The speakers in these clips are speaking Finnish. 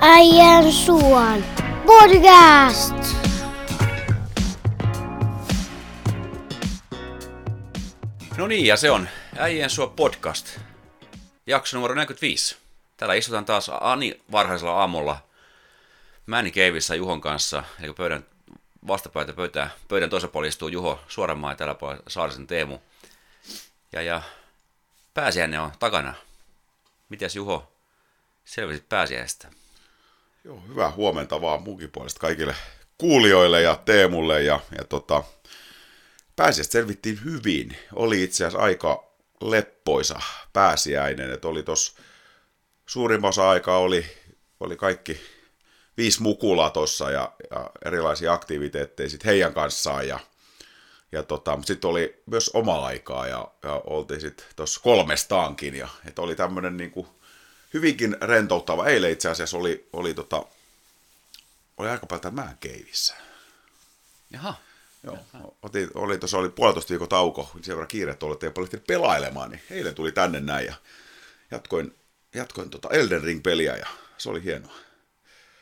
Äijän suon podcast. No niin, ja se on Äijän suo podcast. Jakso numero 45. Täällä istutaan taas Ani varhaisella aamulla Männi Keivissä Juhon kanssa, eli pöydän vastapäätä pöytää. Pöydän toisella puolella istuu Juho Suoranmaa ja tällä puolella Saarisen Teemu. Ja, ja pääsiäinen on takana. Mitäs Juho, selvisit pääsiäisestä? Joo, hyvää huomenta vaan munkin puolesta kaikille kuulijoille ja Teemulle. Ja, ja tota, pääsiäistä selvittiin hyvin. Oli itse asiassa aika leppoisa pääsiäinen. että oli tos suurimman osa aikaa oli, oli kaikki viisi mukulaa tuossa ja, ja, erilaisia aktiviteetteja sit heidän kanssaan. Ja, ja tota, sitten oli myös oma aikaa ja, ja oltiin sitten tuossa kolmestaankin. Ja, että oli tämmöinen niinku, hyvinkin rentouttava. Eilen itse asiassa oli, oli, tota, oli aika paljon täällä Mäenkeivissä. Jaha. Joo, otin, oli, tuossa oli puolitoista viikon tauko, sen verran kiirettä olette ja paljon pelailemaan, niin eilen tuli tänne näin ja jatkoin, jatkoin tota Elden Ring-peliä ja se oli hienoa.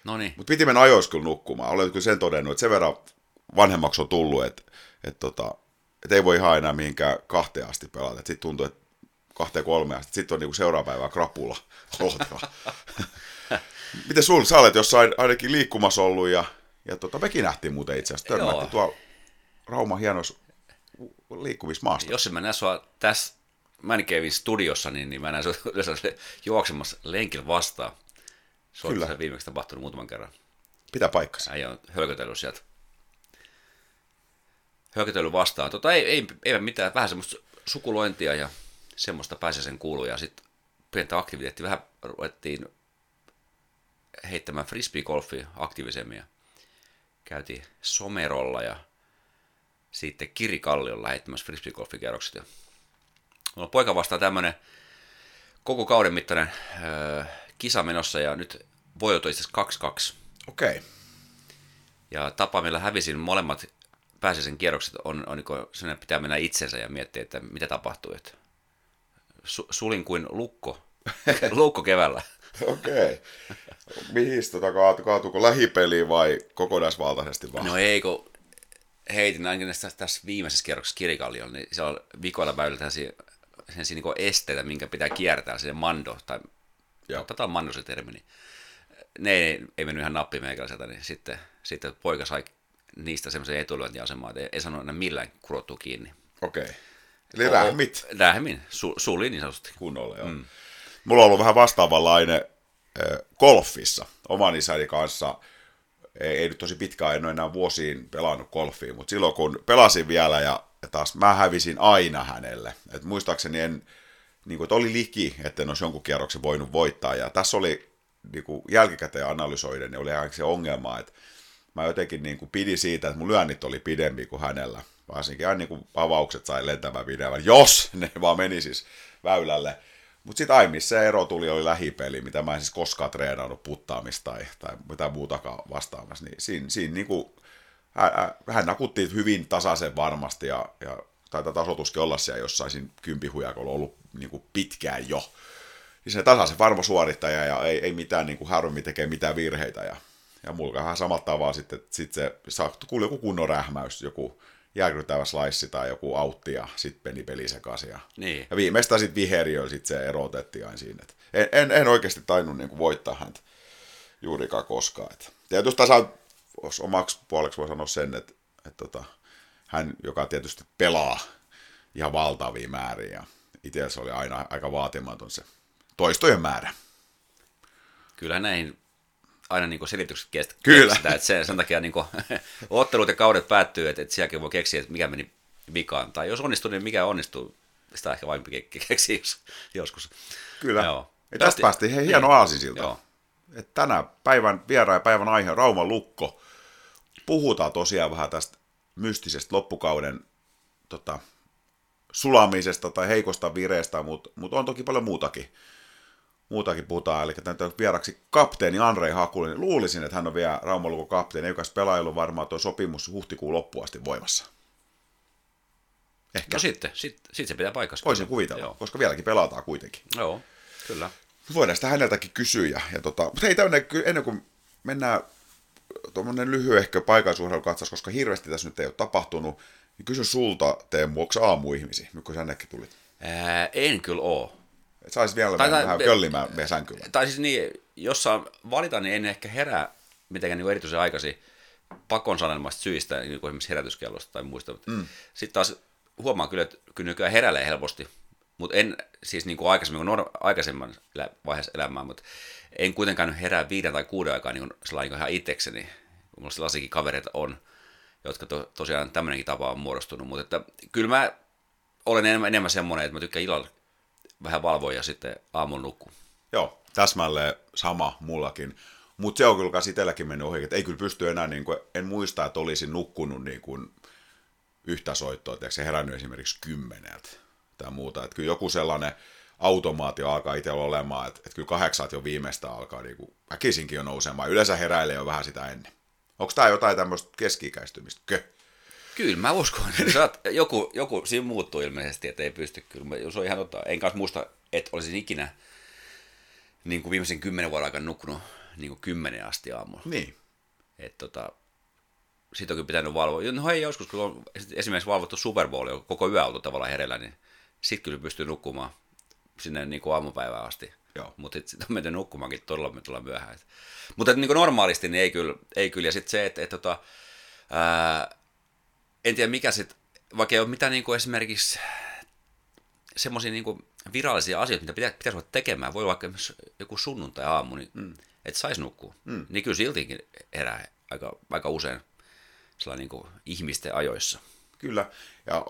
No niin. Mutta piti mennä ajoissa kyllä nukkumaan. Olen kyllä sen todennut, että sen verran vanhemmaksi on tullut, että, että, tota, että ei voi ihan enää mihinkään kahteen asti pelata. Sitten tuntuu, että kahteen kolmeen. Sitten on niinku seuraava päivä krapula. Miten sul, sä olet jossain ainakin liikkumassa ollut ja, ja tota, mekin nähtiin muuten itse asiassa. Törmättiin tuolla Rauma hienossa liikkumismaasta. Jos mä näen sua tässä Mänkevin studiossa, niin, niin mä näen sua yleensä juoksemassa lenkillä vastaan. Se on Kyllä. viimeksi tapahtunut muutaman kerran. Pitää paikkansa. Äijä on hölkötellyt sieltä. Hölkötellyt vastaan. Tota, ei, ei, ei mitään, vähän semmoista sukulointia ja semmoista pääsee sen kuuluu. Ja sitten pientä aktiviteettia. Vähän ruvettiin heittämään frisbee-golfia aktiivisemmin. Ja käytiin Somerolla ja sitten Kirikalliolla heittämässä frisbee-golfikierrokset. Ja Mulla on poika vastaan tämmönen koko kauden mittainen öö, kisa menossa ja nyt on itse asiassa 2-2. Okei. Okay. Ja tapa, millä hävisin molemmat pääsiäisen kierrokset, on, on niin sellainen, pitää mennä itsensä ja miettiä, että mitä tapahtuu. Että su, sulin kuin lukko, lukko keväällä. Okei. Okay. Mihin tota kaatu, kaatuuko lähipeliin vai kokonaisvaltaisesti vaan? No ei, kun heitin ainakin tässä, tässä viimeisessä kierroksessa kirikalliolla, niin siellä on vikoilla väylillä tällaisia, sellaisia niin esteitä, minkä pitää kiertää, sinne mando, tai on mando se termi, niin ne ei, ei mennyt ihan nappi meikäläiseltä, niin sitten, sitten poika sai niistä semmoisen etulyöntiasemaa, että ei, ei sanonut enää millään kurottua kiinni. Okei. Okay. Eli rähmit Rähmin, su, suli niin sanotusti. kunnolla, joo. Mm. Mulla on ollut vähän vastaavanlainen äh, golfissa oman isäni kanssa. Ei, ei nyt tosi pitkään, en ole enää vuosiin pelannut golfia, mutta silloin kun pelasin vielä ja, ja taas mä hävisin aina hänelle. Et muistaakseni en, niin kuin, että oli liki, että en olisi jonkun kierroksen voinut voittaa. Ja tässä oli niin kuin jälkikäteen analysoiden, niin oli se ongelma, että mä jotenkin niin kuin pidin siitä, että mun lyönnit oli pidempi kuin hänellä. Varsinkin aina niin kuin avaukset sai lentämään pidemmän, jos ne vaan meni siis väylälle. Mutta sitten ai, missä ero tuli, oli lähipeli, mitä mä en siis koskaan treenannut puttaamista tai, tai mitä muutakaan vastaamassa. Niin siinä, siinä niin kuin, hän, hän nakutti hyvin tasaisen varmasti ja, ja taitaa tasotuskin olla siellä jossain siinä kympihujakolla ollut niin kuin pitkään jo. Niin se tasaisen varmo suorittaja ja ei, ei mitään niin kuin harvemmin tekee mitään virheitä. Ja, ja mulla vähän samalla tavalla sitten, sit se saa, joku kunnon rähmäys, joku järkyttävä slice tai joku autti ja sitten meni peli sekaisin. Ja, Niin. ja viimeistään sitten viheriöllä sit se erotettiin aina siinä. Et en, en, en, oikeasti tainnut niinku voittaa häntä juurikaan koskaan. Et tietysti tässä on, omaksi puoleksi voi sanoa sen, että et tota, hän, joka tietysti pelaa ihan valtavia määriä ja itse se oli aina aika vaatimaton se toistojen määrä. Kyllä näihin aina niin selitykset kestä, Kyllä. keksitään, että se, sen takia niin ottelut ja kaudet päättyy, että, että sielläkin voi keksiä, että mikä meni vikaan. Tai jos onnistuu, niin mikä onnistuu. Sitä ehkä vain ke- keksii jos, joskus. Kyllä. Joo. Ja tästä päästiin hei, hieno aasisilta. Joo. Et tänä päivän vieraan päivän aihe on Rauman lukko. Puhutaan tosiaan vähän tästä mystisestä loppukauden tota, sulamisesta tai heikosta vireestä, mutta mut on toki paljon muutakin. Muutakin puhutaan, eli tämän vieraksi kapteeni Andrei Hakulinen. Luulisin, että hän on vielä Rauman lukon kapteeni, joka pelailu varmaan tuo sopimus huhtikuun loppuun asti voimassa. Ehkä. No sitten, sit, sit se pitää paikassa. Voisin kuvitella, Joo. koska vieläkin pelataan kuitenkin. Joo, kyllä. Voidaan sitä häneltäkin kysyä. Ja, ja tota, mutta hei, tämmönen, ennen kuin mennään tuommoinen lyhyehkö paikallisuudelukatsaus, koska hirveästi tässä nyt ei ole tapahtunut, niin kysy sulta, Teemu, onko aamuihmisiä, kun sännekin tulit? Ää, en kyllä oo. Et sais vielä Tai- vähän köllimään meidän sänkyllä. Tai siis niin, jos saa valita, niin en ehkä herää mitenkään niin erityisen aikaisin pakon sanelemasta syistä, niin kuin esimerkiksi herätyskellosta tai muista. Mm. Sitten taas huomaan kyllä, että kyllä nykyään heräilee helposti, mutta en siis niin kuin aikaisemmin, kuin aikaisemman vaiheessa elämää, mutta en kuitenkaan herää viiden tai kuuden aikaa niin kuin sellainen niin ihan itsekseni, kun mulla sellaisiakin kavereita on, jotka to, tosiaan tämmöinenkin tapa on muodostunut, mutta että kyllä mä olen enemmän, enemmän semmoinen, että mä tykkään illalla vähän valvoa ja sitten aamulla nukkua. Joo, täsmälleen sama mullakin. Mutta se on kyllä itselläkin mennyt ohi, että ei kyllä pysty enää, niin kuin, en muista, että olisin nukkunut niin kuin yhtä soittoa, se herännyt esimerkiksi kymmeneltä tai muuta. Että kyllä joku sellainen automaatio alkaa itsellä olemaan, että, että kyllä kahdeksaat jo viimeistä alkaa niin kuin väkisinkin jo nousemaan. Yleensä heräilee jo vähän sitä ennen. Onko tämä jotain tämmöistä keski-ikäistymistä? Kö? Kyllä mä uskon, sä oot, joku, joku siinä muuttuu ilmeisesti, että ei pysty kyllä. Se on ihan totta. En kanssa muista, että olisin ikinä niin kuin viimeisen kymmenen vuoden aikana nukkunut niin kuin kymmenen asti aamulla. Niin. Et tota, sit on kyllä pitänyt valvoa. No hei, joskus kun on esimerkiksi valvottu Super Bowl, joka koko yö oltu tavallaan hereillä, niin sit kyllä pystyy nukkumaan sinne niin kuin aamupäivään asti. Joo. Mutta sitten on menty nukkumaankin todella, todella myöhään. Et. Mutta niin kuin normaalisti niin ei kyllä. Ei kyllä. Ja sitten se, että, että, että ää, en tiedä mikä sitten, vaikka ei ole mitään niin kuin esimerkiksi semmoisia niin kuin virallisia asioita, mitä pitä, pitäisi olla tekemään. Voi olla vaikka joku sunnuntai-aamu, niin mm. että saisi nukkua. Mm. Niin kyllä siltikin herää aika, aika usein sellainen niin kuin ihmisten ajoissa. Kyllä. Ja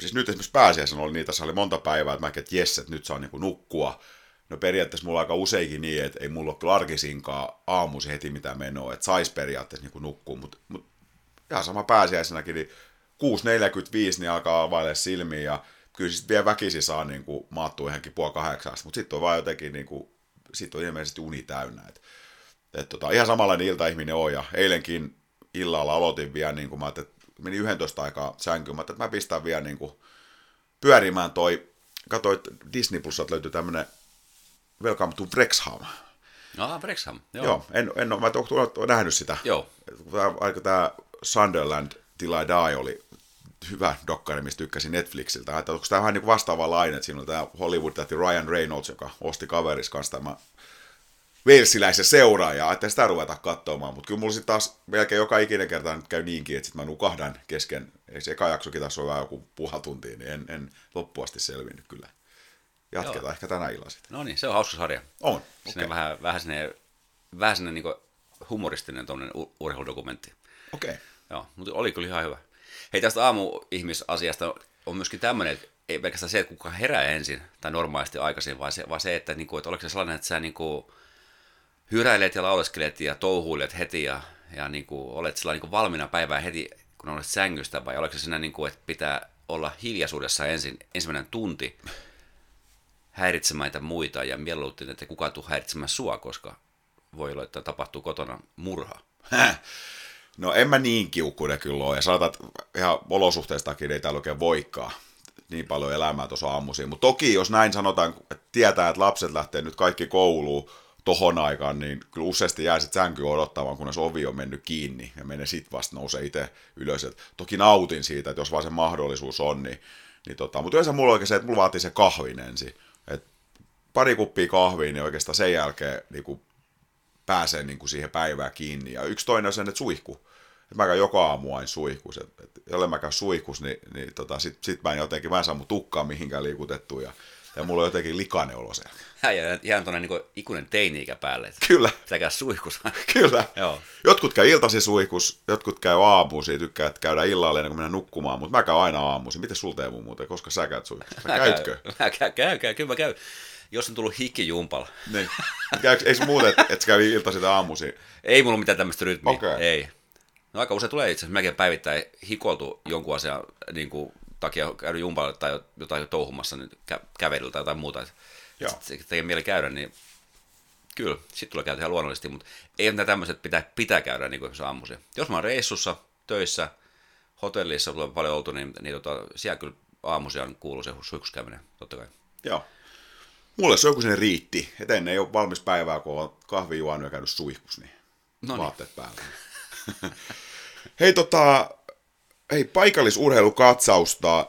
siis nyt esimerkiksi pääsiäisenä oli niitä, tässä oli monta päivää, että mä ajattelin, että jes, että nyt saa niinku nukkua. No periaatteessa mulla on aika useinkin niin, että ei mulla ole kyllä arkisinkaan aamusi heti mitä menoa, että sais periaatteessa niinku nukkua, mutta mut ihan sama pääsiäisenäkin, niin 6.45 niin alkaa availemaan silmiä ja kyllä sitten vielä väkisin saa niinku maattua johonkin puoli kahdeksasta, mutta sitten on vaan jotenkin niinku, sit on ilmeisesti uni täynnä. Et, et tota, ihan samanlainen iltaihminen on ja eilenkin illalla aloitin vielä, niin kuin mä ajattelin, että meni 11 aikaa sänkyyn, mä että mä pistän vielä niin kuin pyörimään toi, katsoin, että Disney Plusalta löytyy tämmönen Welcome to Wrexham. Ah, Brexham. Joo. Joo, en, en ole, mä en ole nähnyt sitä. Joo. Tämä, aika tämä Sunderland Till I Die oli hyvä dokkari, mistä tykkäsin Netflixiltä. Että onko tämä vähän niin vastaavanlainen, että siinä on tämä Hollywood-tähti Ryan Reynolds, joka osti kaveris kanssa tämä Walesiläisen seuraaja, että sitä ruveta katsomaan, mutta kyllä mulla sitten taas melkein joka ikinen kerta nyt käy niinkin, että sitten mä nukahdan kesken, ei se eka jaksokin taas on vähän joku puoli tuntia, niin en, en loppuasti selvinnyt kyllä. Jatketaan Joo. ehkä tänä illalla sitten. No niin, se on hauska sarja. On, Sinne okei. vähän, vähän sinne, vähän sinne niin humoristinen tuommoinen urheiludokumentti. Okei. Joo, mutta oli kyllä ihan hyvä. Hei, tästä aamuihmisasiasta on myöskin tämmöinen, että ei pelkästään se, että kuka herää ensin tai normaalisti aikaisin, vaan se, vaan se että, niinku, että oliko se sellainen, että sä niinku, hyräilet ja lauleskelet ja touhuilet heti ja, ja niinku, olet sillä niinku valmiina päivää heti, kun olet sängystä, vai oliko se siinä, niinku, että pitää olla hiljaisuudessa ensin ensimmäinen tunti häiritsemään niitä muita ja mieluiten, että kukaan tuu häiritsemään sua, koska voi olla, että tapahtuu kotona murha. No en mä niin kiukkuinen kyllä ole, ja sanotaan, että ihan olosuhteistakin ei täällä oikein voikaan niin paljon elämää tuossa aamuisin. Mutta toki jos näin sanotaan, että tietää, että lapset lähtee nyt kaikki kouluun tohon aikaan, niin kyllä useasti jää sitten sänky odottamaan, kunnes ovi on mennyt kiinni ja menee sitten vasta nousee itse ylös. Et toki nautin siitä, että jos vaan se mahdollisuus on, niin, niin tota, mutta yleensä mulla oikein se, että mulla vaatii se kahvin ensin. Et pari kuppia kahvia, niin oikeastaan sen jälkeen niin pääsee niin kuin siihen päivään kiinni. Ja yksi toinen on sen, että suihku. Et mä käyn joka aamu aina suihkus. Et, et, jolle mä käyn suihkus, niin, niin tota, sit, sit mä en jotenkin, mä en saa mun tukkaa mihinkään liikutettua. Ja, ja mulla on jotenkin likainen olo siellä. Ja ihan tuonne niin ikuinen teini-ikä päälle. Että Kyllä, Pitää käydä suihkussa. kyllä. Joo. Jotkut käy iltasi suihkus, jotkut käy aamuisin, tykkää että käydä illalla ennen kuin mennä nukkumaan, mutta mä käyn aina aamuisin. Miten sulta Teemu muuten, koska sä käyt suihkussa? Sä käytkö? Käyn. Mä käyn, käyn, käyn, kyllä mä käyn. Jos on tullut hikki jumpalla. Niin. Käykö, eikö muuten, että et sä käy iltaisin tai aamuisin? Ei mulla mitään tämmöistä rytmiä. Okei. Ei. No aika usein tulee itse asiassa melkein päivittäin hikoltu jonkun asian niin kuin, takia käynyt jumpalla tai jotain touhumassa nyt kä- kävelyllä tai jotain muuta. Sitten se tekee mieli käydä, niin kyllä, sitten tulee käydä ihan luonnollisesti, mutta ei nämä tämmöiset pitää, pitää käydä niin kuin aamuisin. Jos mä oon reissussa, töissä, hotellissa tulee paljon oltu, niin, niin tota, siellä kyllä aamuisin kuuluu se suihkuskäyminen, totta kai. Joo. Mulle se joku sen riitti, että ennen ei ole valmis päivää, kun on kahvi juonut ja käynyt suihkus, niin Noniin. vaatteet päällä. hei tota, hei paikallisurheilukatsausta.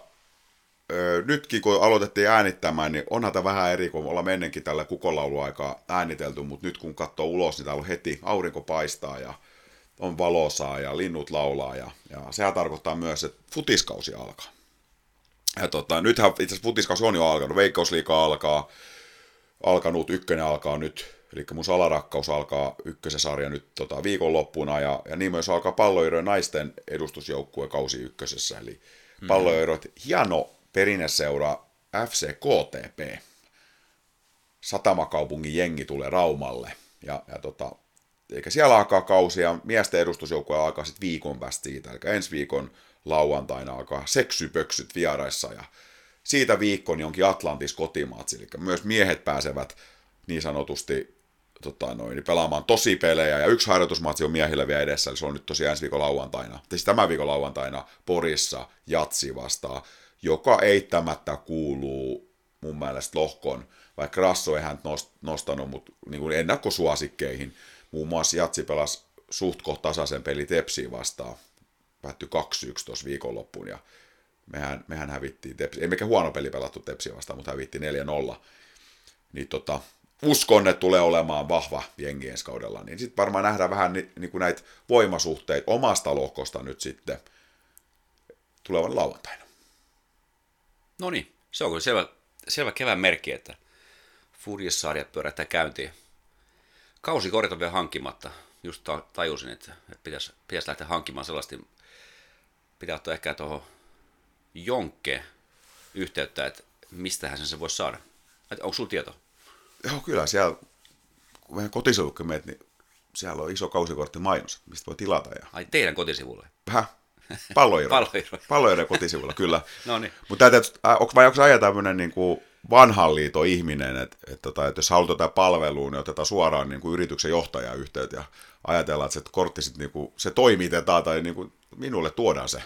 Öö, nytkin kun aloitettiin äänittämään, niin onhan tämä vähän eri, kun ollaan ennenkin tällä kukolauluaikaa äänitelty, mutta nyt kun katsoo ulos, niin täällä on heti aurinko paistaa ja on valosaa ja linnut laulaa ja, ja sehän tarkoittaa myös, että futiskausi alkaa. Ja tota, nythän itse asiassa futiskausi on jo alkanut, Veikkausliiga alkaa, alkanut, ykkönen alkaa nyt, eli mun salarakkaus alkaa ykkösen sarja nyt tota, viikonloppuna, ja, ja niin myös alkaa palloirojen naisten edustusjoukkue kausi ykkösessä, eli mm. palloirot hieno perinneseura FC KTP, Satamakaupungin jengi tulee Raumalle, ja, ja tota, eikä siellä alkaa kausi, ja miesten edustusjoukkue alkaa sitten viikon päästä siitä, eli ensi viikon lauantaina alkaa seksypöksyt vieraissa, ja siitä viikon jonkin Atlantis kotimaatsi, eli myös miehet pääsevät niin sanotusti tota noin, niin pelaamaan tosi pelejä, ja yksi harjoitusmatsi on miehillä vielä edessä, eli se on nyt tosiaan ensi viikon lauantaina, siis tämä viikon lauantaina Porissa Jatsi vastaa, joka eittämättä kuuluu mun mielestä lohkon, vaikka Rasso ei hän nostanut, mutta niin ennakkosuosikkeihin, muun muassa Jatsi pelasi suht tasaisen peli Tepsiin vastaan, päättyi 2-1 tuossa viikonloppuun, ja mehän, mehän hävittiin Tepsi, ei mikä huono peli pelattu Tepsiä vastaan, mutta hävittiin 4-0. Niin tota, uskon, että tulee olemaan vahva jengi ensi kaudella, niin sitten varmaan nähdään vähän ni, niin kuin näitä voimasuhteita omasta lohkosta nyt sitten tulevan lauantaina. No niin, se on kyllä selvä, selvä kevään merkki, että Furious-sarjat pyörähtää käyntiin. Kausikorit on vielä hankkimatta. Just tajusin, että pitäisi, pitäisi lähteä hankkimaan sellaista, pitää ottaa ehkä tuohon jonkke yhteyttä, että mistähän sen se voisi saada. Et onko sulla tieto? Joo, kyllä siellä, kun meidän kotisivulle menet, niin siellä on iso kausikortti mainos, mistä voi tilata. Ja... Ai teidän kotisivulle? Vähän. Palloiro. Palloiro. Palloiro kotisivulla, kyllä. no niin. Mutta onko vai onko ajaa tämmöinen niin kuin vanhan liiton ihminen, että, että, tota, että jos haluat jotain palvelua, niin otetaan suoraan niin kuin yrityksen johtajan yhteyttä ja ajatellaan, että se kortti sit, niin kuin, se toimitetaan tai niin kuin, minulle tuodaan se.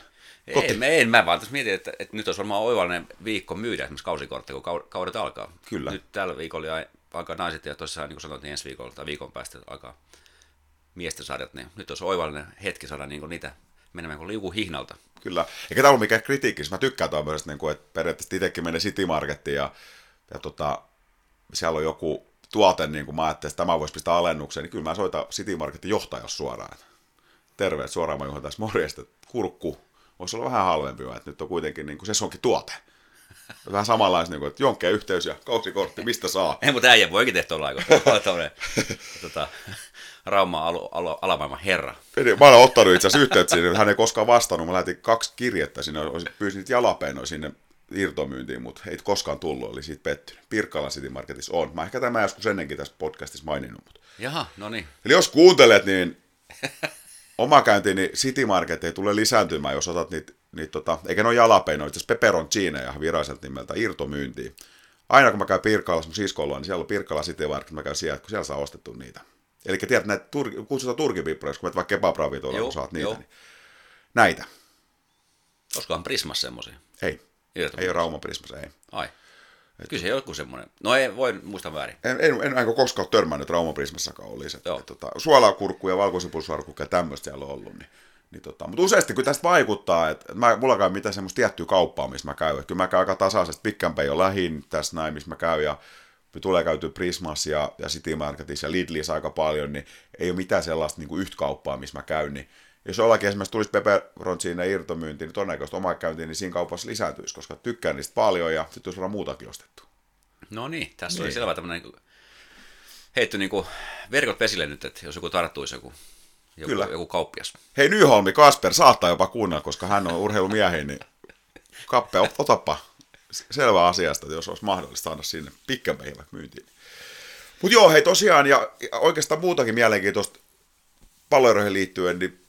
Koti. En, en mä vaan tässä mietin, että, että nyt olisi varmaan oivallinen viikko myydä esimerkiksi kausikortteja, kun kaudet alkaa. Kyllä. Nyt tällä viikolla alkaa naiset ja tosiaan, niin kuin sanoit, niin ensi viikolla tai viikon päästä alkaa miesten sarjat, niin nyt olisi oivallinen hetki saada niin niitä menemään kuin liuku hihnalta. Kyllä. Eikä tämä ole mikään kritiikki, mä tykkään tämmöisestä, niin kuin, että periaatteessa itsekin menee City Marketiin ja, ja tota, siellä on joku tuote, niin kuin mä ajattelin, että tämä voisi pistää alennukseen, niin kyllä mä soitan City Marketin johtajalle suoraan. Terveet suoraan mä johon tässä morjesta, kurkku, voisi olla vähän halvempi, että nyt on kuitenkin niin kuin se onkin tuote. Vähän samanlaista, niin kuin, että jonkkeen yhteys ja kausikortti, mistä saa. Ei, mutta äijä voikin tehdä tuolla aikaa. tota, Rauma al- al- alamaailman herra. Mä olen ottanut itse asiassa yhteyttä sinne, hän ei koskaan vastannut. Mä lähetin kaksi kirjettä sinne, pyysin niitä jalapeinoja sinne irtomyyntiin, mutta ei koskaan tullut, oli siitä pettynyt. Pirkkalan City Marketissa on. Mä ehkä tämä joskus ennenkin tässä podcastissa maininnut. Mutta... Jaha, no niin. Eli jos kuuntelet, niin oma käynti, niin City Market ei tule lisääntymään, jos otat niitä, niitä tota, eikä ne ole jalapeinoja, itse peperoncineja viralliselta nimeltä irtomyyntiin. Aina kun mä käyn Pirkkalassa mun siskolla, niin siellä on Pirkkala City Market, mä käyn siellä, kun siellä saa ostettu niitä. Eli tiedät näitä, tur- kutsutaan turkipippureiksi, kun menet vaikka kebabravitolla, kun saat niitä. Niin näitä. Olisikohan Prismas semmoisia? Ei. Ei ole Rauma Prismas, ei. Ai. Et Kyllä se joku semmoinen. No ei, voi muista väärin. En, en, en, en koskaan törmännyt Rauma Prismassakaan oli se. Et, tota, suolakurkku ja valkoisipulisarkku ja tämmöistä siellä on ollut. Niin, niin tota, mutta useasti kun tästä vaikuttaa, että et mä, mulla käy mitään semmoista tiettyä kauppaa, missä mä käyn. Et kyllä mä käyn aika tasaisesti, Pikkänpä jo lähin tässä näin, missä mä käyn. Ja me tulee käyty Prismas ja, ja City Marketissa ja Lidlissä aika paljon, niin ei ole mitään sellaista niin yhtä kauppaa, missä mä käyn. Niin jos jollakin esimerkiksi tulisi peperonciin irtomyyntiin, niin todennäköisesti oma käyntiin, niin siinä kaupassa lisääntyisi, koska tykkään niistä paljon ja sitten olisi varmaan muutakin ostettu. No niin, tässä niin. oli selvä tämmöinen niin heitty niin kuin verkot vesille nyt, että jos joku tarttuisi joku, joku, Kyllä. joku kauppias. Hei Nyholmi, Kasper saattaa jopa kuunnella, koska hän on urheilumiehi, niin kappe, otapa selvä asiasta, että jos olisi mahdollista saada sinne vaikka myyntiin. Mutta joo, hei tosiaan, ja oikeastaan muutakin mielenkiintoista palloiroihin liittyen, niin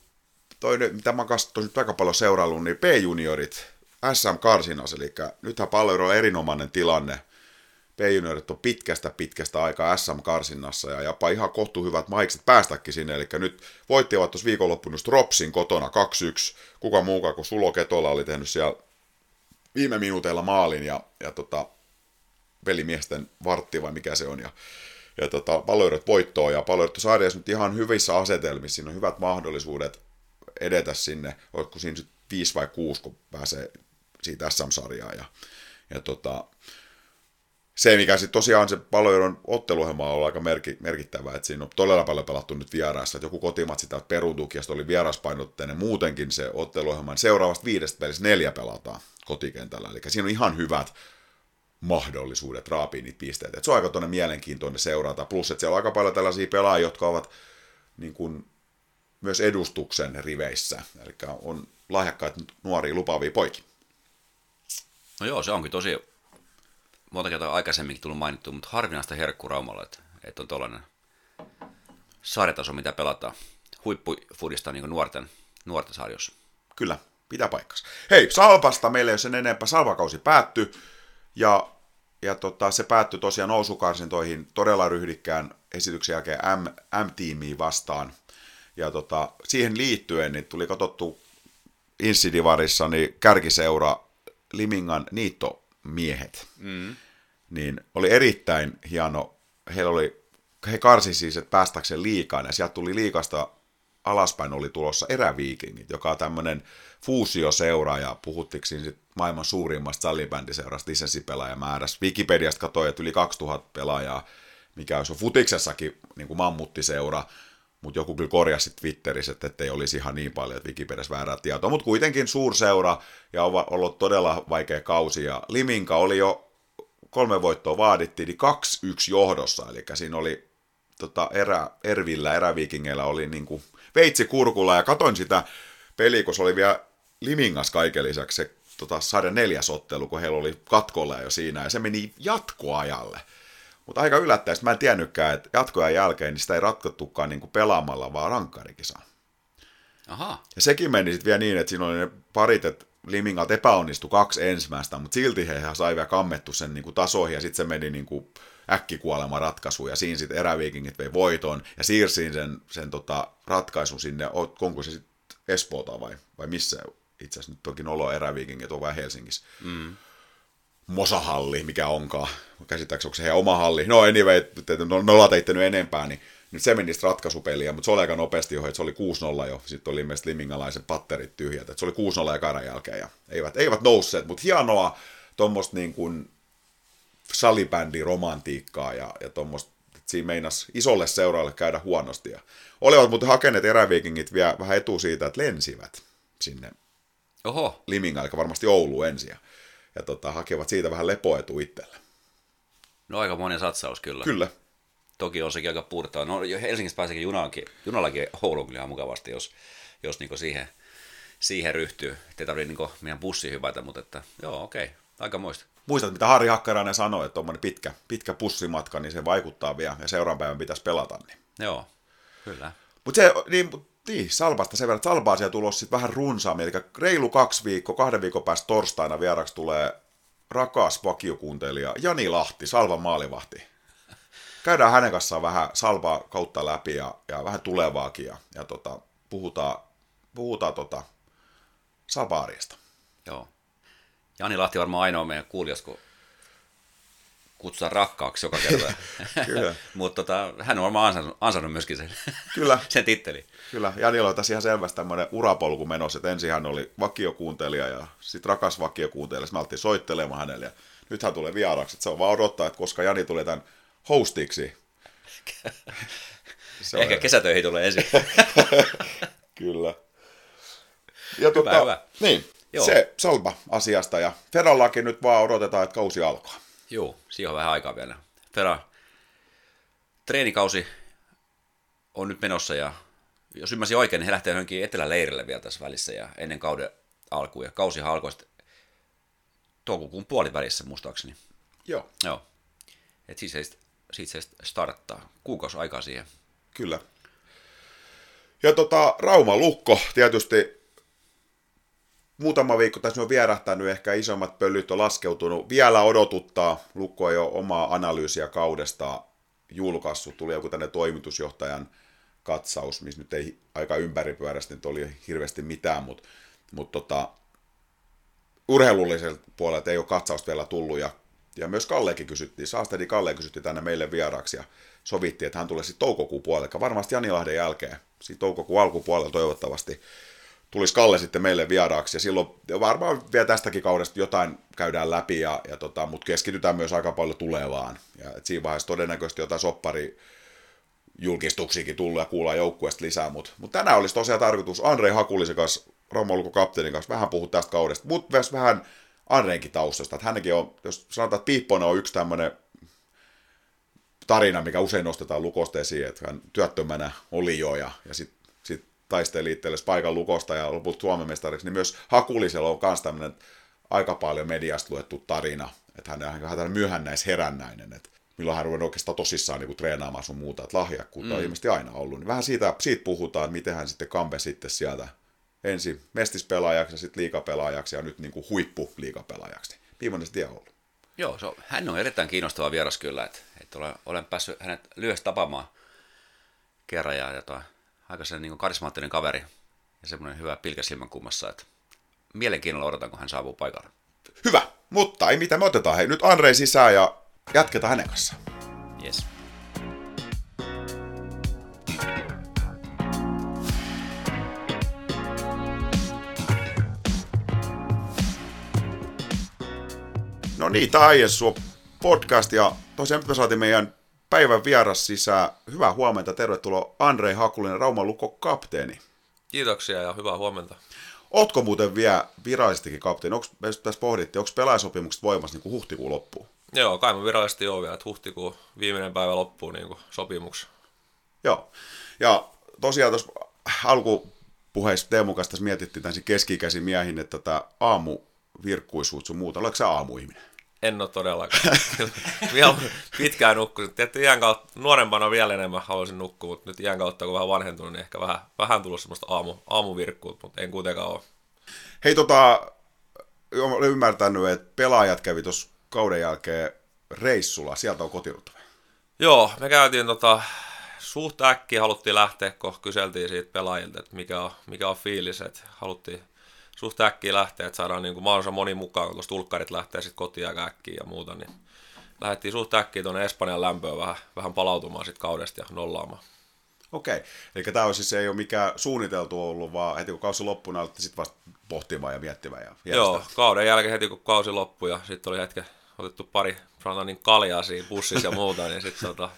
toi, mitä mä nyt aika paljon seuraillut, niin P-juniorit, SM Karsinas, eli nythän palloiro on erinomainen tilanne. P-juniorit on pitkästä pitkästä aikaa SM-karsinnassa ja jopa ihan kohtu hyvät maikset päästäkin sinne. Eli nyt voittivat tuossa viikonloppuna Stropsin kotona 2-1. Kuka muukaan kuin Sulo Ketola oli tehnyt siellä viime minuuteilla maalin ja, ja tota, velimiesten vartti vai mikä se on. Ja, ja tota, palloidot voittoa ja palloidot sarjassa nyt ihan hyvissä asetelmissa. Siinä on hyvät mahdollisuudet edetä sinne, oletko siinä 5 vai 6, kun pääsee siitä SM-sarjaa. Ja, ja tota, se, mikä sitten tosiaan se pallojohdon otteluohjelma on ollut aika merki, merkittävä, että siinä on todella paljon pelattu nyt vieraassa, että joku kotimat sitä peruutukin, ja oli vieraspainotteinen. Muutenkin se otteluohjelma, seuraavasta viidestä pelissä neljä pelataan kotikentällä, eli siinä on ihan hyvät mahdollisuudet raapia niitä pisteitä. Et se on aika tuonne mielenkiintoinen seurata, plus että siellä on aika paljon tällaisia pelaajia, jotka ovat niin kuin, myös edustuksen riveissä, eli on lahjakkaita nuoria lupaavia poikia. No joo, se onkin tosi monta kertaa aikaisemminkin tullut mainittu, mutta harvinaista herkku Raumalla, että, että on tuollainen sarjataso, mitä pelataan. Huippufudista niin nuorten, nuorten sarjossa. Kyllä, pitää paikkansa. Hei, Salpasta meille ei ole sen enempää. Salvakausi päättyi ja, ja tota, se päättyi tosiaan nousukarsintoihin todella ryhdikkään esityksen jälkeen M, M-tiimiin vastaan. Ja tota, siihen liittyen niin tuli katsottu Insidivarissa niin kärkiseura Limingan niittomiehet. Mm niin oli erittäin hieno. Heillä oli, he karsi siis, että päästäkseen liikaan, ja sieltä tuli liikasta alaspäin oli tulossa eräviikingit, joka on tämmöinen fuusioseura, ja puhuttiinko siinä sit maailman suurimmasta sallibändiseurasta lisenssipelaajamäärässä. Wikipediasta katsoi, että yli 2000 pelaajaa, mikä olisi futiksessakin niin kuin mammuttiseura, mutta joku kyllä korjasi Twitterissä, että ettei olisi ihan niin paljon, että Wikipediassa väärää tietoa, mutta kuitenkin suurseura ja on ollut todella vaikea kausi, ja Liminka oli jo kolme voittoa vaadittiin, niin kaksi yksi johdossa, eli siinä oli tota, erä, Ervillä, eräviikingeillä oli niin kuin veitsi kurkulla, ja katoin sitä peliä, kun se oli vielä Limingas kaiken lisäksi se tota, sarjan neljäs ottelu, kun heillä oli katkolla jo siinä, ja se meni jatkoajalle. Mutta aika yllättäen, mä en tiennytkään, että jatkoajan jälkeen niin sitä ei ratkottukaan niin kuin pelaamalla, vaan rankkarikisa. Aha. Ja sekin meni sitten vielä niin, että siinä oli ne parit, että Limingat epäonnistui kaksi ensimmäistä, mutta silti he sai vielä kammettu sen niin kuin tasoihin ja sitten se meni niin kuin äkkikuolema ratkaisu ja siinä sitten eräviikingit vei voiton ja siirsin sen, sen tota, ratkaisun sinne, onko se sitten Espoota vai, vai missä itse asiassa nyt onkin olo eräviikingit on vain Helsingissä. Mm. Mosahalli, mikä onkaan. Käsittääkseni onko se heidän oma halli. No anyway, no, nolla teitte nyt enempää, niin nyt se meni ratkaisupeliä, mutta se oli aika nopeasti jo, että se oli 6-0 jo. Sitten oli ilmeisesti Limingalaisen patterit tyhjät, että se oli 6-0 ja karan jälkeen ja eivät, eivät nousseet, mutta hienoa tuommoista niin kuin salibändi-romantiikkaa ja, ja tuommoista, että siinä meinas isolle seuraalle käydä huonosti. Ja olivat muuten hakeneet eräviikingit vielä vähän etu siitä, että lensivät sinne Oho. Limingaan, eli varmasti Oulu ensin. Ja, tota, hakevat siitä vähän lepoetu itselle. No aika monen satsaus kyllä. Kyllä, Toki on sekin aika puhtaa. No Helsingistä pääseekin junallakin, junallakin Ouluun kyllä ihan mukavasti, jos, jos niin siihen, siihen ryhtyy. Ei tarvitse niin meidän bussi hypätä, mutta että, joo, okei, okay. aika muista. Muistat, mitä Harri Hakkarainen sanoi, että tuommoinen pitkä, pitkä pussimatka, niin se vaikuttaa vielä, ja seuraavan päivän pitäisi pelata. Niin. Joo, kyllä. Mutta se, niin, niin, Salpasta sen verran, että Salpaa siellä tulossa sitten vähän runsaammin, eli reilu kaksi viikkoa, kahden viikon päästä torstaina vieraksi tulee rakas vakiokuuntelija Jani Lahti, Salvan maalivahti käydään hänen kanssaan vähän salvaa kautta läpi ja, ja vähän tulevaakin ja, ja tota, puhutaan, puhutaan tota, salvaariasta. Joo. Jani Lahti varmaan ainoa meidän kuulijas, kun kutsutaan rakkaaksi joka kerta. Kyllä. Mutta tota, hän on varmaan ansainnut, ansainnut myöskin sen, Kyllä. sen titteli. Kyllä, Janilla oli tässä ihan selvästi tämmöinen urapolku menossa, että ensin hän oli vakiokuuntelija ja sitten rakas vakiokuuntelija, me alettiin soittelemaan hänelle ja nyt hän tulee vieraksi, että se on vaan odottaa, että koska Jani tulee tämän hostiksi. Se Ehkä kesätöihin tulee ensin. Kyllä. Ja hyvä, tota, hyvä. Niin, Joo. se Salba asiasta ja Ferallakin nyt vaan odotetaan, että kausi alkaa. Joo, siihen on vähän aikaa vielä. Fera, treenikausi on nyt menossa ja jos ymmärsin oikein, niin he lähtee johonkin eteläleirille vielä tässä välissä ja ennen kauden alkuun. Ja kausi alkoi sitten toukokuun puolivälissä muistaakseni. Joo. Joo. Et siis ei siitä se starttaa. Kuukausi aikaa siihen. Kyllä. Ja tota, Rauma Lukko tietysti muutama viikko tässä on vierähtänyt, ehkä isommat pölyt on laskeutunut. Vielä odotuttaa, Lukko ole omaa analyysiä kaudesta julkaissut. Tuli joku tänne toimitusjohtajan katsaus, missä nyt ei aika ympäripyörästi nyt oli hirveästi mitään, mutta, mutta tota, urheilulliselta puolelta ei ole katsausta vielä tullut ja ja myös Kallekin kysyttiin, Saastedi Kalle kysyttiin tänne meille vieraaksi ja sovittiin, että hän tulee sitten toukokuun puolelle, varmasti Janilahden jälkeen, sitten toukokuun alkupuolella toivottavasti tulisi Kalle sitten meille vieraaksi, ja silloin varmaan vielä tästäkin kaudesta jotain käydään läpi, ja, ja tota, mutta keskitytään myös aika paljon tulevaan, ja et siinä vaiheessa todennäköisesti jotain soppari julkistuksiakin tullut ja kuullaan joukkueesta lisää, mutta mut tänään olisi tosiaan tarkoitus Andrei Hakulisen kanssa, Romolko kapteenin kanssa, vähän puhua tästä kaudesta, mutta myös vähän Andreinkin taustasta, että hänkin on, jos sanotaan, että Piipponen on yksi tämmöinen tarina, mikä usein nostetaan lukosta esiin, että hän työttömänä oli jo ja, ja sitten sit taisteli itsellesi paikan lukosta ja lopulta Suomen mestariksi, niin myös Hakulisella on myös tämmöinen aika paljon mediasta luettu tarina, että hän on vähän myöhännäis herännäinen, että milloin hän ruvennut oikeastaan tosissaan niin kuin treenaamaan sun muuta, että lahjakkuutta mm. on ilmeisesti aina ollut. Niin vähän siitä, siitä puhutaan, miten hän sitten kampe sitten sieltä ensin mestispelaajaksi ja sitten liikapelaajaksi ja nyt niin kuin huippuliikapelaajaksi. Millainen se tie on ollut? Joo, se on, hän on erittäin kiinnostava vieras kyllä, että, että olen, olen päässyt hänet lyhyesti tapaamaan kerran ja jotain, aika sen niin karismaattinen kaveri ja semmoinen hyvä pilkä silmänkummassa, että mielenkiinnolla odotan, kun hän saapuu paikalle. Hyvä, mutta ei mitä me otetaan. Hei, nyt Andrei sisään ja jatketaan hänen kanssaan. Yes. No niin, tämä on podcast ja tosiaan nyt me saatiin meidän päivän vieras sisään. Hyvää huomenta, tervetuloa Andrei Hakulinen, Rauman Lukko kapteeni. Kiitoksia ja hyvää huomenta. Ootko muuten vielä virallisestikin kapteeni? Onko, me tässä pohdittiin, onko pelaajasopimukset voimassa niin kuin huhtikuun loppuun? Joo, kai mä virallisesti joo vielä, että huhtikuun viimeinen päivä loppuu niin kuin sopimuksi. Joo, ja tosiaan tuossa alkupuheessa Teemu kanssa mietittiin tämän keski miehin, että tätä aamuvirkkuisuutta sun muuta. Oletko sä aamuihminen? En ole todellakaan. vielä pitkään nukkunut. Tietysti iän kautta, nuorempana vielä enemmän haluaisin nukkua, mutta nyt iän kautta kun vähän vanhentunut, niin ehkä vähän, vähän tullut semmoista aamu, aamuvirkkuutta, mutta en kuitenkaan ole. Hei tota, olen ymmärtänyt, että pelaajat kävi tuossa kauden jälkeen reissulla, sieltä on kotiuduttu. Joo, me käytiin tota, suht äkkiä haluttiin lähteä, kun kyseltiin siitä pelaajilta, että mikä on, mikä on fiilis, että haluttiin suht äkkiä lähteä, että saadaan niin kuin mahdollisimman moni mukaan, kun tulkkarit lähtee sitten kotiin aika äkkiä ja muuta, niin lähdettiin suht äkkiä tuonne Espanjan lämpöön vähän, vähän palautumaan sitten kaudesta ja nollaamaan. Okei, eli tämä on siis ei ole mikään suunniteltu ollut, vaan heti kun kausi loppui, niin sitten vasta pohtimaan ja miettimään. Ja Joo, kauden jälkeen heti kun kausi loppui ja sitten oli hetken otettu pari niin kaljaa siinä bussissa ja muuta, niin sitten tota,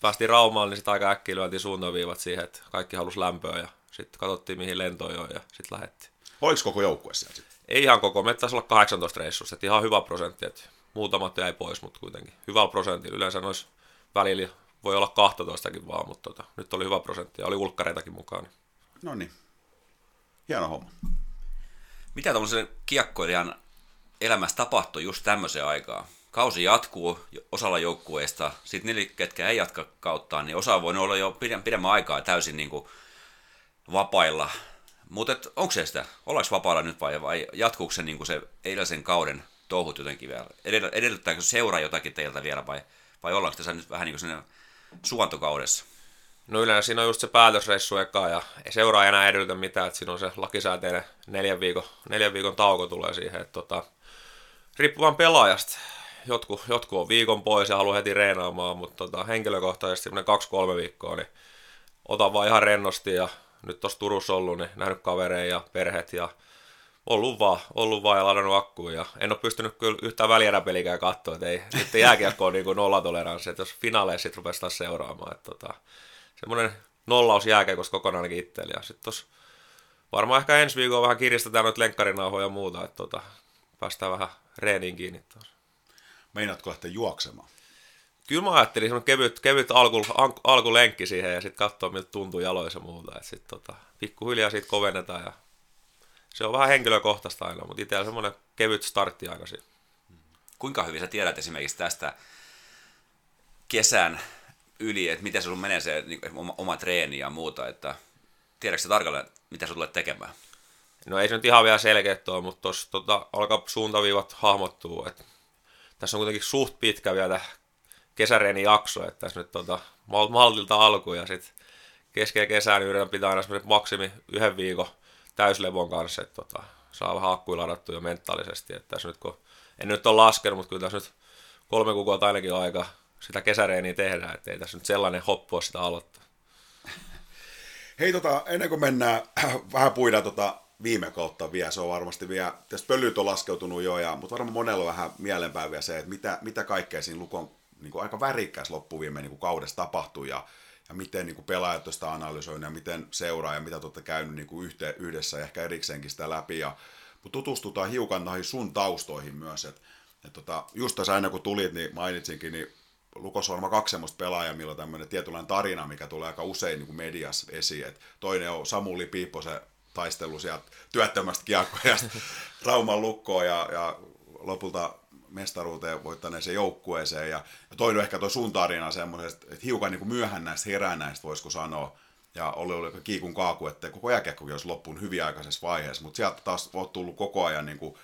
päästiin Raumaan, niin sitten aika äkkiä lyötiin suuntaviivat siihen, että kaikki halusi lämpöä ja sitten katsottiin mihin lentoon jo ja sitten lähdettiin. Oliko koko joukkue siellä sitten? Ei ihan koko, me taisi olla 18 reissusta, että ihan hyvä prosentti, että muutamat jäi pois, mutta kuitenkin hyvä prosentti. Yleensä noissa välillä voi olla 12 vaan, mutta tota, nyt oli hyvä prosentti ja oli ulkkareitakin mukaan. Niin. No niin, hieno homma. Mitä tuollaisen kiekkoilijan elämässä tapahtui just tämmöiseen aikaan? Kausi jatkuu osalla joukkueista, sitten niille, ketkä ei jatka kauttaan, niin osa voi olla jo pidemmän aikaa täysin niin kuin vapailla mutta onko se sitä? Ollaanko vapaalla nyt vai, vai jatkuuko se, niin se eilisen kauden touhut jotenkin vielä? Edellyttääkö seura jotakin teiltä vielä vai, vai ollaanko tässä nyt vähän niin kuin suontokaudessa? No yleensä siinä on just se päätösreissu eka ja ei seuraa enää edellytä mitään, että siinä on se lakisääteinen neljän viikon, neljän viikon tauko tulee siihen, että tota, riippuvan pelaajasta. Jotkut, jotkut on viikon pois ja haluaa heti reenaamaan, mutta tota, henkilökohtaisesti kaksi-kolme viikkoa, niin otan vaan ihan rennosti ja nyt tuossa Turussa ollut, niin nähnyt kavereja ja perheet ja ollut vaan, ollut vaan ja ladannut akkuun. Ja en ole pystynyt kyllä yhtään välieräpelikään katsoa, että ei, nyt jääkiekko on niin nollatoleranssi, että jos finaaleissa sitten rupesi taas seuraamaan. Että tota, semmoinen nollaus jääkiekossa kokonaankin itselle. Ja sitten tuossa varmaan ehkä ensi viikolla vähän kiristetään noita lenkkarinauhoja ja muuta, että tota, päästään vähän reeniin kiinni tuossa. Meinaatko lähteä juoksemaan? Kyllä mä ajattelin semmoinen kevyt, kevyt alku, alkulenkki siihen ja sitten katsoa, miltä tuntuu jaloissa ja muuta. Että sitten tota, pikkuhiljaa siitä kovennetaan ja se on vähän henkilökohtaista aina, mutta itsellä semmoinen kevyt startti aina siinä. Kuinka hyvin sä tiedät esimerkiksi tästä kesän yli, että miten se sun menee se niin, oma, oma treeni ja muuta, että tiedätkö sä tarkalleen, mitä sä tulet tekemään? No ei se nyt ihan vielä selkeä tuo, mutta tuossa tota, alkaa suuntaviivat hahmottua, että tässä on kuitenkin suht pitkä vielä kesäreeni jakso, että tässä nyt tota, maltilta alku ja sitten keskellä kesää niin yritän pitää aina maksimi yhden viikon täyslevon kanssa, että tota, saa vähän akkuja ladattua jo mentaalisesti, että tässä nyt kun, en nyt ole laskenut, mutta kyllä tässä nyt kolme kuukautta ainakin aika sitä kesäreeniä tehdään, että ei tässä nyt sellainen hoppu sitä aloittaa. Hei, tota, ennen kuin mennään vähän puida tota viime kautta vielä, se on varmasti vielä, tästä pölyt on laskeutunut jo, ja, mutta varmaan monella on vähän mielenpäiviä se, että mitä, mitä kaikkea siinä Lukon niin kuin aika värikkäässä loppuviime niin kuin kaudessa tapahtui, ja, ja miten niin kuin pelaajat tuosta analysoivat, ja miten seuraa, ja mitä te olette käynyt niin kuin yhte, yhdessä ja ehkä erikseenkin sitä läpi, ja, mutta tutustutaan hiukan noihin sun taustoihin myös, että et tota, just tässä aina kun tulit, niin mainitsinkin, niin Lukossa on varmaan kaksi semmoista pelaajaa, millä on tämmöinen tietynlainen tarina, mikä tulee aika usein niin kuin mediassa esiin. Et toinen on Samuli Piipposen taistelu sieltä työttömästä kiekkoja Rauman lukkoon ja, ja lopulta mestaruuteen voittaneeseen joukkueeseen. Ja, ja on ehkä tuo sun tarina semmoisesta, että hiukan niin kuin myöhään näistä herää näistä, voisiko sanoa. Ja oli, oli kiikun kaaku, että koko jääkiekkokin olisi loppuun hyvin aikaisessa vaiheessa, mutta sieltä taas on tullut koko ajan niin kuin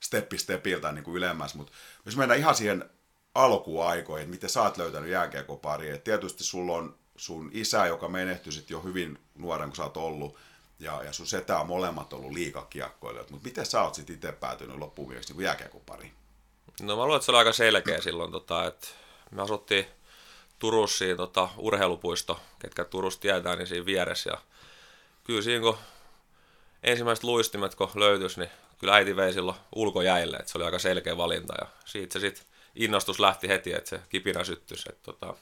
steppi stepiltä niin kuin ylemmäs. Mutta jos mennään ihan siihen alkuaikoihin, miten sä oot löytänyt jääkiekopari. Tietysti sulla on sun isä, joka menehtyi sit jo hyvin nuoren, kun sä oot ollut, ja, ja sun setä on molemmat ollut liikakiekkoilijat. Mutta miten sä oot sitten itse päätynyt loppuun niin jääkiekopariin? No mä luulen, että se oli aika selkeä silloin, tota, että me asuttiin Turussa siinä tota, urheilupuisto, ketkä Turussa tietää, niin siinä vieressä. Ja kyllä siinä kun ensimmäiset luistimet kun löytyisi, niin kyllä äiti vei silloin ulkojäille, että se oli aika selkeä valinta. Ja siitä se sitten innostus lähti heti, että se kipinä syttys. Että tota,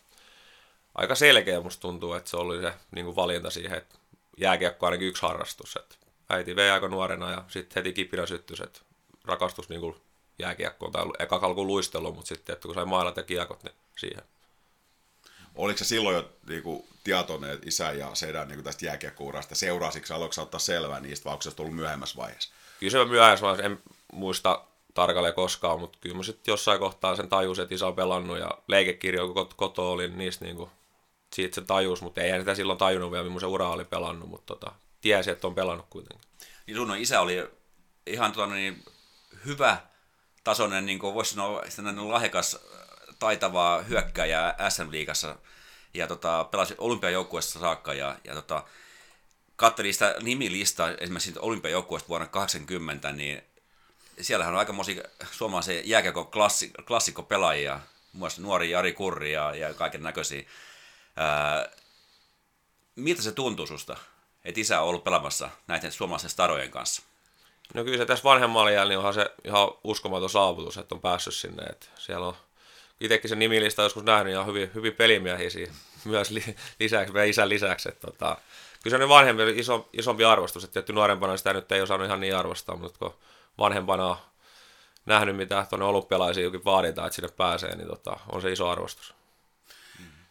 aika selkeä musta tuntuu, että se oli se niin kuin valinta siihen, että jääkiekko ainakin yksi harrastus. Että äiti vei aika nuorena ja sitten heti kipinä syttys, että rakastus niin kuin jääkiekkoon tai eka kalkuun luistelu, mutta sitten että kun sai mailat ja kiekot, niin siihen. Oliko se silloin jo niin kuin, tietoinen, että isä ja sedän niin kuin tästä jääkiekkourasta seuraasiksi, aloiko ottaa selvää niistä, vai onko se tullut myöhemmässä vaiheessa? Kyllä se myöhemmässä vaiheessa, en muista tarkalleen koskaan, mutta kyllä mä sitten jossain kohtaa sen tajus, että isä on pelannut ja leikekirjo, kun koto oli, niin niistä niinku, siitä se tajus, mutta ei sitä silloin tajunnut vielä, millaisen ura oli pelannut, mutta tota, tiesi, että on pelannut kuitenkin. Niin sun isä oli ihan tota, niin, hyvä tasoinen, niin kuin voisi sanoa, lahjakas, taitavaa hyökkääjä SM-liigassa ja tota, pelasi olympiajoukkueessa saakka ja, ja tota, katselin sitä nimilistaa esimerkiksi olympiajoukkueesta vuonna 80, niin siellähän on mosi suomalaisen jääkiekon klassi, klassikkopelaajia, muun muassa nuori Jari Kurri ja, ja kaiken näköisiä. miltä se tuntuu susta, että isä on ollut pelaamassa näiden suomalaisen starojen kanssa? No kyllä se tässä vanhemmalla jälkeen niin onhan se ihan uskomaton saavutus, että on päässyt sinne. Että siellä on itsekin se nimilista joskus nähnyt ja hyvin, hyvin pelimiehiä siinä myös li, lisäksi, meidän isän lisäksi. Että tota, kyllä se on vanhempi, iso, isompi arvostus, että tietty nuorempana sitä nyt ei osannut ihan niin arvostaa, mutta kun vanhempana nähnyt, mitä tuonne olympialaisiin jokin vaaditaan, että sinne pääsee, niin tota, on se iso arvostus.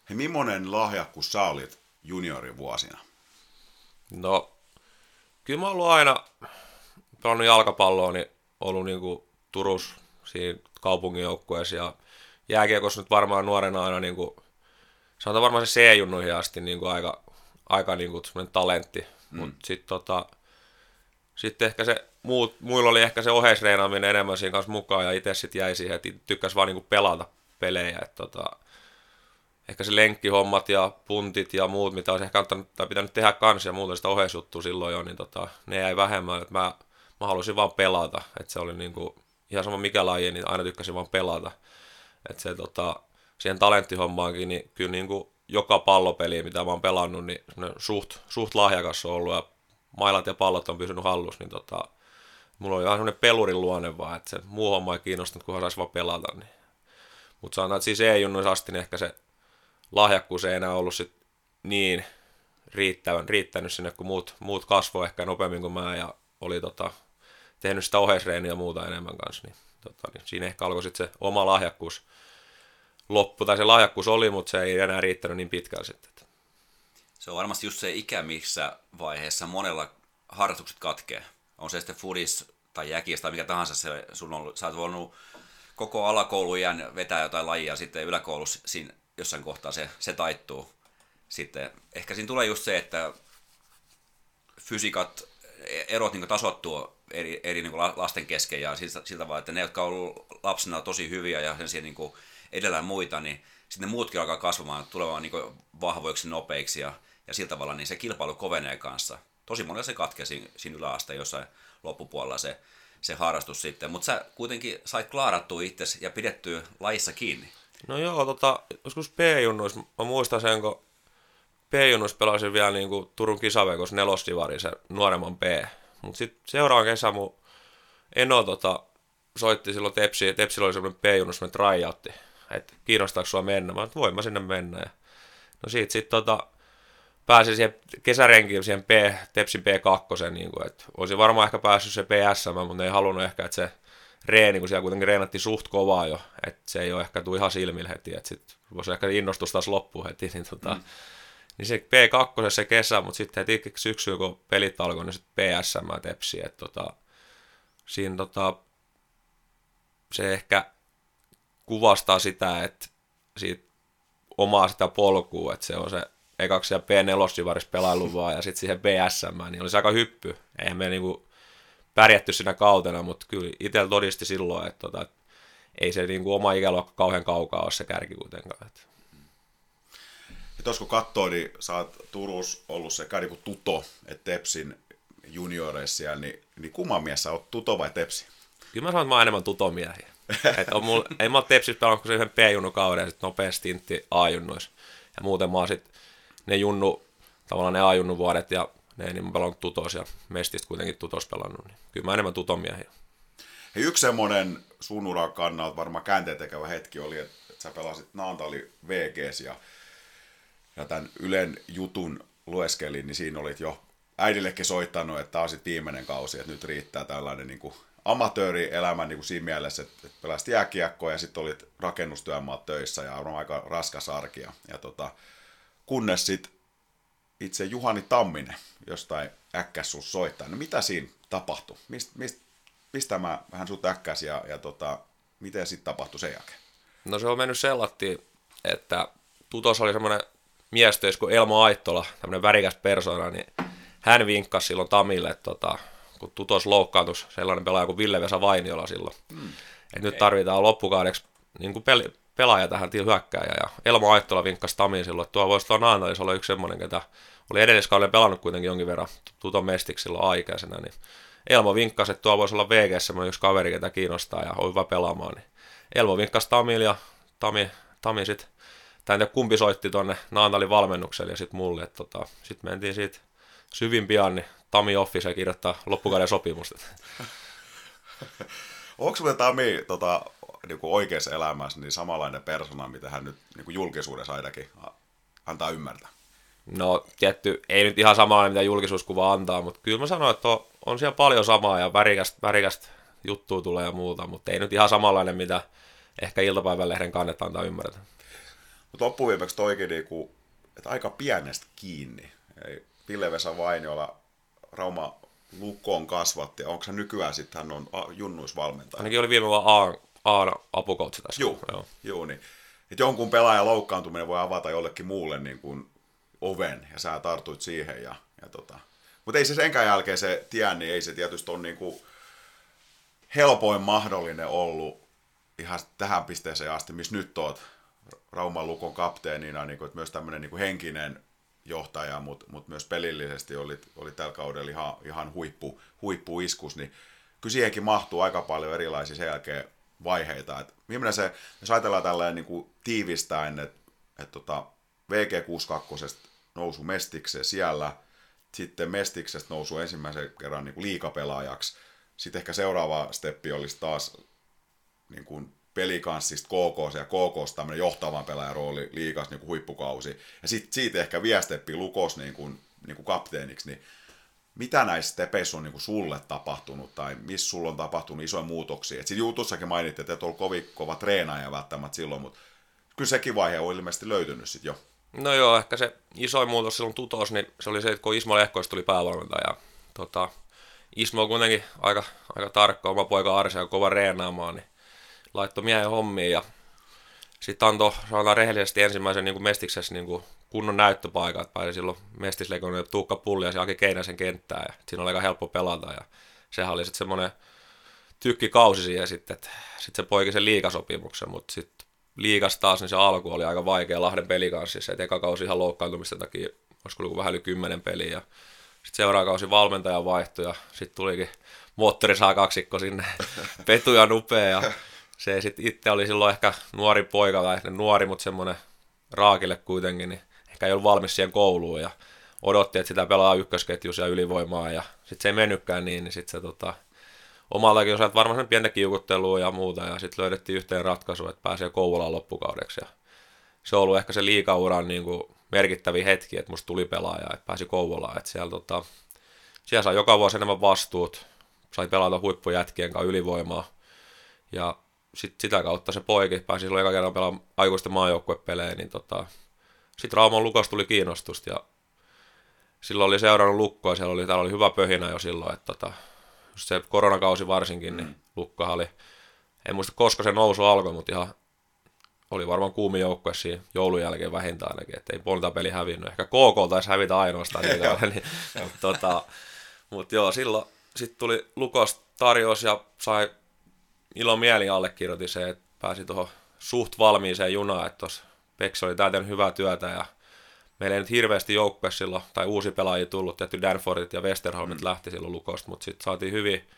Hei, millainen lahjakkuus sä olit juniorin vuosina? No, kyllä mä oon ollut aina pelannut jalkapalloa, niin ollut niin kuin Turus siinä kaupungin joukkueessa ja jääkiekossa nyt varmaan nuorena aina niin kuin, sanotaan varmaan se C-junnuihin asti niin kuin aika, aika niin kuin talentti, mm. mutta sitten tota, sitten ehkä se, muut, muilla oli ehkä se oheisreenaaminen enemmän siinä kanssa mukaan ja itse sitten jäi siihen, että tykkäsi vaan niinku pelata pelejä. Et tota, ehkä se lenkkihommat ja puntit ja muut, mitä olisi ehkä antanut, tai pitänyt tehdä kanssa ja muuta sitä oheisjuttua silloin jo, niin tota, ne jäi vähemmän. Et mä, mä halusin vaan pelata, että se oli niinku, ihan sama mikä laji, niin aina tykkäsin vaan pelata. Että se tota, siihen talenttihommaankin, niin kyllä niinku joka pallopeli, mitä mä oon pelannut, niin suht, suht lahjakas on ollut ja mailat ja pallot on pysynyt hallus, niin tota, mulla oli ihan semmoinen pelurin luonne vaan, että se muu homma ei kiinnostanut, kunhan saisi vaan pelata. Niin. Mutta sanotaan, että siis E-junnuissa asti niin ehkä se lahjakkuus ei enää ollut sit niin riittävän, riittänyt sinne, kun muut, muut kasvoi ehkä nopeammin kuin mä ja oli tota, tehnyt sitä oheisreeniä ja muuta enemmän kanssa, niin, tota, niin siinä ehkä alkoi sitten se oma lahjakkuus loppu, tai se lahjakkuus oli, mutta se ei enää riittänyt niin pitkään sitten. Se on varmasti just se ikä, missä vaiheessa monella harrastukset katkee. On se sitten fudis tai jäkis tai mikä tahansa se sun on, sä oot voinut koko alakoulujen vetää jotain lajia, sitten yläkoulussa siinä jossain kohtaa se, se taittuu. Sitten ehkä siinä tulee just se, että fysiikat, erot niin tasottuu eri, eri niin lasten kesken ja siltä, siltä vaan, että ne, jotka on ollut lapsena tosi hyviä ja sen niin edellä muita, niin sitten ne muutkin alkaa kasvamaan, tulemaan niin vahvoiksi, nopeiksi ja ja sillä tavalla niin se kilpailu kovenee kanssa. Tosi monella se katkesi siinä yläaste jossain loppupuolella se se harrastus sitten. Mutta sä kuitenkin sait klaarattua itsesi ja pidettyä laissa kiinni. No joo, tota, joskus P-junnuis, mä muistan sen, kun P-junnuis pelasin vielä niin kuin Turun kisaveikos nelosdivari, se nuoremman P. Mutta sitten seuraavan kesän mun Eno tota, soitti silloin Tepsi, Tepsillä oli semmoinen P-junnus, semmoinen tryoutti, että kiinnostaako sua mennä, mä voin mä sinne mennä. Ja, no siitä sitten tota, pääsin siihen kesärenkiin siihen P, Tepsin P2, niin kuin, että olisin varmaan ehkä päässyt se PSM, mutta ei halunnut ehkä, että se reeni, kun siellä kuitenkin reenattiin suht kovaa jo, että se ei ole ehkä tuu ihan silmillä heti, että sitten voisi ehkä innostus taas loppua heti, niin, tota, mm. Niin se P2 se kesä, mutta sitten heti syksyllä, kun pelit alkoi, niin sitten PSM tepsi, että tota, siinä tota, se ehkä kuvastaa sitä, että siitä omaa sitä polkua, että se on se ekaksi ja P4 pelailu vaan ja sitten siihen PSM, niin olisi aika hyppy. Eihän me niinku pärjätty siinä kautena, mutta kyllä itsellä todisti silloin, että, tota, ei se niinku oma ikäluokka kauhean kaukaa ole se kärki kuitenkaan. Että. Ja tuossa kun katsoo, niin sä oot Turus ollut sekä niinku tuto, että Tepsin junioreissa niin, niin kumman mies sä oot tuto vai Tepsi? Kyllä mä sanon, että mä oon enemmän tutomiehiä. että on mulla, ei mä ole Tepsissä pelannut kuin se yhden P-junnukauden ja sitten nopea stintti A-junnuissa. Ja muuten mä oon sit ne junnu, tavallaan ne A-junnu vuodet ja ne, niin mä pelannut tutos ja Mestistä kuitenkin tutos pelannut. Niin kyllä mä enemmän tutomiehiä. Hei, yksi semmoinen sun uran kannalta varmaan käänteentekevä hetki oli, että, että sä pelasit Naantali VGs ja, ja tämän Ylen jutun lueskelin, niin siinä olit jo äidillekin soittanut, että tämä on viimeinen kausi, että nyt riittää tällainen niin kuin amatöörielämä niin kuin siinä mielessä, että, pelasit jääkiekkoa ja sitten olit rakennustyömaat töissä ja on aika raskas arki. Ja, ja tota, kunnes sitten itse Juhani Tamminen jostain äkkäs sun soittaa. No mitä siinä tapahtui? Mist, mist, mistä mä vähän sut äkkäs ja, ja tota, miten sitten tapahtui sen jälkeen? No se on mennyt sellatti, että tutos oli semmoinen miestöis kuin Elmo Aittola, tämmöinen värikäs persona, niin hän vinkkasi silloin Tamille, että tota, kun tutos loukkaantui sellainen pelaaja kuin Ville-Vesa Vainiola silloin. Hmm. Että nyt tarvitaan loppukaudeksi niin kuin peli, pelaaja tähän hyökkääjä. Ja Elmo Aittola vinkkasi Tamiin silloin, että tuo voisi tuo Naantalis olla yksi semmoinen, ketä oli edelliskaudella pelannut kuitenkin jonkin verran tuton mestiksi silloin aikaisena. Niin Elmo vinkkasi, että tuo voisi olla VG semmoinen yksi kaveri, ketä kiinnostaa ja on hyvä pelaamaan. Niin Elmo vinkkasi Tamille ja Tami, Tami sitten, tai en tiedä kumpi soitti tuonne Naantalin valmennukselle ja sitten mulle. Tota, sitten mentiin siitä syvin pian, niin Tami Office kirjoittaa loppukauden sopimusta. Onko sulle Tami tota, niin kuin oikeassa elämässä niin samanlainen persona, mitä hän nyt niin kuin julkisuudessa ainakin antaa ymmärtää? No tietty, ei nyt ihan samanlainen, mitä julkisuuskuva antaa, mutta kyllä mä sanoin, että on, on siellä paljon samaa ja värikästä, värikästä juttua tulee ja muuta, mutta ei nyt ihan samanlainen, mitä ehkä iltapäivälehden kannetta antaa ymmärtää. Mutta loppuviimeksi toikin, niin kuin, että aika pienestä kiinni. Ei, Ville-Vesa Vainiola, Rauma Lukkoon kasvatti. Onko se nykyään sitten, hän on junnuisvalmentaja? Ainakin oli viime vuonna A, A apukoutsi tässä. Joo, joo. joo niin. Että jonkun pelaajan loukkaantuminen voi avata jollekin muulle niin kuin oven, ja sä tartuit siihen. Ja, ja tota. Mutta ei se senkään jälkeen se tie, niin ei se tietysti ole niin kuin helpoin mahdollinen ollut ihan tähän pisteeseen asti, missä nyt oot Rauman lukon kapteenina, niin kuin, että myös tämmöinen niin kuin henkinen johtaja, mutta mut myös pelillisesti oli, oli tällä kaudella ihan, ihan huippu, huippuiskus, niin kyllä siihenkin mahtuu aika paljon erilaisia sen jälkeen vaiheita. Et millainen se, jos ajatellaan tällainen niin kuin tiivistäen, että et tota, VG62 nousu Mestikseen siellä, sitten Mestiksestä nousu ensimmäisen kerran niin kuin liikapelaajaksi, sitten ehkä seuraava steppi olisi taas niin kuin pelikanssista KK ja KK tämmöinen johtavan pelaajan rooli liikas niin kuin huippukausi. Ja sitten siitä ehkä viesteppi Lukos niin kuin, niin kuin kapteeniksi, niin mitä näissä stepeissä on niin kuin sulle tapahtunut tai missä sulla on tapahtunut isoja muutoksia? Sitten jutussakin mainittiin, että et ole kovin kova treenaaja välttämättä silloin, mutta kyllä sekin vaihe on ilmeisesti löytynyt sitten jo. No joo, ehkä se isoin muutos silloin tutos, niin se oli se, että kun Ismo Lehkoista tuli päävalmentaja, tota, Ismo on kuitenkin aika, aika tarkka, oma poika Arse on kova reenaamaan, niin laittoi miehen hommiin ja sitten antoi, sanotaan rehellisesti ensimmäisen niin kuin mestiksessä niin kuin kunnon näyttöpaikan, että pääsi silloin mestisleikonen Tuukka Pulli ja se Aki Keinäsen kenttään ja siinä oli aika helppo pelata ja sehän oli sitten semmoinen tykkikausi siihen sitten, että sitten se poiki sen liikasopimuksen, mutta sitten liikas taas, niin se alku oli aika vaikea Lahden pelikanssissa, että eka kausi ihan loukkaantumista takia, olisiko ollut vähän yli kymmenen peliä ja sitten seuraava kausi valmentaja vaihtui ja sitten tulikin moottori saa kaksikko sinne, Petu ja Nupea. Ja se sitten itse oli silloin ehkä nuori poika, tai nuori, mutta semmoinen raakille kuitenkin, niin ehkä ei ollut valmis siihen kouluun ja odotti, että sitä pelaa ykkösketjus ja ylivoimaa ja sitten se ei mennytkään niin, niin sitten se tota, omaltakin osalta varmaan sen pientä kiukuttelua ja muuta ja sitten löydettiin yhteen ratkaisu, että pääsee Kouvolaan loppukaudeksi ja se on ollut ehkä se liikauran niin kuin merkittävi hetki, että musta tuli pelaaja, että pääsi Kouvolaan, että siellä, tota, siellä sai joka vuosi enemmän vastuut, sai pelata huippujätkien kanssa ylivoimaa ja sit sitä kautta se poiki pääsi silloin eka kerran pelaamaan aikuisten maajoukkuepelejä, niin tota, sitten Raumon Lukas tuli kiinnostusta ja silloin oli seurannut lukkoa, siellä oli, täällä oli hyvä pöhinä jo silloin, että tota, se koronakausi varsinkin, niin mm. lukkohan oli, en muista koska se nousu alkoi, mutta ihan oli varmaan kuumi joukkue siinä joulun jälkeen vähintään ainakin, että ei monta peli hävinnyt. Ehkä KK taisi hävitä ainoastaan niin, niin mutta tota, mut joo, silloin sitten tuli Lukos tarjous ja sai ilo mieli allekirjoitti se, että pääsi tuohon suht valmiiseen junaan, että tuossa Peksa oli täytänyt hyvää työtä ja meillä ei nyt hirveästi joukkue silloin, tai uusi pelaaja tullut, tehty Danfordit ja Westerholmit mm. lähti silloin Lukosta, mutta sitten saatiin hyvin,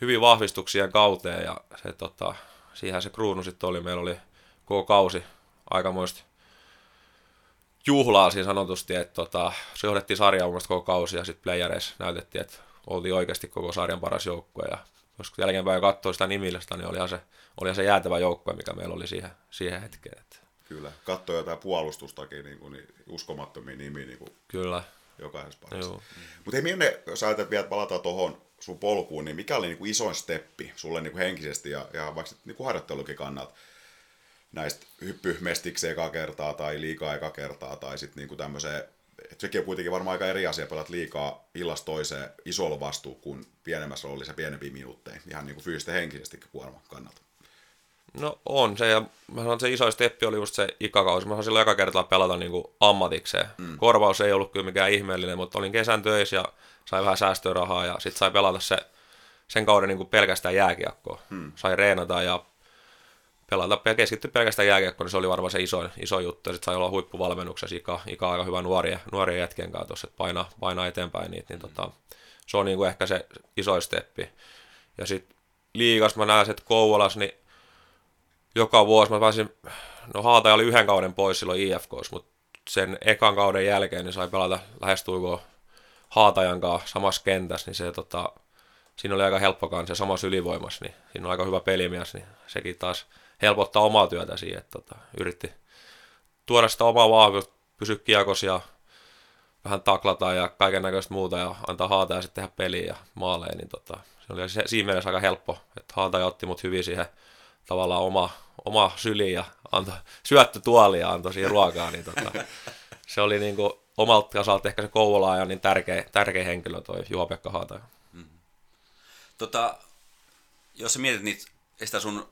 hyvin vahvistuksia kauteen ja se, tota, siihen se kruunu sitten oli, meillä oli koko kausi aikamoista juhlaa siinä sanotusti, että tota, se johdettiin sarjaa mun koko kausi ja sitten playereissa näytettiin, että oltiin oikeasti koko sarjan paras joukkue ja jos jälkeenpäin katsoo sitä nimillistä, niin olihan se, olihan se jäätävä joukkue, mikä meillä oli siihen, siihen hetkeen. Että. Kyllä, katsoo jotain puolustustakin, niin, kuin, niin uskomattomia nimiä niin kuin Kyllä. jokaisessa paikassa. Mutta hei Minne, jos ajatellaan vielä palata tuohon sun polkuun, niin mikä oli niin kuin isoin steppi sulle niin kuin henkisesti ja, ja vaikka niin kuin harjoittelukin kannalta? näistä hyppymestiksi eka kertaa tai liikaa eka kertaa tai sitten niinku tämmöiseen, että sekin on kuitenkin varmaan aika eri asia pelat liikaa illasta toiseen isolla vastuu kuin pienemmässä roolissa pienempiä minuutteja, ihan niin kuin fyysisesti henkisesti kuorma kannalta. No on se, ja mä sanon, että se iso steppi oli just se ikäkausi. Mä silloin eka kertaa pelata niin kuin ammatikseen. Mm. Korvaus ei ollut kyllä mikään ihmeellinen, mutta olin kesän töissä ja sai vähän säästörahaa ja sitten sai pelata se, sen kauden niin kuin pelkästään jääkiekkoa. Mm. Sai reenata ja pelata ja keskittyä pelkästään jääkiekkoon, niin se oli varmaan se iso, iso juttu. Sitten sai olla huippuvalmennuksessa, Ika, Ika aika hyvä nuoria, nuoria jätkien kanssa tuossa, että painaa, painaa eteenpäin niitä, niin tota, se on niin kuin ehkä se iso steppi. Ja sitten liigas mä näen, että Kouvolas, niin joka vuosi mä pääsin, no Haataja oli yhden kauden pois silloin IFKs, mutta sen ekan kauden jälkeen niin sai pelata lähestyykö Haatajan kanssa samassa kentässä, niin se tota, siinä oli aika helppo kanssa samassa ylivoimassa, niin siinä on aika hyvä pelimies, niin sekin taas helpottaa omaa työtä siihen, että tota, yritti tuoda sitä omaa vahvuutta, pysyä kiekos ja vähän taklata ja kaiken näköistä muuta ja antaa haata ja sitten tehdä peliä ja maaleja, niin tota, se oli se, siinä mielessä aika helppo, että haata otti mut hyvin siihen tavallaan oma, oma syli ja antoi syöttö tuoli ja antoi siihen ruokaa, niin tota, se oli niin kuin omalta osalta ehkä se Kouvola niin tärkeä, tärkeä henkilö toi Juha-Pekka Haata. Mm-hmm. Tota, jos sä mietit niitä, sitä sun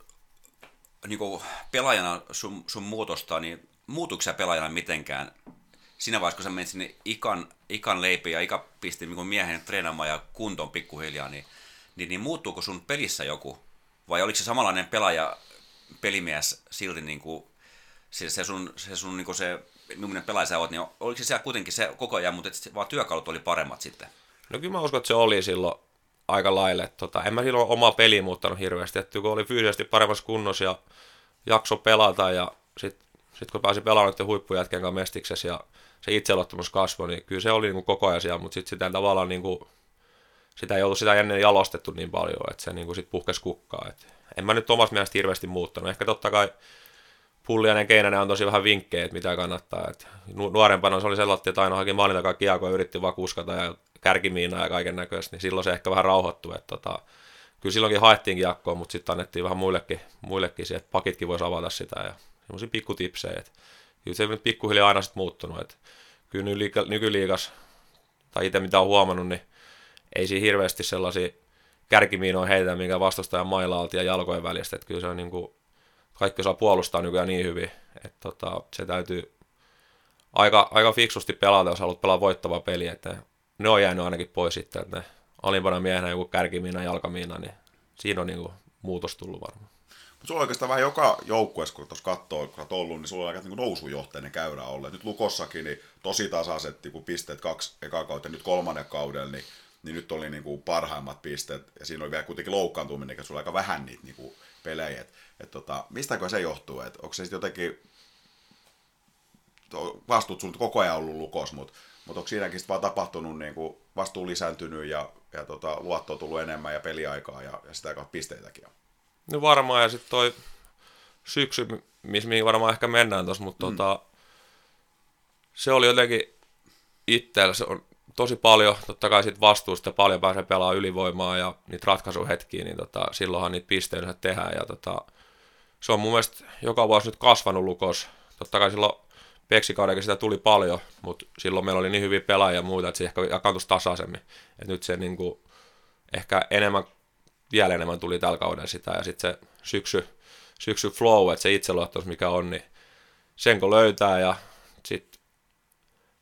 niin kuin pelaajana sun, sun muutosta, niin muutuuko sä pelaajana mitenkään siinä vaiheessa, kun sä menit sinne ikan, ikan leipiin ja ika pisti niin miehen treenaamaan ja kuntoon pikkuhiljaa, niin, niin, niin muuttuuko sun pelissä joku? Vai oliko se samanlainen pelaaja, pelimies silti niin kuin, se, se sun, se, sun niin kuin se millainen pelaaja sä oot, niin oliko se siellä kuitenkin se koko ajan, mutta vaan työkalut oli paremmat sitten? No kyllä mä uskon, että se oli silloin aika laille. Tota, en mä silloin oma peli muuttanut hirveästi, että kun oli fyysisesti paremmassa kunnossa ja jakso pelata ja sitten sit kun pääsi pelaamaan huippujätkien kanssa mestiksessä ja se itseluottamus kasvoi, niin kyllä se oli niin kuin koko ajan siellä, mutta sitten sitä tavallaan niin kuin, sitä ei ollut sitä ennen jalostettu niin paljon, että se niin kuin sit puhkesi kukkaa. Et en mä nyt omasta mielestä hirveästi muuttanut. Ehkä totta kai Pulliainen Keinänen on tosi vähän vinkkejä, että mitä kannattaa. Et nuorempana se oli sellainen, että aina haki maalin takaa kiekko ja yritti vaan kuskata ja kärkimiinaa ja kaiken näköistä, niin silloin se ehkä vähän rauhoittui. Että tota, kyllä silloinkin haettiin kiekkoa, mutta sitten annettiin vähän muillekin, muillekin siihen, että pakitkin voisi avata sitä ja semmoisia pikkutipsejä. Että kyllä se on pikkuhiljaa aina sitten muuttunut. Että kyllä nykyliikas, tai itse mitä on huomannut, niin ei siinä hirveästi sellaisia kärkimiinoja heitä, minkä vastustajan mailalta ja jalkojen välistä. Että kyllä se on niin kuin, kaikki osaa puolustaa nykyään niin hyvin, että tota, se täytyy aika, aika fiksusti pelata, jos haluat pelaa voittavaa peliä. Että ne on jäänyt ainakin pois sitten, että ne alimpana miehenä joku kärkimiina, jalkamiina, niin siinä on niin kuin muutos tullut varmaan. Mutta sulla on oikeastaan vähän joka joukkueessa, kun tuossa katsoo, kun olet ollut, niin sulla on aika niin nousujohteinen käyrä ollut. Nyt Lukossakin niin tosi tasaiset niin pisteet kaksi eka kautta, nyt kolmannen kaudella, niin niin nyt oli niin kuin parhaimmat pisteet, ja siinä oli vielä kuitenkin loukkaantuminen, että sulla oli aika vähän niitä niin kuin pelejä. Et, et tota, mistäkö se johtuu? Et onko se sitten jotenkin, vastuut sulla koko ajan ollut lukos, mutta mut onko siinäkin sitten vaan tapahtunut niin kuin vastuu lisääntynyt ja, ja tota, luotto on tullut enemmän ja peliaikaa ja, ja sitä kautta pisteitäkin on? No varmaan, ja sitten toi syksy, missä mihin varmaan ehkä mennään tuossa, mutta mm. tota, se oli jotenkin itsellä, se on tosi paljon, totta kai sit vastuusta paljon pääsee pelaamaan ylivoimaa ja niitä ratkaisuhetkiä, niin tota, silloinhan niitä pisteitä tehdään. Ja tota, se on mun mielestä joka vuosi nyt kasvanut lukos. Totta kai silloin Peksikaudellakin sitä tuli paljon, mutta silloin meillä oli niin hyviä pelaajia ja muuta, että se ehkä jakaantui tasaisemmin. Et nyt se niin kuin, ehkä enemmän, vielä enemmän tuli tällä kaudella sitä. Ja sitten se syksy, syksy flow, että se itseluottamus mikä on, niin sen kun löytää ja sitten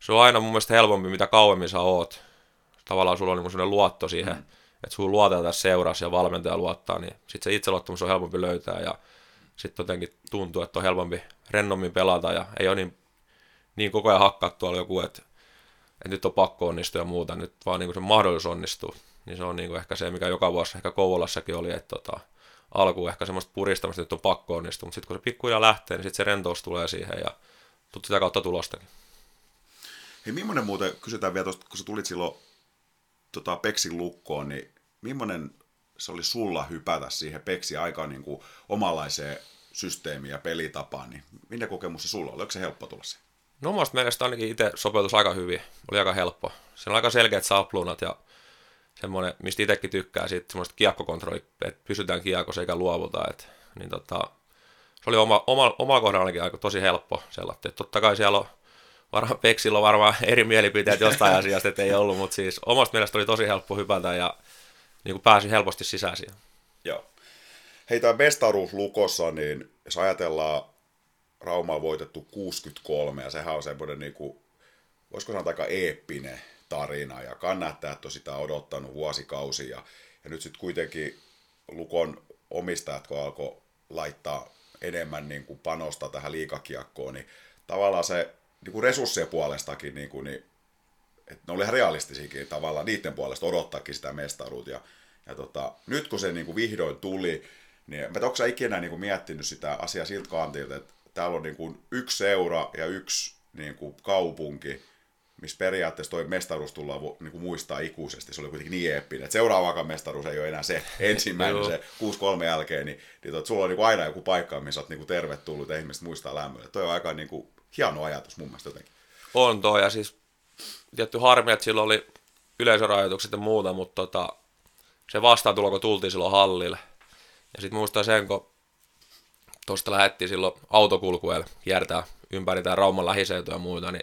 se on aina mun mielestä helpompi, mitä kauemmin sä oot. Tavallaan sulla on niin sellainen luotto siihen, mm. että sulla luotetaan tässä seurassa ja valmentaja luottaa, niin sitten se itseluottamus on helpompi löytää ja sitten jotenkin tuntuu, että on helpompi rennommin pelata ja ei ole niin, niin koko ajan hakkaa tuolla joku, että, että nyt on pakko onnistua ja muuta, nyt vaan niin se mahdollisuus onnistuu. Niin se on niin ehkä se, mikä joka vuosi ehkä Kouvolassakin oli, että tota, alkuun ehkä semmoista puristamista, että nyt on pakko onnistua, mutta sitten kun se pikkuja lähtee, niin sitten se rentous tulee siihen ja tut sitä kautta tulostakin. Hei, millainen muuten, kysytään vielä tuosta, kun sä tulit silloin tota, Peksin lukkoon, niin millainen se oli sulla hypätä siihen Peksi aikaan niin kuin omanlaiseen systeemiin ja pelitapaan, niin minne kokemus se sulla oli? Oliko se helppo tulla siihen? No omasta mielestä ainakin itse sopeutus aika hyvin, oli aika helppo. Se on aika selkeät sapluunat ja semmoinen, mistä itsekin tykkää, siitä semmoista kiekkokontrolli, että pysytään kiekossa eikä luovuta, että, niin tota, se oli oma, oma, oma kohdalla aika tosi helppo sellainen, että totta kai siellä on varmaan Peksillä on varmaan eri mielipiteet jostain asiasta, että ei ollut, mutta siis omasta mielestä oli tosi helppo hypätä ja niin kuin pääsi helposti sisään siihen. Joo. Hei, tämä mestaruus Lukossa, niin jos ajatellaan Raumaa voitettu 63, ja sehän on semmoinen, niin kuin, voisiko sanoa aika eeppinen tarina, ja kannattajat on sitä odottanut vuosikausia, ja, nyt sitten kuitenkin Lukon omistajat, kun alkoi laittaa enemmän niin kuin panosta tähän liikakiekkoon, niin tavallaan se niin kuin resurssien puolestakin, niin kuin, niin, että ne oli ihan realistisiakin tavallaan niiden puolesta odottaakin sitä mestaruutta. Ja, ja tota, nyt kun se niin kuin vihdoin tuli, niin onko sä ikinä niin kuin miettinyt sitä asiaa siltä kantilta, että täällä on niin kuin yksi seura ja yksi niin kuin kaupunki, missä periaatteessa toi mestaruus tullaan niin kuin muistaa ikuisesti. Se oli kuitenkin niin eeppinen, että seuraavakaan mestaruus ei ole enää se ensimmäinen, se 6-3 jälkeen, niin, niin tot, sulla on niin kuin aina joku paikka, missä olet niin kuin tervetullut ja ihmiset muistaa lämmöllä. Toi on aika niin kuin hieno ajatus mun mielestä jotenkin. On tuo, ja siis tietty harmi, että silloin oli yleisörajoitukset ja muuta, mutta tota, se vastaantulo, kun tultiin silloin hallille. Ja sitten muistan sen, kun tuosta lähdettiin silloin autokulkueelle kiertää ympäri tämä Rauman lähiseutua ja muuta, niin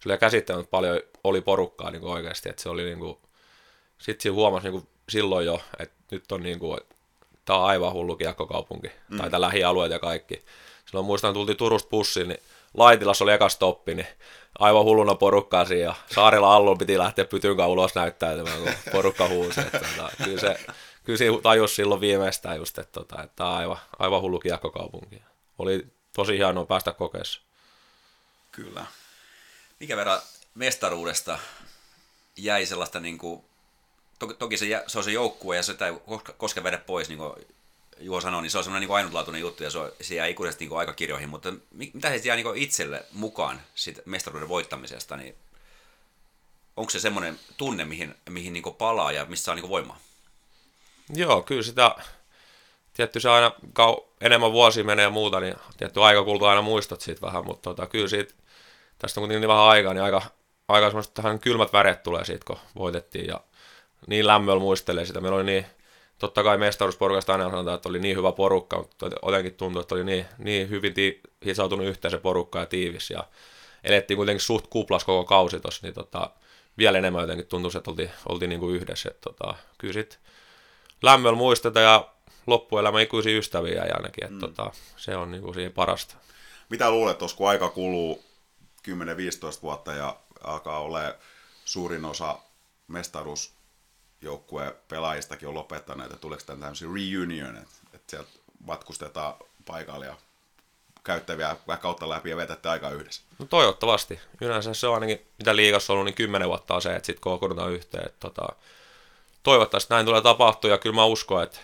se oli käsittämättä paljon oli porukkaa niin oikeasti, että se oli niin kuin, sitten siinä huomasi niin kuin silloin jo, että nyt on niin kuin, tämä on aivan hullu kiekkokaupunki, mm. tai tämä lähialueet ja kaikki. Silloin muistan, tultiin Turusta bussiin, niin Laitilassa oli eka stoppi, niin aivan hulluna porukkaa siinä. Ja Saarilla Allon piti lähteä pytynkaan ulos näyttäytymään, kun porukka huusi. Että, tota, kyllä se, kyllä se tajus silloin viimeistään just, että, tota, että tämä on aivan, aivan hullu kiekkokaupunki. Oli tosi hienoa päästä kokeessa. Kyllä. Mikä verran mestaruudesta jäi sellaista niin kuin, toki, toki se, se on se joukkue ja sitä ei koske vedä pois, niin kuin Juho sanoi, niin se on semmoinen niin ainutlaatuinen juttu ja se, on, se jää ikuisesti niin aikakirjoihin, mutta mitä se jää niin itselle mukaan siitä mestaruuden voittamisesta, niin onko se semmoinen tunne, mihin, mihin niin palaa ja missä on niin voimaa? Joo, kyllä sitä, tietty se aina kau, enemmän vuosi menee ja muuta, niin tietty aika kultuu aina muistot siitä vähän, mutta tota, kyllä siitä, tästä on kuitenkin niin vähän aikaa, niin aika, aika semmoista tähän kylmät väret tulee siitä, kun voitettiin ja niin lämmöllä muistelee sitä. Meillä oli niin totta kai mestaruusporukasta aina sanotaan, että oli niin hyvä porukka, mutta jotenkin tuntui, että oli niin, niin hyvin ti- hisautunut yhteen se porukka ja tiivis. Ja elettiin kuitenkin suht kuplas koko kausi tossa, niin tota, vielä enemmän jotenkin tuntui, että oltiin, oltiin niin kuin yhdessä. Että tota, kyllä sit lämmöllä muistetaan ja loppuelämä ikuisia ystäviä ja ainakin, että mm. tota, se on niin kuin siinä parasta. Mitä luulet, tuossa kun aika kuluu 10-15 vuotta ja alkaa olla suurin osa mestaruus joukkueen pelaajistakin on lopettanut, että tuleeko tämän tämmöisiä reunion, että, että sieltä matkustetaan paikalle ja käyttäviä kautta läpi ja vetätte aika yhdessä? No toivottavasti. Yleensä se on ainakin, mitä liigassa on ollut, niin kymmenen vuotta on se, että sitten kokoonnutaan yhteen. Että tota, toivottavasti näin tulee tapahtua ja kyllä mä uskon, että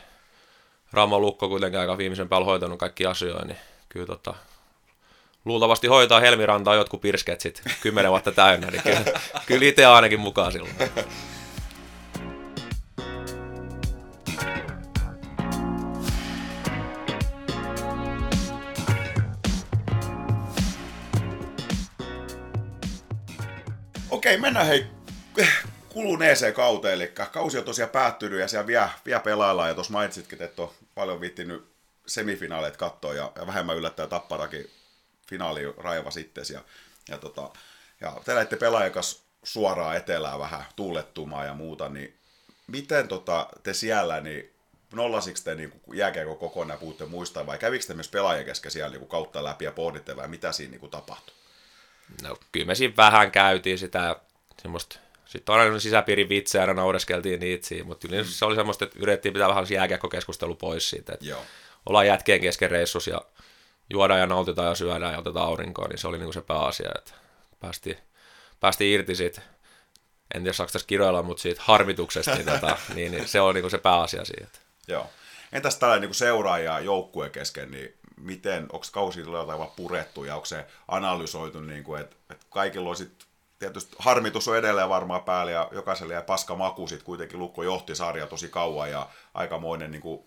Ramo Lukko kuitenkin aika viimeisen päällä hoitanut kaikki asioita, niin kyllä tota, luultavasti hoitaa Helmirantaa jotkut pirskeet sitten kymmenen vuotta täynnä, niin kyllä, kyllä itse ainakin mukaan silloin. Okei, mennään hei kuluneeseen kauteen, eli kausi on tosiaan päättynyt ja siellä vielä, vielä pelaillaan, ja tuossa mainitsitkin, että on paljon viittinyt semifinaaleet katsoa, ja, ja vähemmän yllättäen Tapparakin finaali raiva sitten, ja, ja, tota, ja te lähdette pelaajan kanssa suoraan etelään vähän tuulettumaan ja muuta, niin miten tota, te siellä, niin nollasiko te niin jääkeekö kokonaan puhutte muista, vai kävikö te myös pelaajien kesken siellä niin kautta läpi ja pohditte, vai mitä siinä niin tapahtui? No kyllä me siinä vähän käytiin sitä semmoista sitten on aina sisäpiirin vitsejä, aina naureskeltiin niitä siinä, mutta mm. se oli semmoista, että yritettiin pitää vähän jääkiekkokeskustelu pois siitä, että Joo. ollaan jätkien kesken reissus ja juodaan ja nautitaan ja syödään ja otetaan aurinkoa, niin se oli niinku se pääasia, että päästiin, päästiin irti siitä, en tiedä saako tässä kiroilla, mutta siitä harmituksesta, niin, tota, niin, niin se on niinku se pääasia siitä. Joo. Entäs tällainen niin seuraaja joukkueen kesken, niin miten, onko kausi jotain purettu ja onko se analysoitu, niin kuin, että, että kaikilla on sitten tietysti harmitus on edelleen varmaan päällä ja jokaiselle jäi paska maku, sitten kuitenkin Lukko johti sarja tosi kauan ja aikamoinen niin kuin,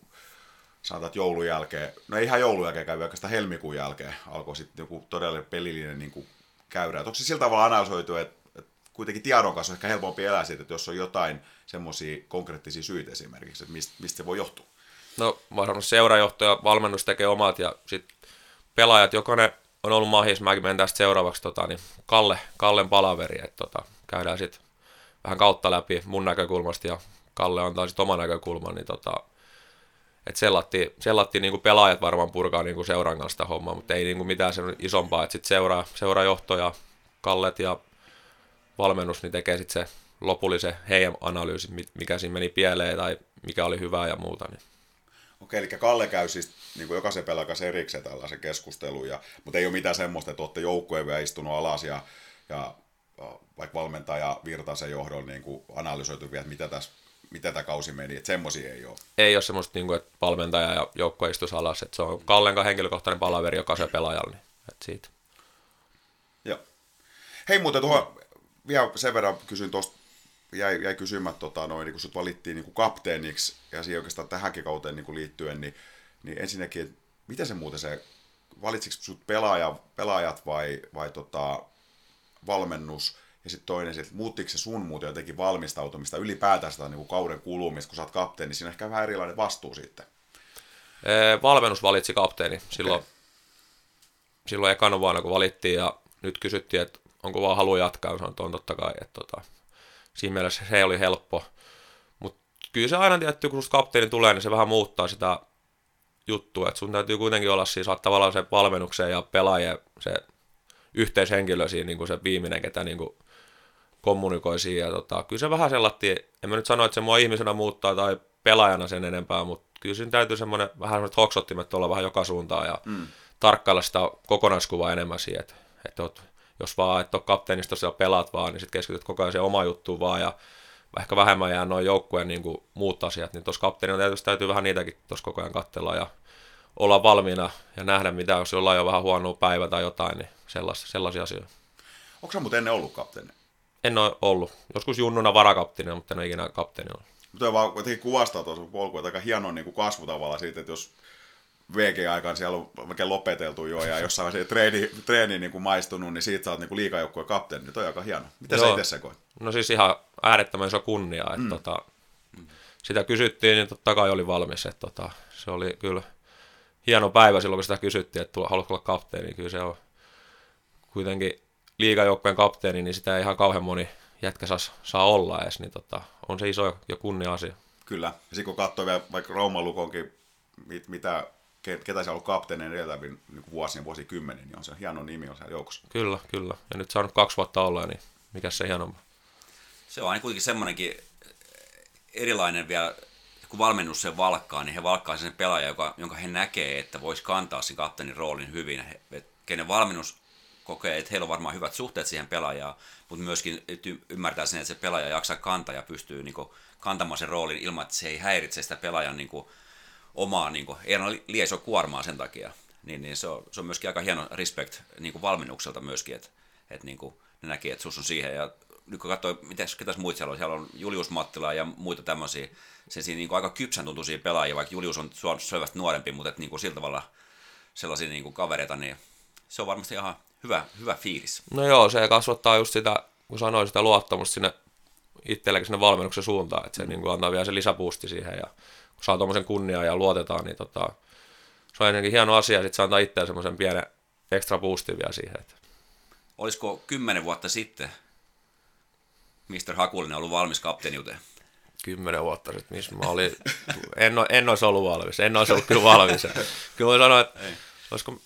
sanotaan, että joulun jälkeen, no ei ihan joulun jälkeen käy, oikeastaan helmikuun jälkeen alkoi sitten joku todellinen pelillinen niin kuin, käyrä. Onko se sillä tavalla analysoitu, että, että kuitenkin tiedon kanssa on ehkä helpompi elää siitä, että jos on jotain semmoisia konkreettisia syitä esimerkiksi, että mistä, mistä se voi johtua? No varmasti seurajohto ja valmennus tekee omat ja sitten pelaajat, jokainen on ollut mahis, mäkin menen tästä seuraavaksi tota, niin Kalle, Kallen palaveri, että tota, käydään sitten vähän kautta läpi mun näkökulmasta ja Kalle antaa sitten oman näkökulman, niin tota, että sellattiin, sellattiin niin pelaajat varmaan purkaa niin seuran kanssa sitä hommaa, mutta ei niin mitään sen isompaa, että sitten seuraa, seurajohto ja Kallet ja valmennus niin tekee sitten se lopullisen heidän analyysi, mikä siinä meni pieleen tai mikä oli hyvää ja muuta. Niin. Okei, eli Kalle käy siis niin kuin jokaisen pelaajan erikseen tällaisen keskustelun, ja, mutta ei ole mitään semmoista, että olette joukkueen vielä istunut alas ja, ja vaikka valmentaja Virtasen johdon niin kuin analysoitu vielä, että mitä tässä mitä tämä kausi meni, että semmoisia ei ole. Ei ole semmoista, niin kuin, että valmentaja ja joukkue istuisi alas, että se on Kallen henkilökohtainen palaveri jokaisen pelaajalle, niin että siitä. Joo. Hei muuten tuohon, vielä sen verran kysyn tuosta jäi, jäi kysymättä, tota, noin, niin kun sut valittiin niin kuin kapteeniksi ja siihen oikeastaan tähänkin kauteen niin kuin liittyen, niin, niin ensinnäkin, mitä se muuten se, valitsiko sut pelaaja, pelaajat vai, vai tota, valmennus, ja sitten toinen, että muuttiko se sun muuten jotenkin valmistautumista ylipäätään sitä niin kuin kauden kulumista, kun sä oot kapteeni, niin siinä on ehkä vähän erilainen vastuu sitten. Ee, valmennus valitsi kapteeni silloin, okay. silloin ekana vuonna, kun valittiin, ja nyt kysyttiin, että onko vaan halu jatkaa, sanoin, että on totta kai, että tota, siinä mielessä se oli helppo. Mutta kyllä se aina tietty, kun kapteeni tulee, niin se vähän muuttaa sitä juttua, että sun täytyy kuitenkin olla siis tavallaan se valmennuksen ja pelaajien se yhteishenkilö siinä niin kuin se viimeinen, ketä niin kuin kommunikoi siinä. Ja tota, kyllä se vähän sellatti, en mä nyt sano, että se mua ihmisenä muuttaa tai pelaajana sen enempää, mutta kyllä siinä täytyy semmoinen vähän semmoiset hoksottimet olla vähän joka suuntaan ja mm. tarkkailla sitä kokonaiskuvaa enemmän siihen, että, että oot jos vaan et ole kapteenista siellä pelaat vaan, niin sitten keskityt koko ajan se oma juttuun vaan ja ehkä vähemmän jää noin joukkueen niin kuin muut asiat, niin tuossa kapteenina täytyy, täytyy vähän niitäkin tuossa koko ajan katsella ja olla valmiina ja nähdä, mitä jos jollain on vähän huonoa päivä tai jotain, niin sellaisia, sellaisia asioita. Onko sä muuten ennen ollut kapteeni? En ole ollut. Joskus junnuna varakapteenina, mutta en ole ikinä kapteeni ollut. Mutta vaan jotenkin kuvastaa tuossa polkua, aika hieno niin kuin kasvu tavallaan siitä, että jos VG-aikaan siellä on oikein lopeteltu jo ja jossain se treeni, treeni niin kuin maistunut, niin siitä sä oot niin liikajoukkueen kapteeni, niin toi on aika hieno. Mitä sä itse sekoit? No siis ihan äärettömän iso kunnia, että mm. tota, sitä kysyttiin, niin totta kai oli valmis, että tota, se oli kyllä hieno päivä silloin, kun sitä kysyttiin, että haluatko olla kapteeni, kyllä se on kuitenkin liikajoukkueen kapteeni, niin sitä ei ihan kauhean moni jätkä saa, saa olla edes, niin tota, on se iso ja kunnia asia. Kyllä, ja sitten kun katsoo vielä vaikka Rauman Lukonkin, mit, mitä ketä siellä on ollut kapteeninen edeltävin niin vuosien, vuosikymmeniä, niin on se hieno nimi on siellä joukossa. Kyllä, kyllä. Ja nyt saanut kaksi vuotta olla, niin mikä se hienompaa. Se on aina kuitenkin semmoinenkin erilainen vielä, kun valmennus sen valkkaa, niin he valkkaa sen pelaaja, joka, jonka he näkee, että voisi kantaa sen kapteenin roolin hyvin. He, kenen valmennus kokee, että heillä on varmaan hyvät suhteet siihen pelaajaan, mutta myöskin ymmärtää sen, että se pelaaja jaksaa kantaa ja pystyy niin kuin, kantamaan sen roolin ilman, että se ei häiritse sitä pelaajan niin kuin, omaa, niin kuin, ei aina liiso kuormaa sen takia. Niin, niin se, on, se on myöskin aika hieno respect niin kuin valmennukselta myöskin, että, että niin kuin, ne näkee, että sus on siihen. Ja nyt kun katsoo, mitäs, ketäs muita siellä on, siellä on Julius Mattila ja muita tämmöisiä, se siinä niin kuin aika kypsän tuntuisia pelaajia, vaikka Julius on selvästi nuorempi, mutta että, niin kuin, sillä tavalla sellaisia niin kuin kavereita, niin se on varmasti ihan hyvä, hyvä fiilis. No joo, se kasvattaa just sitä, kun sanoin, sitä luottamusta sinne itsellekin sinne valmennuksen suuntaan, että se mm. niin kuin antaa vielä se lisäpuusti siihen ja kun saa tuommoisen kunniaa ja luotetaan, niin tota, se on ennenkin hieno asia, sitten se antaa itseään semmoisen pienen ekstra boostin vielä siihen. Että. Olisiko kymmenen vuotta sitten Mr. Hakulinen ollut valmis kapteeniuteen? Kymmenen vuotta sitten, missä mä olin, en, en olisi ollut valmis, en olisi ollut kyllä valmis. Kyllä voi sanoa, että Ei. olisiko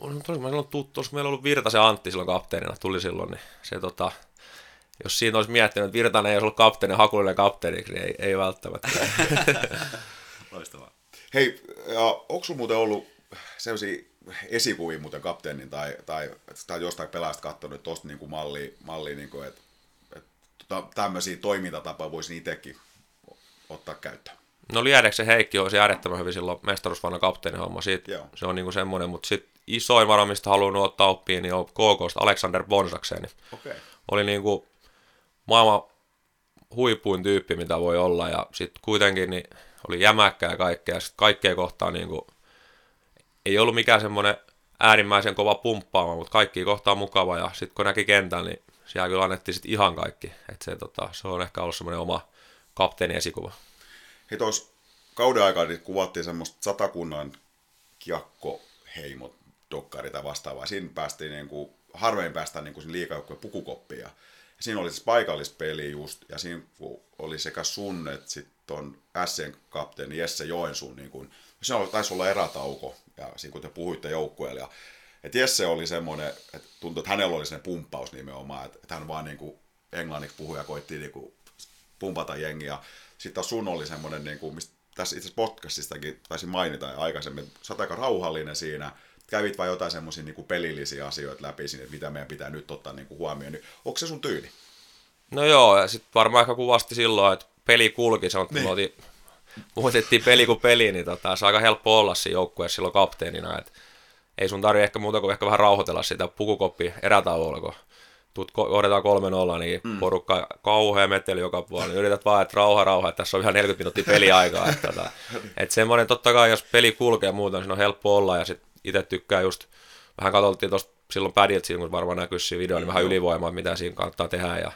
olisiko silloin tuttu, olisiko meillä ollut Virtasen Antti silloin kapteenina, tuli silloin, niin se tota, jos siinä olisi miettinyt, että Virtanen ei olisi ollut kapteeni, Hakulinen kapteeniksi, niin ei, ei välttämättä. Loistavaa. Hei, ja onko sinulla muuten ollut sellaisia esikuvia muuten kapteenin tai, tai, tai jostain pelaajasta katsonut, että tuosta niin malli, malli niin kuin, että, että tota, tämmöisiä toimintatapoja voisi itsekin ottaa käyttöön? No Liedeksen Heikki olisi äärettömän hyvin silloin mestaruusvanna kapteenihomma. Siitä, Joo. se on niin kuin semmoinen, mutta sitten isoin varo, mistä haluan ottaa oppiin, niin on KKsta Alexander Bonsakseni. Okay. Oli niin kuin maailman huipuin tyyppi, mitä voi olla, ja sitten kuitenkin niin oli jämäkkää kaikkea, ja sitten kaikkea kohtaa niin kuin, ei ollut mikään semmoinen äärimmäisen kova pumppaama, mutta kaikki kohtaa mukava, ja sitten kun näki kentän, niin siellä kyllä annettiin sitten ihan kaikki, että se, tota, se on ehkä ollut semmoinen oma kapteeni esikuva. Hei tuossa kauden aikana niin kuvattiin semmoista satakunnan kiekkoheimot dokkari tai vastaavaa. Siinä päästiin niin kuin, harvein päästään niin pukukoppia. Ja siinä oli siis paikallispeli just, ja siinä oli sekä sun että sitten Sn kapteeni Jesse Joensuun, niin kuin, se taisi olla erätauko, ja siinä kun te puhuitte joukkueelle, ja että Jesse oli semmoinen, että tuntui, että hänellä oli sen pumppaus nimenomaan, että, että hän vaan niin kuin englanniksi puhui ja koitti niin kuin pumpata jengiä. Sitten sun oli semmoinen, niin kuin, mistä tässä itse podcastistakin taisin mainita aikaisemmin, sä aika rauhallinen siinä, kävit vai jotain semmoisia niin pelillisiä asioita läpi sinne, että mitä meidän pitää nyt ottaa niin kuin huomioon, niin onko se sun tyyli? No joo, ja sitten varmaan ehkä kuvasti silloin, että peli kulki, se on, niin. me muutettiin peli kuin peli, niin tota, se on aika helppo olla siinä joukkueessa silloin kapteenina, että ei sun tarvi ehkä muuta kuin ehkä vähän rauhoitella sitä pukukoppi erätauolla, kun tuut, kohdetaan 3-0, niin mm. porukka kauhea meteli joka puolella, niin yrität vaan, että rauha, rauha, että tässä on ihan 40 minuuttia peliaikaa. että, tota, että semmoinen totta kai, jos peli kulkee muuta, niin siinä on helppo olla, ja sitten itse tykkää just, vähän katsottiin tuosta silloin pädiltä, siinä kun varmaan näkyy siinä video, niin vähän ylivoimaa, mitä siinä kannattaa tehdä, ja,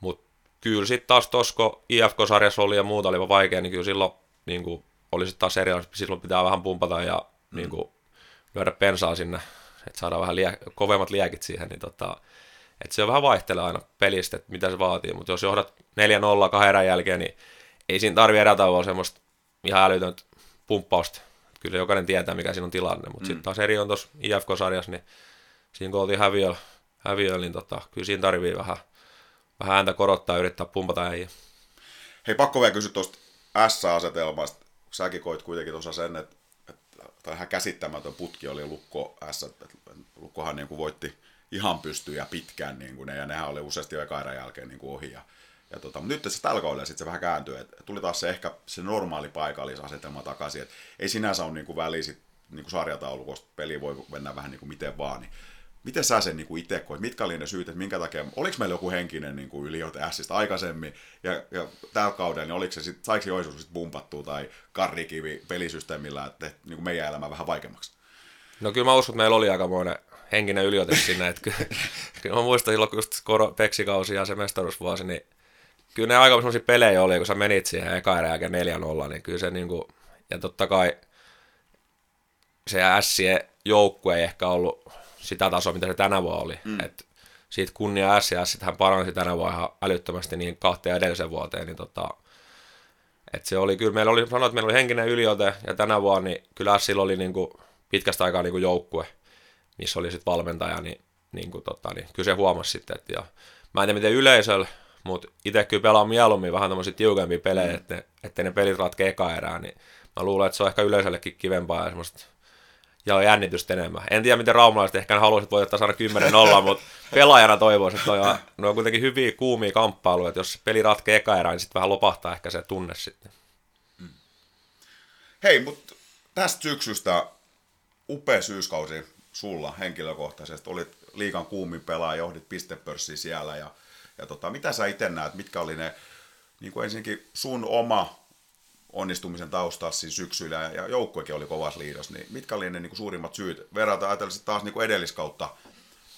mutta kyllä sitten taas tuossa, kun IFK-sarjassa oli ja muuta oli vaikea, niin kyllä silloin niin kuin, oli sitten taas eri, silloin pitää vähän pumpata ja mm. niin kuin, lyödä pensaa sinne, että saadaan vähän lie, kovemmat liekit siihen, niin tota, että se on vähän vaihtelee aina pelistä, että mitä se vaatii, mutta jos johdat 4-0 kahden erän jälkeen, niin ei siinä tarvi erätauolla semmoista ihan älytöntä pumppausta. Kyllä jokainen tietää, mikä siinä on tilanne, mutta mm. sitten taas eri on tuossa IFK-sarjassa, niin siinä kun oltiin häviöllä, häviöllä niin tota, kyllä siinä tarvii vähän, vähän ääntä korottaa ja yrittää pumpata äijä. Hei, pakko vielä kysyä tuosta S-asetelmasta. Säkin koit kuitenkin tuossa sen, että, että ihan käsittämätön putki oli Lukko S. Lukkohan niin kuin voitti ihan pystyy ja pitkään, niin kuin ne, ja nehän oli useasti jo jälkeen niin kuin ohi. Ja, ja tota, mutta nyt se tällä kaudella sitten se vähän kääntyy, että tuli taas se ehkä se normaali paikallisasetelma takaisin, että ei sinänsä ole niin kuin väliä sit, niin kuin sarjataulukosta, peli voi mennä vähän niin kuin miten vaan, niin miten sä sen niin itse koit? Mitkä oli ne syyt, että minkä takia, oliko meillä joku henkinen niin kuin yliote Sistä aikaisemmin, ja, ja tällä kaudella, niin oliko se sit, saiko se Joisuus sitten bumpattua tai karrikivi pelisysteemillä, että niin kuin meidän elämä vähän vaikeammaksi? No kyllä mä uskon, että meillä oli aikamoinen henkinen yliote sinne. Että kyllä, kyllä mä muistan silloin, kun just peksikausi ja se mestaruusvuosi, niin kyllä ne aika sellaisia pelejä oli, kun sä menit siihen eka erä jälkeen 4-0, niin kyllä se niinku, ja totta kai se Sien joukkue ei ehkä ollut sitä tasoa, mitä se tänä vuonna oli. Mm. Et siitä kunnia S ja S, hän paransi tänä vuonna ihan älyttömästi niin kahteen edellisen vuoteen, niin tota, et se oli kyllä, meillä oli, sanoin, että meillä oli henkinen yliote, ja tänä vuonna niin kyllä Sillä oli niin kuin pitkästä aikaa niin kuin joukkue, missä oli sitten valmentaja, niin, niin, kuin, tota, niin kyllä se huomasi sitten, että ja, mä en tiedä miten yleisöllä, mutta itse kyllä pelaan mieluummin vähän tämmöisiä tiukempia pelejä, mm. että, että ne pelit ratkee eka erää, niin mä luulen, että se on ehkä yleisöllekin kivempaa ja semmoista ja on jännitystä enemmän. En tiedä, miten raumalaiset ehkä haluaisivat voittaa saada 10 0 mutta pelaajana toivoisin, että on, ne on kuitenkin hyviä kuumia kamppailuja, että jos peli ratkee eka erään, niin sitten vähän lopahtaa ehkä se tunne sitten. Hei, mutta tästä syksystä upea syyskausi sulla henkilökohtaisesti. Olit liikan kuumin pelaaja, johdit pistepörssiä siellä ja, ja tota, mitä sä itse näet, mitkä oli ne, niin kuin ensinnäkin sun oma onnistumisen taustassa syksyllä ja joukkuekin oli kovas liidos, niin mitkä oli ne niin kuin suurimmat syyt? Verrata ajatellen taas niin kuin edelliskautta,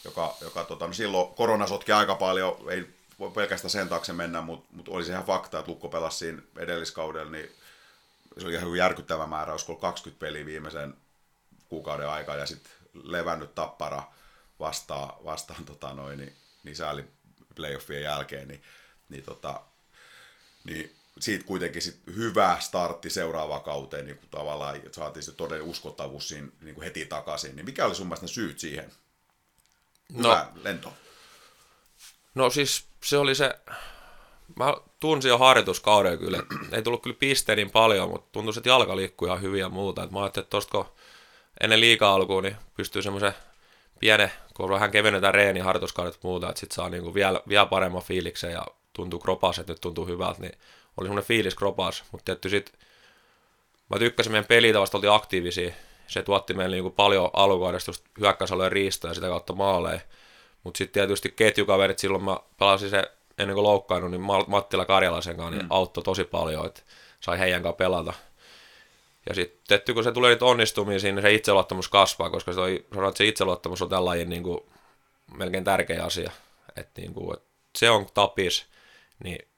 joka, joka tota, no silloin korona sotki aika paljon, ei voi pelkästään sen taakse mennä, mutta, mutta oli se ihan fakta, että Lukko pelasi siinä edelliskaudella, niin se oli ihan järkyttävä määrä, olisiko 20 peliä viimeisen kuukauden aikaa ja sitten levännyt tappara vastaan, vastaan tota noin, niin, niin sääli playoffien jälkeen, niin, niin, tota, niin siitä kuitenkin sit hyvä startti seuraavaan kauteen, niin kuin tavallaan saatiin se todellinen uskottavuus siinä niin kuin heti takaisin. Niin mikä oli sun mielestä ne syyt siihen? Hyvä no, lento. No siis se oli se, mä tunsin jo harjoituskauden kyllä, ei tullut kyllä pisteen niin paljon, mutta tuntui, että jalka liikkui ihan hyvin ja muuta. Et mä ajattelin, että tosta kun ennen liikaa alkuun, niin pystyy semmoisen pienen, kun vähän kevennetään reeni harjoituskaudet ja muuta, että sit saa niinku vielä, vielä paremman fiiliksen ja tuntuu kropas, että nyt tuntuu hyvältä, niin oli semmoinen fiilis kropas, mutta tietty sit, mä tykkäsin meidän pelitavasta, oltiin aktiivisia, se tuotti meille niinku paljon alkukaudesta just hyökkäysalojen riistoja ja sitä kautta maaleja, mutta sitten tietysti ketjukaverit, silloin mä pelasin se ennen kuin loukkaannut, niin Mattila Karjalaisen kanssa niin mm. auttoi tosi paljon, että sai heidän kanssa pelata. Ja sitten kun se tulee niitä onnistumisia, niin se itseluottamus kasvaa, koska se, on, että se itseluottamus on tällainen niin kuin, melkein tärkeä asia. Että niin kuin, että se on tapis, niin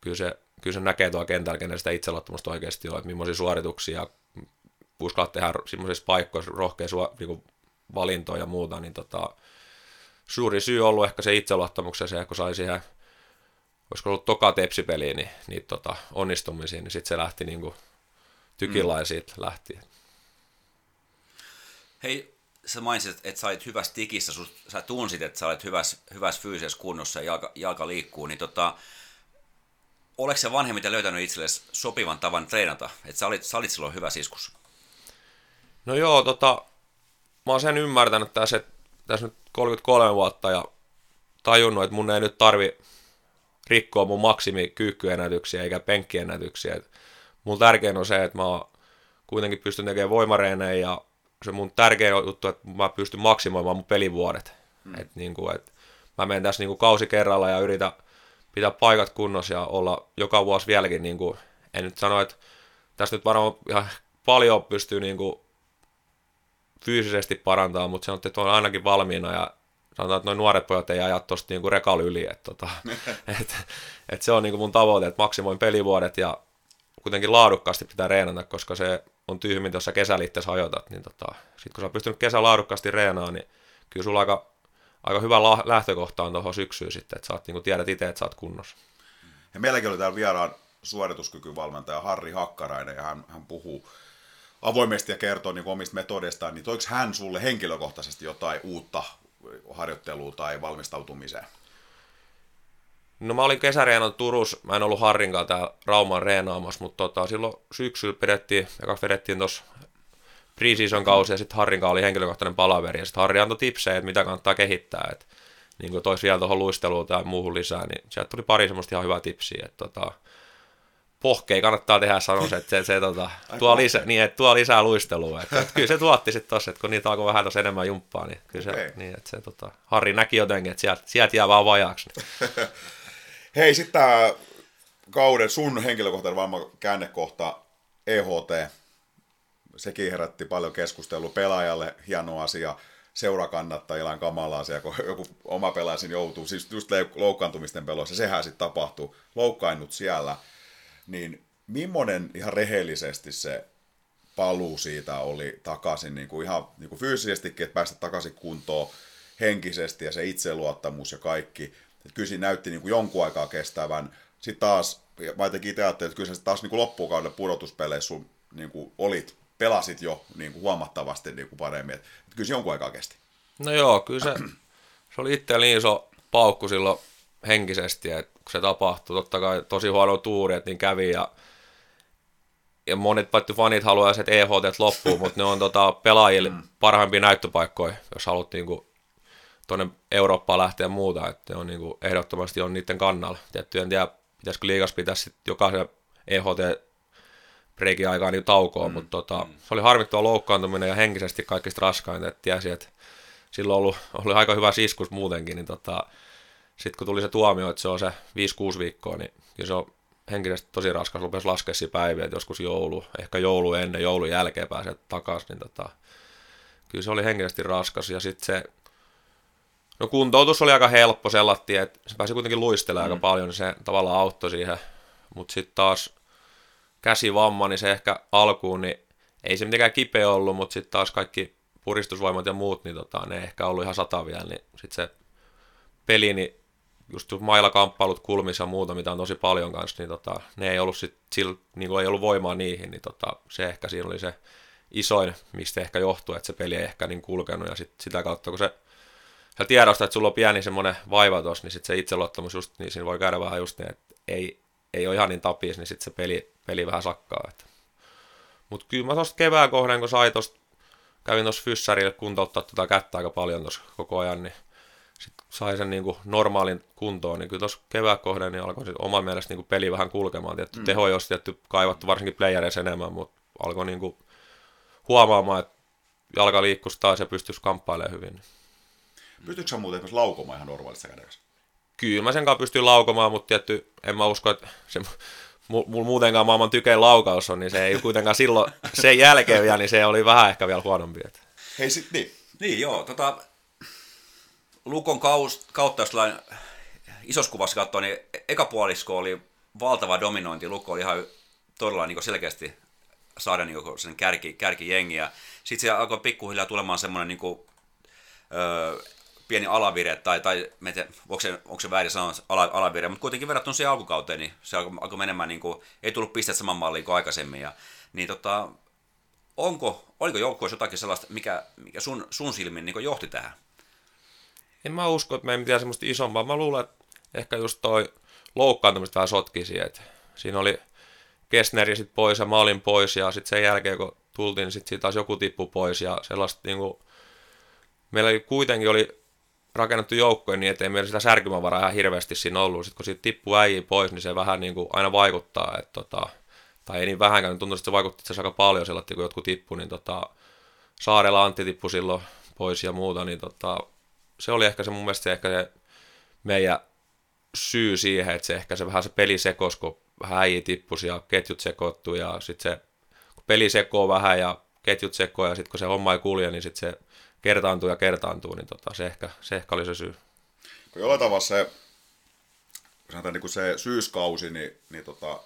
kyllä se, kyllä se näkee tuolla kentällä, kenen sitä itseluottamusta oikeasti on, että millaisia suorituksia uskallat tehdä semmoisissa paikoissa rohkea niin kuin valintoja ja muuta, niin tota, suuri syy on ollut ehkä se itseluottamuksen se, kun sai siihen, olisiko ollut toka tepsipeliin, niin, niin tota, onnistumisiin, niin sitten se lähti niin kuin tykillä mm. siitä lähti. Hei, sä mainitsit, että sä olit hyvässä tikissä, sä tunsit, että sä olet hyvässä, hyvässä fyysisessä kunnossa ja jalka, jalka liikkuu, niin tota, oliko se vanhemmiten löytänyt itsellesi sopivan tavan treenata, että sä olit, sä olit silloin hyvä siskus? No joo, tota, mä oon sen ymmärtänyt tässä, että tässä nyt 33 vuotta ja tajunnut, että mun ei nyt tarvi rikkoa mun maksimi kyykkyennätyksiä eikä penkkiennätyksiä. Et mulla tärkein on se, että mä kuitenkin pystyn tekemään voimareeneen ja se mun tärkein juttu, että mä pystyn maksimoimaan mun pelivuodet. Mm. Et niin kuin, et mä menen tässä niin kuin kausi kerralla ja yritän pitää paikat kunnossa ja olla joka vuosi vieläkin, niin kuin, en nyt sano, että tässä nyt varmaan ihan paljon pystyy niin kuin fyysisesti parantaa, mutta se on, että on ainakin valmiina ja sanotaan, että noin nuoret pojat ei aja tuosta niinku rekal yli. Että tota, et, et se on niinku mun tavoite, että maksimoin pelivuodet ja kuitenkin laadukkaasti pitää reenata, koska se on tyhmin, jos sä kesällä itse hajotat. Niin tota, sit kun sä oot pystynyt kesällä laadukkaasti reenaamaan, niin kyllä sulla aika, aika hyvä lähtökohta on tuohon syksyyn sitten, että sä oot, niin tiedät itse, että sä oot kunnossa. Ja meilläkin oli täällä vieraan suorituskykyvalmentaja Harri Hakkarainen, ja hän, hän puhuu avoimesti ja kertoo niin omista metodestaan, niin toiko hän sulle henkilökohtaisesti jotain uutta harjoittelua tai valmistautumiseen? No mä olin kesäreenan Turus, mä en ollut Harrinkaan täällä Rauman reenaamassa, mutta tota, silloin syksyllä pidettiin, ja vedettiin tuossa preseason kausi, ja sitten Harrin oli henkilökohtainen palaveri, ja sitten Harri antoi tipsejä, että mitä kannattaa kehittää, että niin kuin toisi vielä tuohon luisteluun tai muuhun lisää, niin sieltä tuli pari semmoista ihan hyvää tipsiä, että tota, pohkei kannattaa tehdä, sanoisin, että se, se tota, tuo, lisä, niin, että tuo lisää luistelua. Että, että kyllä se tuotti sitten tossa, että kun niitä alkoi vähän tuossa enemmän jumppaa, niin kyllä se, okay. niin, että se tota, Harri näki jotenkin, että sieltä, sieltä jää vaan vajaaksi. Hei, sitten tämä kauden sun henkilökohtainen vamma käännekohta EHT. Sekin herätti paljon keskustelua pelaajalle, hieno asia. Seurakannattajilla on kamala asia, kun joku oma pelaaja joutuu, siis just loukkaantumisten pelossa, sehän sitten tapahtuu, loukkainnut siellä – niin millainen ihan rehellisesti se paluu siitä oli takaisin niin kuin ihan niin kuin fyysisestikin, että päästä takaisin kuntoon henkisesti ja se itseluottamus ja kaikki. Että kyllä siinä näytti niin kuin jonkun aikaa kestävän. Sitten taas, mä jotenkin itse ajattelin, että kyllä se taas niin kuin loppukauden pudotuspeleissä sun niin kuin olit, pelasit jo niin kuin huomattavasti niin kuin paremmin. Että kyllä se jonkun aikaa kesti. No joo, kyllä se, se oli itse niin iso paukku silloin henkisesti, että kun se tapahtui, totta kai tosi huono tuuri, että niin kävi ja, ja monet paitsi fanit haluaa, että EHT loppuu, mutta ne on tota, pelaajille mm. parhaimpia näyttöpaikkoja, jos haluat niinku, tuonne Eurooppaan lähteä ja muuta, että on niinku, ehdottomasti on niiden kannalla. Tietty en tiedä, pitäisikö liigas pitää sitten jokaisen EHT breikin aikaa niin taukoa, mm. mutta tota, mm. se oli harmittava loukkaantuminen ja henkisesti kaikista raskainta, että tiesi, että silloin ollut, oli aika hyvä siskus muutenkin, niin tota, sitten kun tuli se tuomio, että se on se 5-6 viikkoa, niin kyllä se on henkisesti tosi raskas, rupesi laskea päiviä, että joskus joulu, ehkä joulu ennen, joulun jälkeen pääsee takaisin, niin tota, kyllä se oli henkisesti raskas, ja sitten se, no kuntoutus oli aika helppo sellainen, että se pääsi kuitenkin luistelemaan mm. aika paljon, niin se tavallaan auttoi siihen, mutta sitten taas käsivamma, niin se ehkä alkuun, niin ei se mitenkään kipeä ollut, mutta sitten taas kaikki puristusvoimat ja muut, niin tota, ne ehkä ollut ihan sata vielä, niin sitten se peli, niin just mailakamppailut kulmissa ja muuta, mitä on tosi paljon kanssa, niin tota, ne ei ollut sit, sillä, niin ei ollut voimaa niihin, niin tota, se ehkä siinä oli se isoin, mistä ehkä johtuu, että se peli ei ehkä niin kulkenut, ja sit sitä kautta, kun se sä tiedostat, että sulla on pieni semmoinen vaiva tuossa, niin sitten se itseluottamus just, niin siinä voi käydä vähän just niin, että ei, ei ole ihan niin tapis, niin sitten se peli, peli vähän sakkaa. Mutta kyllä mä tuosta kevään kohden, kun sai tosta, kävin tuossa fyssärille kuntouttaa tuota kättä aika paljon tuossa koko ajan, niin sit sai sen niin kuin normaalin kuntoon, niin kyllä tuossa kevään kohden niin alkoi oman mielestä niin kuin peli vähän kulkemaan. Tietty mm. teho olisi tietty kaivattu varsinkin playereissa enemmän, mutta alkoi niin kuin huomaamaan, että jalka liikkuisi taas ja pystyisi kamppailemaan hyvin. Pystytkö muuten laukomaan ihan normaalissa kädessä? Kyllä mä sen kanssa pystyn laukomaan, mutta tietty en mä usko, että se mulla muutenkaan maailman tykein laukaus on, niin se ei kuitenkaan silloin sen jälkeen vielä, niin se oli vähän ehkä vielä huonompi. Että. Hei sit niin. Niin joo, tota, Lukon kaus, kautta, jos isossa kuvassa katsoo, niin eka puolisko oli valtava dominointi. Lukko oli ihan todella niin selkeästi saada niin sen kärki, kärkijengi. Ja sitten se alkoi pikkuhiljaa tulemaan semmoinen niin kuin, öö, pieni alavire, tai, tai tiedä, onko, se, onko se väärin sanoa ala, alavire, mutta kuitenkin verrattuna siihen alkukauteen, niin se alkoi, alkoi menemään, niin kuin, ei tullut pisteet saman malliin kuin aikaisemmin. Ja, niin tota, onko, oliko joukkueessa jotakin sellaista, mikä, mikä sun, sun silmin niin johti tähän? En mä usko, että me ei mitään semmoista isompaa. Mä luulen, että ehkä just toi loukkaantumista vähän sotki siihen, siinä oli Kessneri sitten pois ja mä olin pois ja sitten sen jälkeen kun tultiin, niin sitten taas joku tippu pois ja sellaista niinku, meillä kuitenkin oli rakennettu joukkoja niin, ettei meillä sitä särkymävaraa ihan hirveästi siinä ollut. Sitten kun siitä tippuu äijä pois, niin se vähän niin kuin aina vaikuttaa. Että tota, tai ei niin vähänkään, niin tuntuu, että se vaikutti itse aika paljon sellainen, kun jotkut tippu, niin tota, Saarella Antti tippu silloin pois ja muuta, niin tota, se oli ehkä se mun mielestä se, ehkä se meidän syy siihen, että se ehkä se vähän se peli sekos, kun vähän äijä ja ketjut sekoittuu ja sitten se, kun peli sekoo vähän ja ketjut sekoo ja sitten kun se homma ei kulje, niin sitten se kertaantuu ja kertaantuu, niin tota, se, ehkä, se ehkä oli se syy. Kun jollain tavalla se, sanotaan niin se syyskausi, niin, niin tota,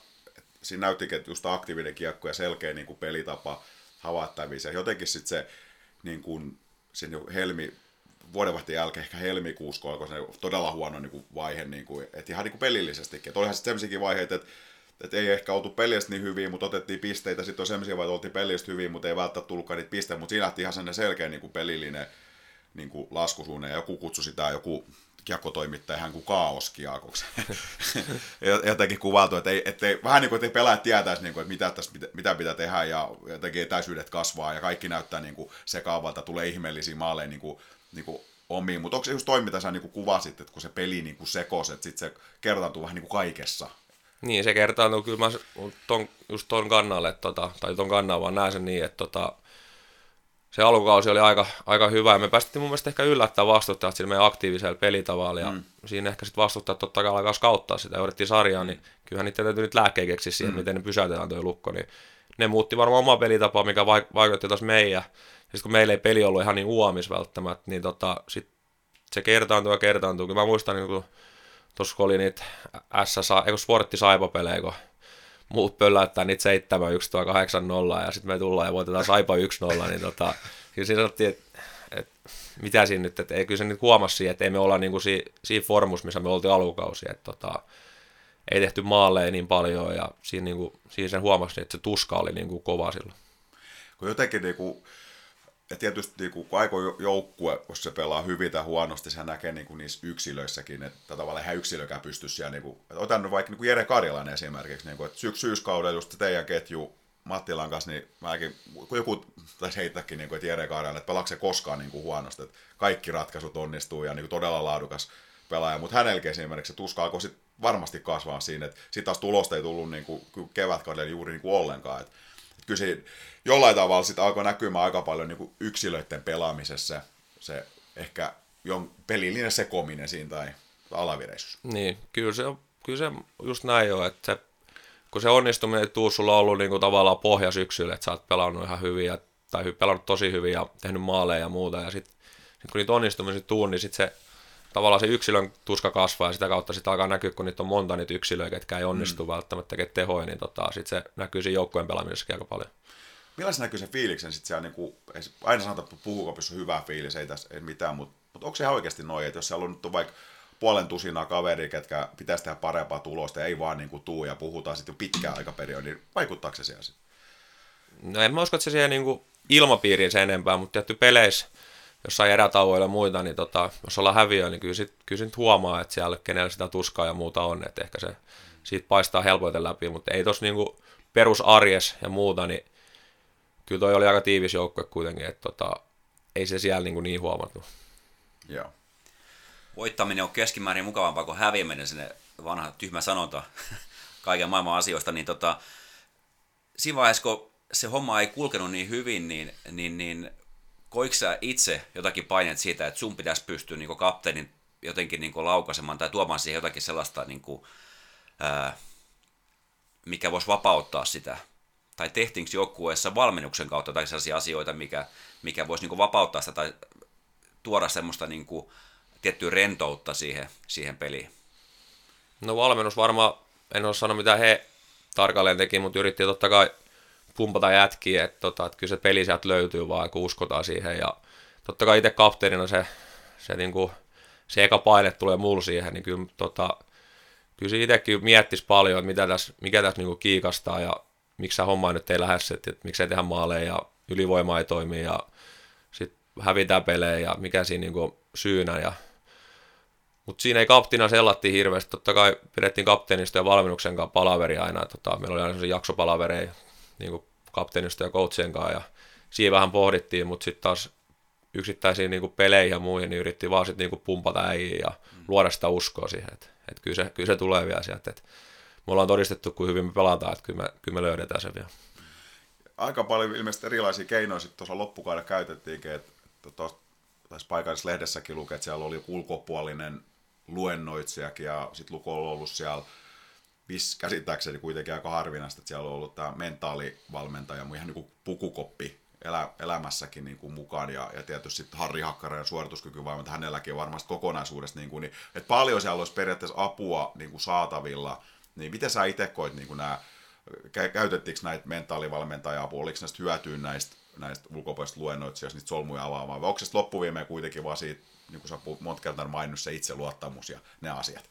siinä näyttikin, että just aktiivinen kiekko ja selkeä niin kuin pelitapa havaittavissa. Jotenkin sitten se niin kuin, siinä helmi, vuodenvaihteen jälkeen ehkä helmikuussa, kun se todella huono niin kuin vaihe, niin kuin, että ihan niin kuin pelillisestikin. Että olihan sitten sellaisiakin vaiheita, että että ei ehkä oltu pelistä niin hyvin, mutta otettiin pisteitä. Sitten on sellaisia että oltiin pelistä hyvin, mutta ei välttämättä tullutkaan niitä pisteitä. Mutta siinä lähti ihan sellainen selkeä niin kuin pelillinen niin kuin laskusuunne. Ja joku kutsui sitä joku kiekkotoimittaja ihan kuin kaoskiakoksi. jotenkin kuvailtu, että, ei, että ei, vähän niin kuin, että ei pelaajat tietäisi, niin kuin, että mitä, tässä, mitä pitää tehdä ja jotenkin etäisyydet kasvaa ja kaikki näyttää niin kuin sekaavalta, tulee ihmeellisiä maaleja niin kuin, niin kuin omiin. Mutta onko se just toi, mitä sä niin kuin kuvasit, että kun se peli niin kuin sekosi, että sitten se kertautuu vähän niin kuin kaikessa niin, se kertaantuu kyllä mä ton, just ton kannalle, tota, tai ton kannan vaan näen sen niin, että tota, se alkukausi oli aika, aika hyvä, ja me päästiin mun mielestä ehkä yllättää vastustajat sillä meidän aktiivisella pelitavalla, ja mm. siinä ehkä sitten vastustajat totta kai alkaa skauttaa sitä, joudettiin sarjaa, niin kyllähän niitä täytyy nyt lääkkeen keksiä siihen, mm. miten ne pysäytetään tuo lukko, niin ne muutti varmaan oma pelitapaa, mikä vaikutti taas meidän, ja sitten kun meillä ei peli ollut ihan niin uomis välttämättä, niin tota, sit se kertaantuu ja kertaantuu, kyllä mä muistan, niin kun tuossa oli niitä SSA, eikö sportti Saipa-pelejä, kun muut pölläyttää niitä 7 1 8 0 ja sitten me tullaan ja voitetaan Saipa 1 0, niin tota, kyllä siinä sanottiin, että et, mitä siinä nyt, että ei kyllä se nyt huomasi siihen, että ei me olla niinku si, siinä formus, missä me oltiin alkukausi, että tota, ei tehty maaleja niin paljon ja siinä, niinku, siinä sen huomasi, että se tuska oli niinku kova silloin. Kun jotenkin niinku, ja tietysti niin kun aiko joukkue, jos se pelaa hyvin tai huonosti, sehän näkee niin kuin niissä yksilöissäkin, että tavallaan eihän yksilökään pysty siellä, niin kuin, otan vaikka niin kuin Jere Karjalainen esimerkiksi, niin kuin, että syks- syyskaudella just teidän ketju Mattilan kanssa, niin mäkin, kun joku taisi heittääkin, niin kuin, että Jere Kaaraan, että pelaako se koskaan niin kuin huonosti, että kaikki ratkaisut onnistuu ja niin kuin todella laadukas pelaaja, mutta hänelläkin esimerkiksi se tuska alkoi sit varmasti kasvaa siinä, että sitten taas tulosta ei tullut niin kuin, kevätkaudella juuri niin kuin ollenkaan, että kyllä siinä jollain tavalla sitten alkoi näkymään aika paljon niin yksilöiden pelaamisessa se ehkä jon pelillinen sekominen siinä tai alavireisyys. Niin, kyllä se, kyllä se just näin on, että se, kun se onnistuminen ei tuu, sulla on ollut niin kuin tavallaan pohja syksyllä, että sä oot pelannut ihan hyvin ja, tai pelannut tosi hyvin ja tehnyt maaleja ja muuta, ja sitten sit kun niitä onnistumisia tuu, niin sitten se tavallaan se yksilön tuska kasvaa ja sitä kautta sitten alkaa näkyä, kun niitä on monta niitä yksilöitä, ketkä ei onnistu mm. välttämättä tekemään tehoja, niin tota, sitten se näkyy siinä joukkueen pelaamisessakin aika paljon. Millaisen näkyy se fiiliksen sitten siellä, niin kuin, aina sanotaan, että puhukopissa on hyvä fiilis, ei tässä ei mitään, mutta, mutta onko se ihan oikeasti noin, että jos siellä on nyt vaikka puolen tusinaa kaveri, ketkä pitäisi tehdä parempaa tulosta ja ei vaan niin kuin tuu ja puhutaan sitten jo pitkään aikaperiodi, niin vaikuttaako se siellä sitten? No en mä usko, että se siihen niin ilmapiiriin se enempää, mutta tietty peleissä, jossain erätauoilla ja muita, niin tota, jos ollaan häviöä, niin kyllä, sit, kyllä sit huomaa, että siellä kenellä sitä tuskaa ja muuta on, että ehkä se siitä paistaa helpoiten läpi, mutta ei tuossa niin perusarjes ja muuta, niin kyllä toi oli aika tiivis joukkue kuitenkin, että tota, ei se siellä niin, niin huomattu. Joo. Voittaminen on keskimäärin mukavampaa kuin häviäminen, sinne vanha tyhmä sanonta kaiken maailman asioista, niin tota, siinä vaiheessa, kun se homma ei kulkenut niin hyvin, niin, niin, niin koiko sä itse jotakin paineet siitä, että sun pitäisi pystyä niin kapteenin jotenkin niin laukaisemaan tai tuomaan siihen jotakin sellaista, niin kuin, ää, mikä voisi vapauttaa sitä tai tehtiinkö joukkueessa valmennuksen kautta tai sellaisia asioita, mikä, mikä voisi niin vapauttaa sitä tai tuoda semmoista niin kuin, tiettyä rentoutta siihen, siihen peliin? No valmennus varmaan, en ole sanonut mitä he tarkalleen teki, mutta yritti totta kai pumpata jätkiä, että, tota, että kyllä se peli sieltä löytyy vaan, kun uskotaan siihen. Ja totta kai itse kapteenina se, se, niin kuin, se eka paine tulee mulla siihen, niin kyllä, tota, kyllä se itsekin miettisi paljon, että mitä tässä, mikä tässä niin kuin kiikastaa ja miksi se homma nyt ei lähde, että, että miksi ei tehdä maaleja ja ylivoima ei toimi ja sitten hävitään pelejä ja mikä siinä niin syynä. Ja... Mutta siinä ei kaptina sellatti hirveästi. Totta kai pidettiin kapteenista ja valmennuksen kanssa palaveria aina. Tota, meillä oli aina sellaisia jaksopalavereja niin kapteenista ja coachien kanssa ja siinä vähän pohdittiin, mutta sitten taas yksittäisiin niin peleihin ja muihin, niin yritti vaan sitten niin pumpata äijiä ja mm. luoda sitä uskoa siihen, että et kyllä, se, kyllä se tulee vielä sieltä. Et me ollaan todistettu, kuin hyvin me pelataan, että kyllä me, kyllä me löydetään se vielä. Aika paljon ilmeisesti erilaisia keinoja sitten tuossa loppukaudella käytettiinkin, että tässä paikallisessa lehdessäkin lukee, että siellä oli ulkopuolinen luennoitsijakin ja sitten Luko on ollut siellä vis, käsittääkseni kuitenkin aika harvinaista, että siellä on ollut tämä mentaalivalmentaja, ihan niin kuin pukukoppi elä, elämässäkin niin kuin mukaan. Ja, ja tietysti sitten Harri Hakkaren suorituskykyvalmentaja, hänelläkin on varmasti kokonaisuudessa, niin kuin, niin, että paljon siellä olisi periaatteessa apua niin kuin saatavilla – niin miten sä itse koit niin nämä, käytettiinkö näitä mentaalivalmentaja-apua, oliko näistä hyötyä näistä, näistä ulkopuolista luennoitsijoista, niitä solmuja avaamaan, vai onko se kuitenkin vaan siitä, niin kuin sä monta kertaa maininnut, se itseluottamus ja ne asiat?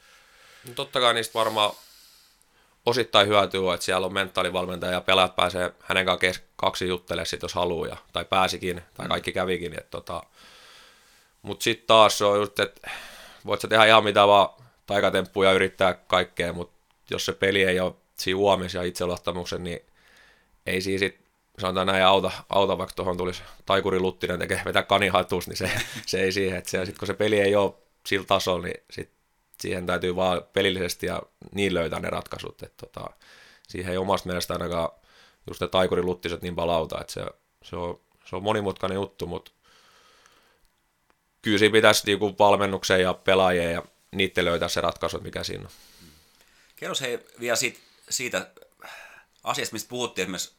No totta kai niistä varmaan osittain hyötyy, että siellä on mentaalivalmentaja ja pelaajat pääsee hänen kanssaan kaksi juttelemaan sit, jos haluaa, ja, tai pääsikin, tai kaikki kävikin. Tota, mutta sitten taas se on just, että voit sä tehdä ihan mitä vaan taikatemppuja yrittää kaikkea, mutta jos se peli ei ole siinä huomissa ja itseluottamuksen, niin ei siinä sit, sanotaan näin, auta, auta vaikka tuohon tulisi taikuri Luttinen tekee vetää kanihatus, niin se, se ei siihen, että se, sit kun se peli ei ole sillä tasolla, niin sit siihen täytyy vaan pelillisesti ja niin löytää ne ratkaisut, että tota, siihen ei omasta mielestä ainakaan just ne taikuri Luttiset niin palauta, että se, se, on, se on monimutkainen juttu, mutta kyllä siinä pitäisi niinku valmennuksen ja pelaajien ja niiden löytää se ratkaisu, mikä siinä on. Kerros hei vielä siitä, siitä asiasta, mistä puhuttiin esimerkiksi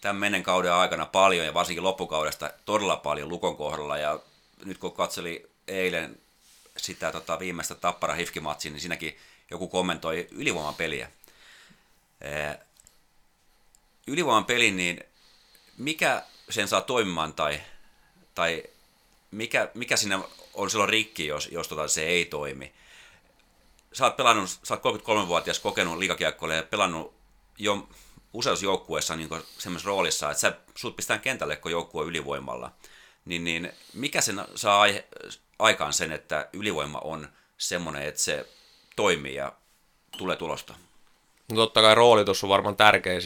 tämän menen kauden aikana paljon ja varsinkin loppukaudesta todella paljon Lukon kohdalla. Ja nyt kun katseli eilen sitä tota, viimeistä tappara hifkimatsia, niin siinäkin joku kommentoi ylivoiman peliä. ylivoiman pelin, niin mikä sen saa toimimaan tai, tai mikä, mikä siinä on silloin rikki, jos, jos tota, se ei toimi? sä oot pelannut, sä oot 33-vuotias kokenut liikakiekkoille ja pelannut jo useassa joukkueessa niin semmoisessa roolissa, että sä, sut pistää kentälle, kun joukkue ylivoimalla. Niin, niin mikä sen saa aikaan sen, että ylivoima on semmoinen, että se toimii ja tulee tulosta? No totta kai roolitus on varmaan tärkeä,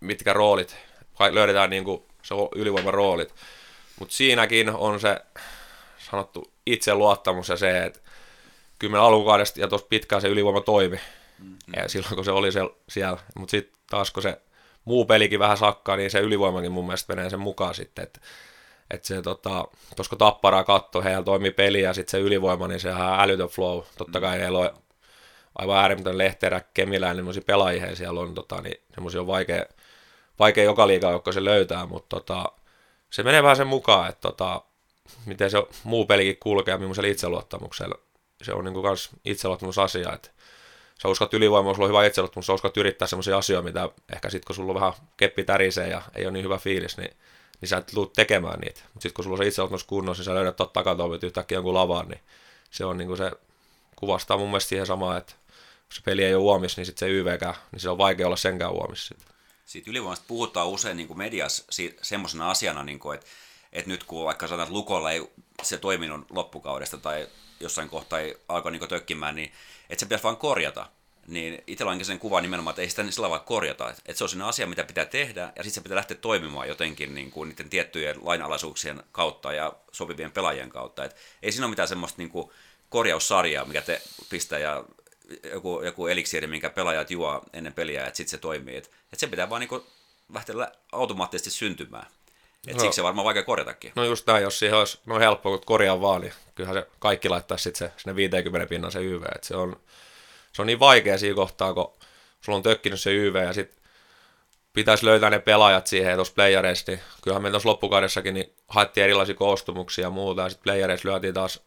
mitkä roolit, löydetään niin kuin se ylivoiman roolit. Mutta siinäkin on se sanottu itseluottamus ja se, että kyllä meillä alkukaudesta ja tuossa pitkään se ylivoima toimi. Mm-hmm. Ja silloin kun se oli se, siellä. Mutta sitten taas kun se muu pelikin vähän sakkaa, niin se ylivoimakin mun mielestä menee sen mukaan sitten. Että että se tota, kun tapparaa katto, heillä toimii peli ja sitten se ylivoima, niin sehän on älytön flow. Totta kai heillä on aivan äärimmäinen Lehterä, Kemilään, niin pelaajia siellä on, tota, niin semmoisia on vaikea, vaikea joka liiga, joka se löytää, mutta tota, se menee vähän sen mukaan, että tota, miten se muu pelikin kulkee ja millaisella itseluottamuksella. Se on niin myös itseluottamusasia, että sä uskot ylivoimaa, sulla on hyvä itseluottamus, sä uskot yrittää sellaisia asioita, mitä ehkä sitten kun sulla on vähän keppi tärisee ja ei ole niin hyvä fiilis, niin, niin sä et tuu tekemään niitä. Mutta sitten kun sulla on se itseluottamus kunnossa, niin sä löydät tuot takatolvit yhtäkkiä jonkun lavaan, niin se on niin kuin se kuvastaa mun mielestä siihen samaan, että jos se peli ei ole huomis, niin sitten se YVkään, niin se on vaikea olla senkään huomis. Siitä ylivoimasta puhutaan usein niin kuin mediassa semmoisena asiana, niin kuin, että, että nyt kun vaikka sanotaan, että Lukolla ei se toiminut loppukaudesta tai jossain kohtaa ei alkoi niin tökkimään, niin että se pitäisi vaan korjata. Niin itsellä onkin sen kuva nimenomaan, että ei sitä sillä vaan korjata. Että se on sellainen asia, mitä pitää tehdä, ja sitten se pitää lähteä toimimaan jotenkin niin kuin niiden tiettyjen lainalaisuuksien kautta ja sopivien pelaajien kautta. Et ei siinä ole mitään semmoista niin kuin korjaussarjaa, mikä te pistää ja joku, joku eliksiiri, minkä pelaajat juo ennen peliä, että sitten se toimii. Että et se pitää vaan niin lähteä automaattisesti syntymään. Et no, siksi se varmaan vaikea korjatakin. No just näin, jos siihen olisi no helppo, kun korjaa vaan, niin kyllähän se kaikki laittaa sitten se, sinne 50 pinnan se YV. Et se, on, se on niin vaikea siinä kohtaa, kun sulla on tökkinyt se YV ja sitten pitäisi löytää ne pelaajat siihen tuossa playareissa, niin kyllähän me tuossa loppukaudessakin niin haettiin erilaisia koostumuksia ja muuta, ja sitten playareissa lyötiin taas,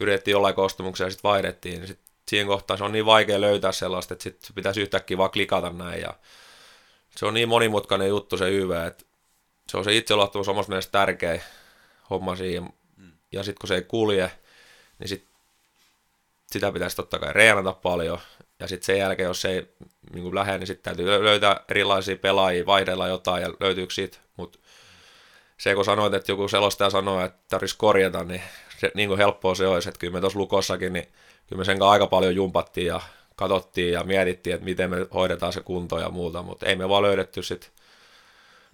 yritettiin jollain koostumuksia ja sitten vaihdettiin, niin sit siihen kohtaan se on niin vaikea löytää sellaista, että sitten pitäisi yhtäkkiä vaan klikata näin, ja se on niin monimutkainen juttu se YV, että se on se itseluottamus omassa mielestä tärkeä homma siihen. Mm. Ja sitten kun se ei kulje, niin sit, sitä pitäisi totta kai reenata paljon. Ja sitten sen jälkeen, jos ei niin lähde, niin sitten täytyy löytää erilaisia pelaajia, vaihdella jotain ja löytyykö siitä. Mutta se kun sanoit, että joku selostaja sanoo, että tarvitsisi korjata, niin se, niin kuin helppoa se olisi. Että kyllä me tuossa lukossakin, niin kyllä me sen aika paljon jumpattiin ja katsottiin ja mietittiin, että miten me hoidetaan se kunto ja muuta, mutta ei me vaan löydetty sit,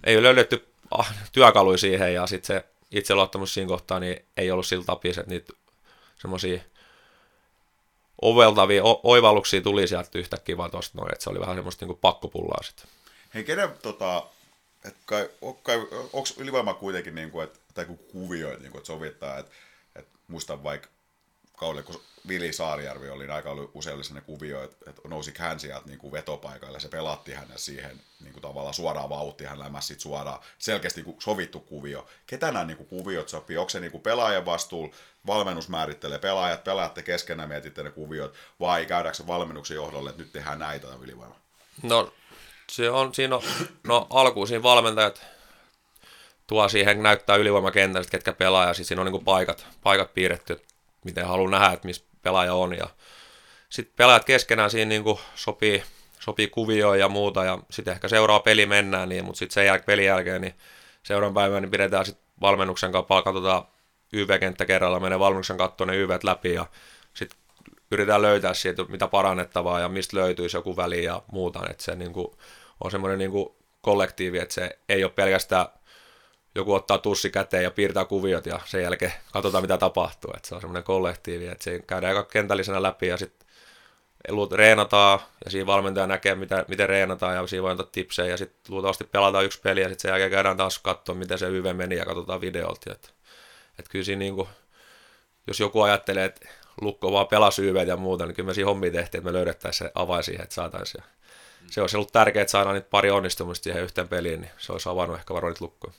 ei löydetty ah, työkaluja siihen ja sitten se itseluottamus siinä kohtaa niin ei ollut sillä tapissa, että niitä semmoisia oveltavia o- oivalluksia tuli sieltä yhtäkkiä vaan tosta noin, että se oli vähän semmoista niinku pakkopullaa sitten. Hei, kenen tota, et kai, onko ylivoima kuitenkin, niin kuin, että, tai kuvioita, niin kuin, että sovittaa, että, että muistan vaikka kaudelle, kun Vili Saarijärvi oli aika oli sellainen kuvio, että, että nousi hän sieltä niin kuin vetopaikalle, se pelatti hänen siihen niin kuin tavallaan suoraan vauhtiin, hän lämäsi sit suoraan, selkeästi niin kuin sovittu kuvio. Ketä nämä niin kuin kuviot sopii? Onko se niin kuin pelaajan vastuulla, valmennus määrittelee pelaajat, pelaatte keskenään mietitte ne kuviot, vai käydäänkö se valmennuksen johdolle, että nyt tehdään näitä ylivoimaa? No, se on, siinä on, no alkuun siinä valmentajat tuo siihen, näyttää ylivoimakentästä, ketkä pelaa, ja sitten siinä on niin kuin paikat, paikat piirretty, miten haluaa nähdä, että missä pelaaja on. Ja sitten pelaajat keskenään siinä niin kuin sopii, sopii kuvioon ja muuta, ja sitten ehkä seuraava peli mennään, niin, mutta sitten sen jäl- pelin jälkeen, niin seuraavan päivän niin pidetään sitten valmennuksen kanssa, katsotaan YV-kenttä kerralla, menee valmennuksen kattoon ne YVt läpi, ja sitten yritetään löytää siitä, mitä parannettavaa ja mistä löytyisi joku väli ja muuta, että se niin kuin, on semmoinen niin kuin kollektiivi, että se ei ole pelkästään joku ottaa tussi käteen ja piirtää kuviot ja sen jälkeen katsotaan mitä tapahtuu. Että se on semmoinen kollektiivi, että se käydään aika kentällisenä läpi ja sitten reenataan ja siinä valmentaja näkee, mitä, miten reenataan ja siinä voi antaa tipsejä ja sitten luultavasti pelataan yksi peli ja sitten sen jälkeen käydään taas katsoa, miten se YV meni ja katsotaan videolta. Että, että kyllä siinä niin kuin, jos joku ajattelee, että Lukko vaan pelasi YV ja muuta, niin kyllä me siinä hommia tehtiin, että me löydettäisiin se avain siihen, että saataisiin. Se olisi ollut tärkeää, että saadaan niitä pari onnistumista siihen yhteen peliin, niin se olisi avannut ehkä varoit lukkoa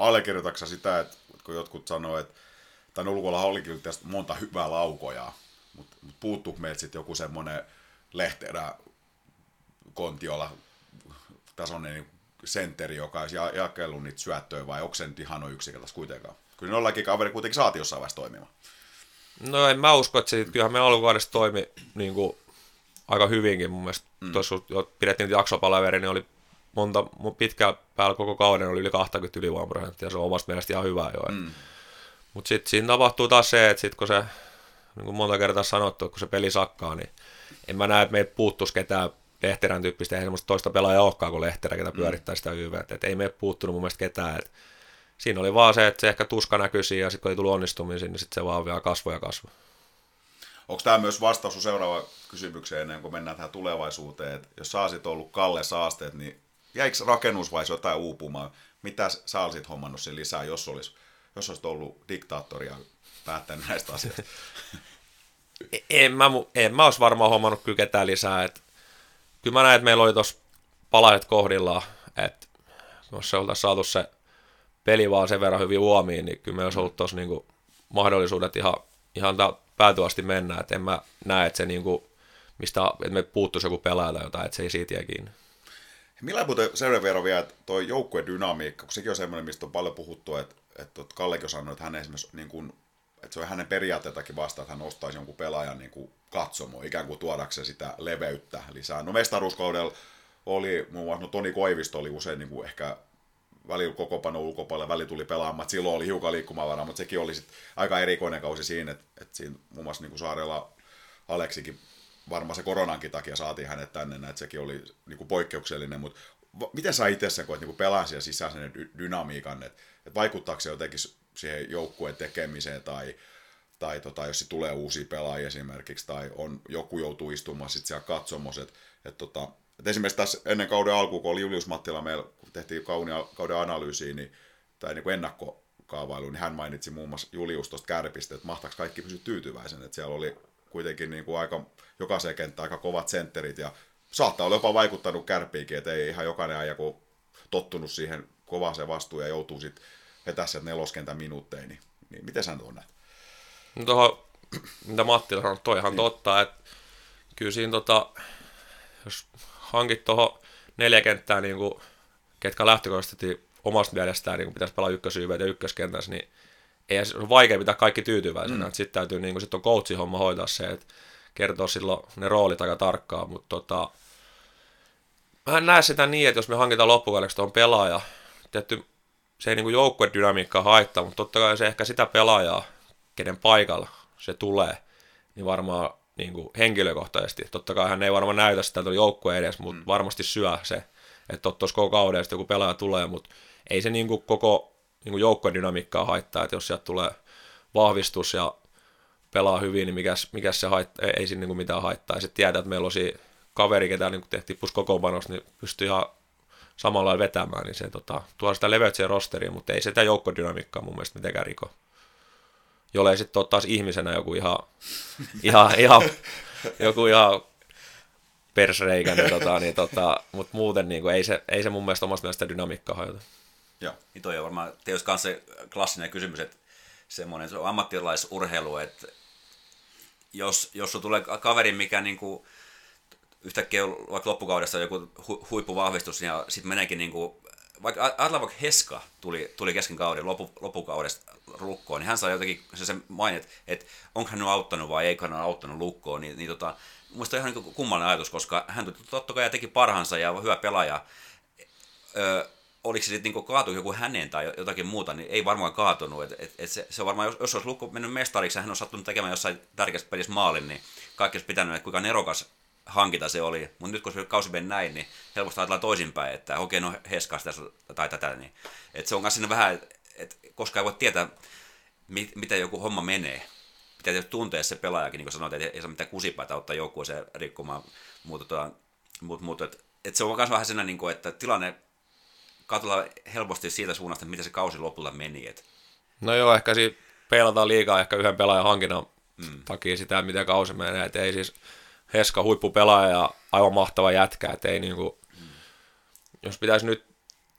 allekirjoitatko sitä, että kun jotkut sanoo, että tämän ulkoilla olikin tästä monta hyvää laukoja, mutta mut puuttuu meiltä sitten joku semmoinen lehterä kontiolla tasoinen niin sentteri, joka olisi jakellut niitä syöttöjä, vai onko se nyt ihan yksinkertaisesti kuitenkaan? Kyllä nollakin kaveri kuitenkin saatiin jossain vaiheessa toimimaan. No en mä usko, että se, kyllähän me alkukaudesta toimi niin kuin, aika hyvinkin mun mielestä. Mm. Tuossa jo pidettiin jaksopalaveri, niin oli monta, pitkään päällä koko kauden oli yli 20 ylivoimaprosenttia, se on omasta mielestä ihan hyvä jo. Mm. Mutta sitten siinä tapahtuu taas se, että sit kun se, niin kuin monta kertaa sanottu, kun se peli sakkaa, niin en mä näe, että meitä puuttuisi ketään Lehterän tyyppistä, eihän semmoista toista pelaajaa olekaan kuin Lehterä, ketä pyörittää sitä YVtä. Et ei me puuttunut mun mielestä ketään. Et siinä oli vaan se, että se ehkä tuska näkyi siinä, ja sitten kun ei tullut onnistumisiin, niin sitten se vaan vielä kasvoi ja kasvoi. Onko tämä myös vastaus seuraava kysymykseen ennen kuin mennään tähän tulevaisuuteen? Et jos sä olisit ollut Kalle Saasteet, niin jäikö rakennus vai jotain uupumaan? Mitä sä olisit hommannut sen lisää, jos, olisi, jos olisit ollut diktaattori ja päättänyt näistä asioista? en mä, en mä olisi varmaan hommannut kyllä ketään lisää. Et, kyllä mä näen, että meillä oli tuossa palaiset kohdillaan, että jos se oltaisiin saatu se peli vaan sen verran hyvin huomiin, niin kyllä meillä olisi ollut tuossa niinku mahdollisuudet ihan, ihan päätyä mennä. Et en mä näe, että se niinku, mistä, että me puuttuisi joku pelaaja tai jotain, että se ei siitä jää kiinni. Millä muuten sen verran vielä tuo joukkueen dynamiikka, kun sekin on semmoinen, mistä on paljon puhuttu, että, että Kallekin on sanonut, että hän esimerkiksi niin kuin että se on hänen periaatteetakin vasta, että hän ostaisi jonkun pelaajan niin kuin katsomo, ikään kuin tuodakseen sitä leveyttä lisää. No mestaruuskaudella oli muun muassa, no Toni Koivisto oli usein niin kuin ehkä välillä koko pano ulkopuolella, väli tuli pelaamaan, silloin oli hiukan liikkumavaraa, mutta sekin oli sit aika erikoinen kausi siinä, että, että siinä muun muassa niin Saarella Aleksikin varmaan se koronankin takia saatiin hänet tänne, että sekin oli niin kuin poikkeuksellinen, mutta miten sä itse sen koet niin pelaa siellä sisäisen dynamiikan, että, että vaikuttaako se jotenkin siihen joukkueen tekemiseen tai, tai tota, jos tulee uusia pelaajia esimerkiksi tai on, joku joutuu istumaan sitten siellä katsomossa, että et, tota, et esimerkiksi tässä ennen kauden alkuun, kun oli Julius Mattila, meillä tehtiin kaunia, kauden analyysiä niin, tai niin kuin ennakkokaavailu, niin hän mainitsi muun muassa Julius tuosta kärpistä, että mahtaako kaikki pysyä tyytyväisen, että siellä oli kuitenkin niin kuin aika, jokaiseen kenttään aika kovat sentterit ja saattaa olla jopa vaikuttanut kärpiinkin, että ei ihan jokainen ajan kun tottunut siihen kovaan se vastuu ja joutuu sitten vetää sieltä neloskentän minuutteja, niin, niin miten sä tuon näet? No tuohon, mitä Matti sanoi, toi ihan niin. totta, että kyllä siinä tota, jos hankit tuohon neljä kenttää, niin kuin, ketkä lähtökohtaisesti omasta mielestään niin pitäisi pelaa ykkösyyveet ja ykköskentässä, niin ei se on vaikea pitää kaikki tyytyväisenä. Mm. Sitten täytyy, niin sit on coachin homma hoitaa se, että kertoo silloin ne roolit aika tarkkaan, mutta tota, mä en näe sitä niin, että jos me hankitaan loppukaudeksi tuon pelaaja, tietty se ei niin joukkuedynamiikkaa haittaa, mutta totta kai se ehkä sitä pelaajaa, kenen paikalla se tulee, niin varmaan niin kuin henkilökohtaisesti. Totta kai hän ei varmaan näytä sitä joukkueen edes, mutta mm. varmasti syö se, että tuossa koko kauden joku pelaaja tulee, mutta ei se niin kuin koko niin kuin joukkueen dynamiikkaa haittaa, että jos sieltä tulee vahvistus ja pelaa hyvin, niin mikäs, mikäs se haittaa, ei, ei siinä niin kuin mitään haittaa. Ja sitten tiedät, että meillä olisi kaveri, ketä niin tehtiin plus kokoonpanossa, niin pystyy ihan samalla vetämään, niin se tota, tuo sitä leveytteen rosteriin, mutta ei sitä joukkodynamiikkaa mun mielestä mitenkään riko. Jollei sitten ole taas ihmisenä joku ihan, ihan, ihan joku ihan persreikä, niin, tota, niin tota, mutta muuten niin kuin, ei, se, ei se mun mielestä omasta mielestä dynamiikkaa hajota. Joo, niin toi on varmaan tietysti kanssa se klassinen kysymys, että semmoinen se on ammattilaisurheilu, että jos, jos sulla tulee kaveri, mikä niin kuin, yhtäkkiä vaikka loppukaudessa joku hu- huippuvahvistus ja sitten meneekin niin kuin, vaikka vaikka Heska tuli, tuli kesken kauden loppu, loppukaudesta lukkoon, niin hän sai jotenkin se, se mainit, että onko hän nyt auttanut vai eikö hän auttanut lukkoon, niin, niin tota, muista ihan niin kummallinen ajatus, koska hän totta kai teki parhaansa ja hyvä pelaaja. Öö, oliko se sitten niin kaatu joku hänen tai jotakin muuta, niin ei varmaan kaatunut. Et, et, et se, se, on varmaan, jos, jos olisi lukko mennyt mestariksi ja hän on sattunut tekemään jossain tärkeässä pelissä maalin, niin kaikki olisi pitänyt, että kuinka nerokas hankita se oli. Mutta nyt kun se kausi meni näin, niin helposti ajatellaan toisinpäin, että okei, no Heska sitä tai tätä. Niin. Et se on myös siinä vähän, että et, koska ei voi tietää, mit, miten joku homma menee. Pitää tuntea se pelaajakin, niin kuin sanoit, että ei saa mitään kusipäätä ottaa joukkueeseen rikkomaan. Mutta tota, mut, mut, et, et se on myös vähän siinä, niin kuin, että tilanne katsotaan helposti siitä suunnasta, miten se kausi lopulta meni. Et. No joo, ehkä siinä peilataan liikaa ehkä yhden pelaajan hankinnan mm. takia sitä, miten kausi menee. Et ei siis, Heska huippupelaaja ja aivan mahtava jätkä, että ei niinku, mm. jos pitäisi nyt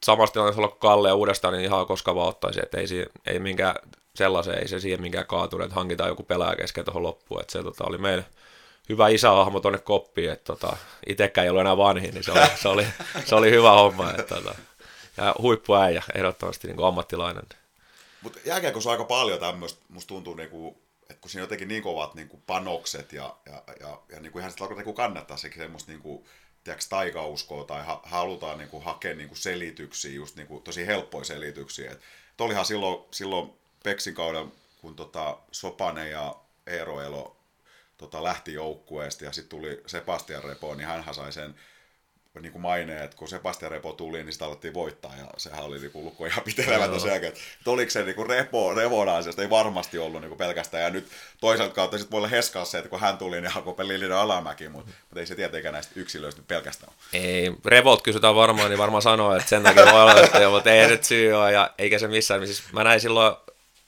samasta tilanteessa olla Kalle uudestaan, niin ihan koska vaan ottaisi, että ei, ei minkään sellaisen, ei se siihen minkään kaatunut, että hankitaan joku pelaaja kesken tuohon loppuun, että se tota, oli meille hyvä isähahmo tuonne koppiin, että tota, itsekään ei ollut enää vanhi, niin se oli, se oli, se oli hyvä homma, että tota, ja huippuäijä, ehdottomasti niin kuin ammattilainen. Mutta jääkääkö se aika paljon tämmöistä, musta tuntuu niin kuin että kun siinä jotenkin niin kovat niin kuin panokset ja, ja, ja, ja niin kuin ihan sitä niin kuin kannattaa sekin semmoista niin kuin, tiedätkö, taikauskoa tai ha, halutaan niin kuin, hakea niin kuin selityksiä, just niin kuin, tosi helppoja selityksiä. Et olihan silloin, silloin Peksin kauden, kun tota, Sopane ja Eero Elo tota, lähti joukkueesta ja sitten tuli Sebastian Repo, niin hän sai sen niin kuin maineen, että kun Sebastian Repo tuli, niin sitä alettiin voittaa, ja sehän oli niin kuin lukko ihan pitelemättä sen jälkeen, että oliko se niin kuin Repo, Revon ansiosta, ei varmasti ollut niin kuin pelkästään, ja nyt toisaalta kautta sitten voi olla heskaa se, että kun hän tuli, niin alkoi pelillinen alamäki, mutta, mutta ei se tietenkään näistä yksilöistä pelkästään Ei, Revolt kysytään varmaan, niin varmaan sanoo, että sen takia voi olla, että mutta ei nyt syy ole, ja eikä se missään, siis mä näin silloin,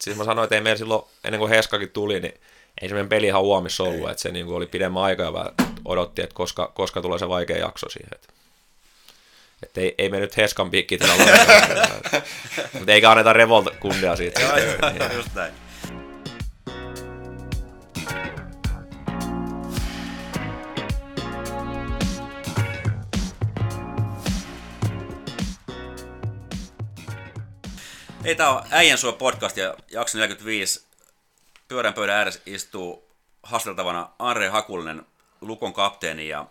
siis mä sanoin, että ei meillä silloin, ennen kuin Heskakin tuli, niin ei se meidän peli ihan huomissa ollut, ei. että se niin kuin oli pidemmän aikaa ja odotti, että koska, koska tulee se vaikea jakso siihen. Että, että ei, ei me nyt Heskan piikki tällä mutta eikä anneta Revolt kunnia siitä. Joo, just näin. Ei, tää on Äijän sua podcast ja jakso 45 pyörän pöydän ääressä istuu haasteltavana Arre Hakulinen, Lukon kapteeni ja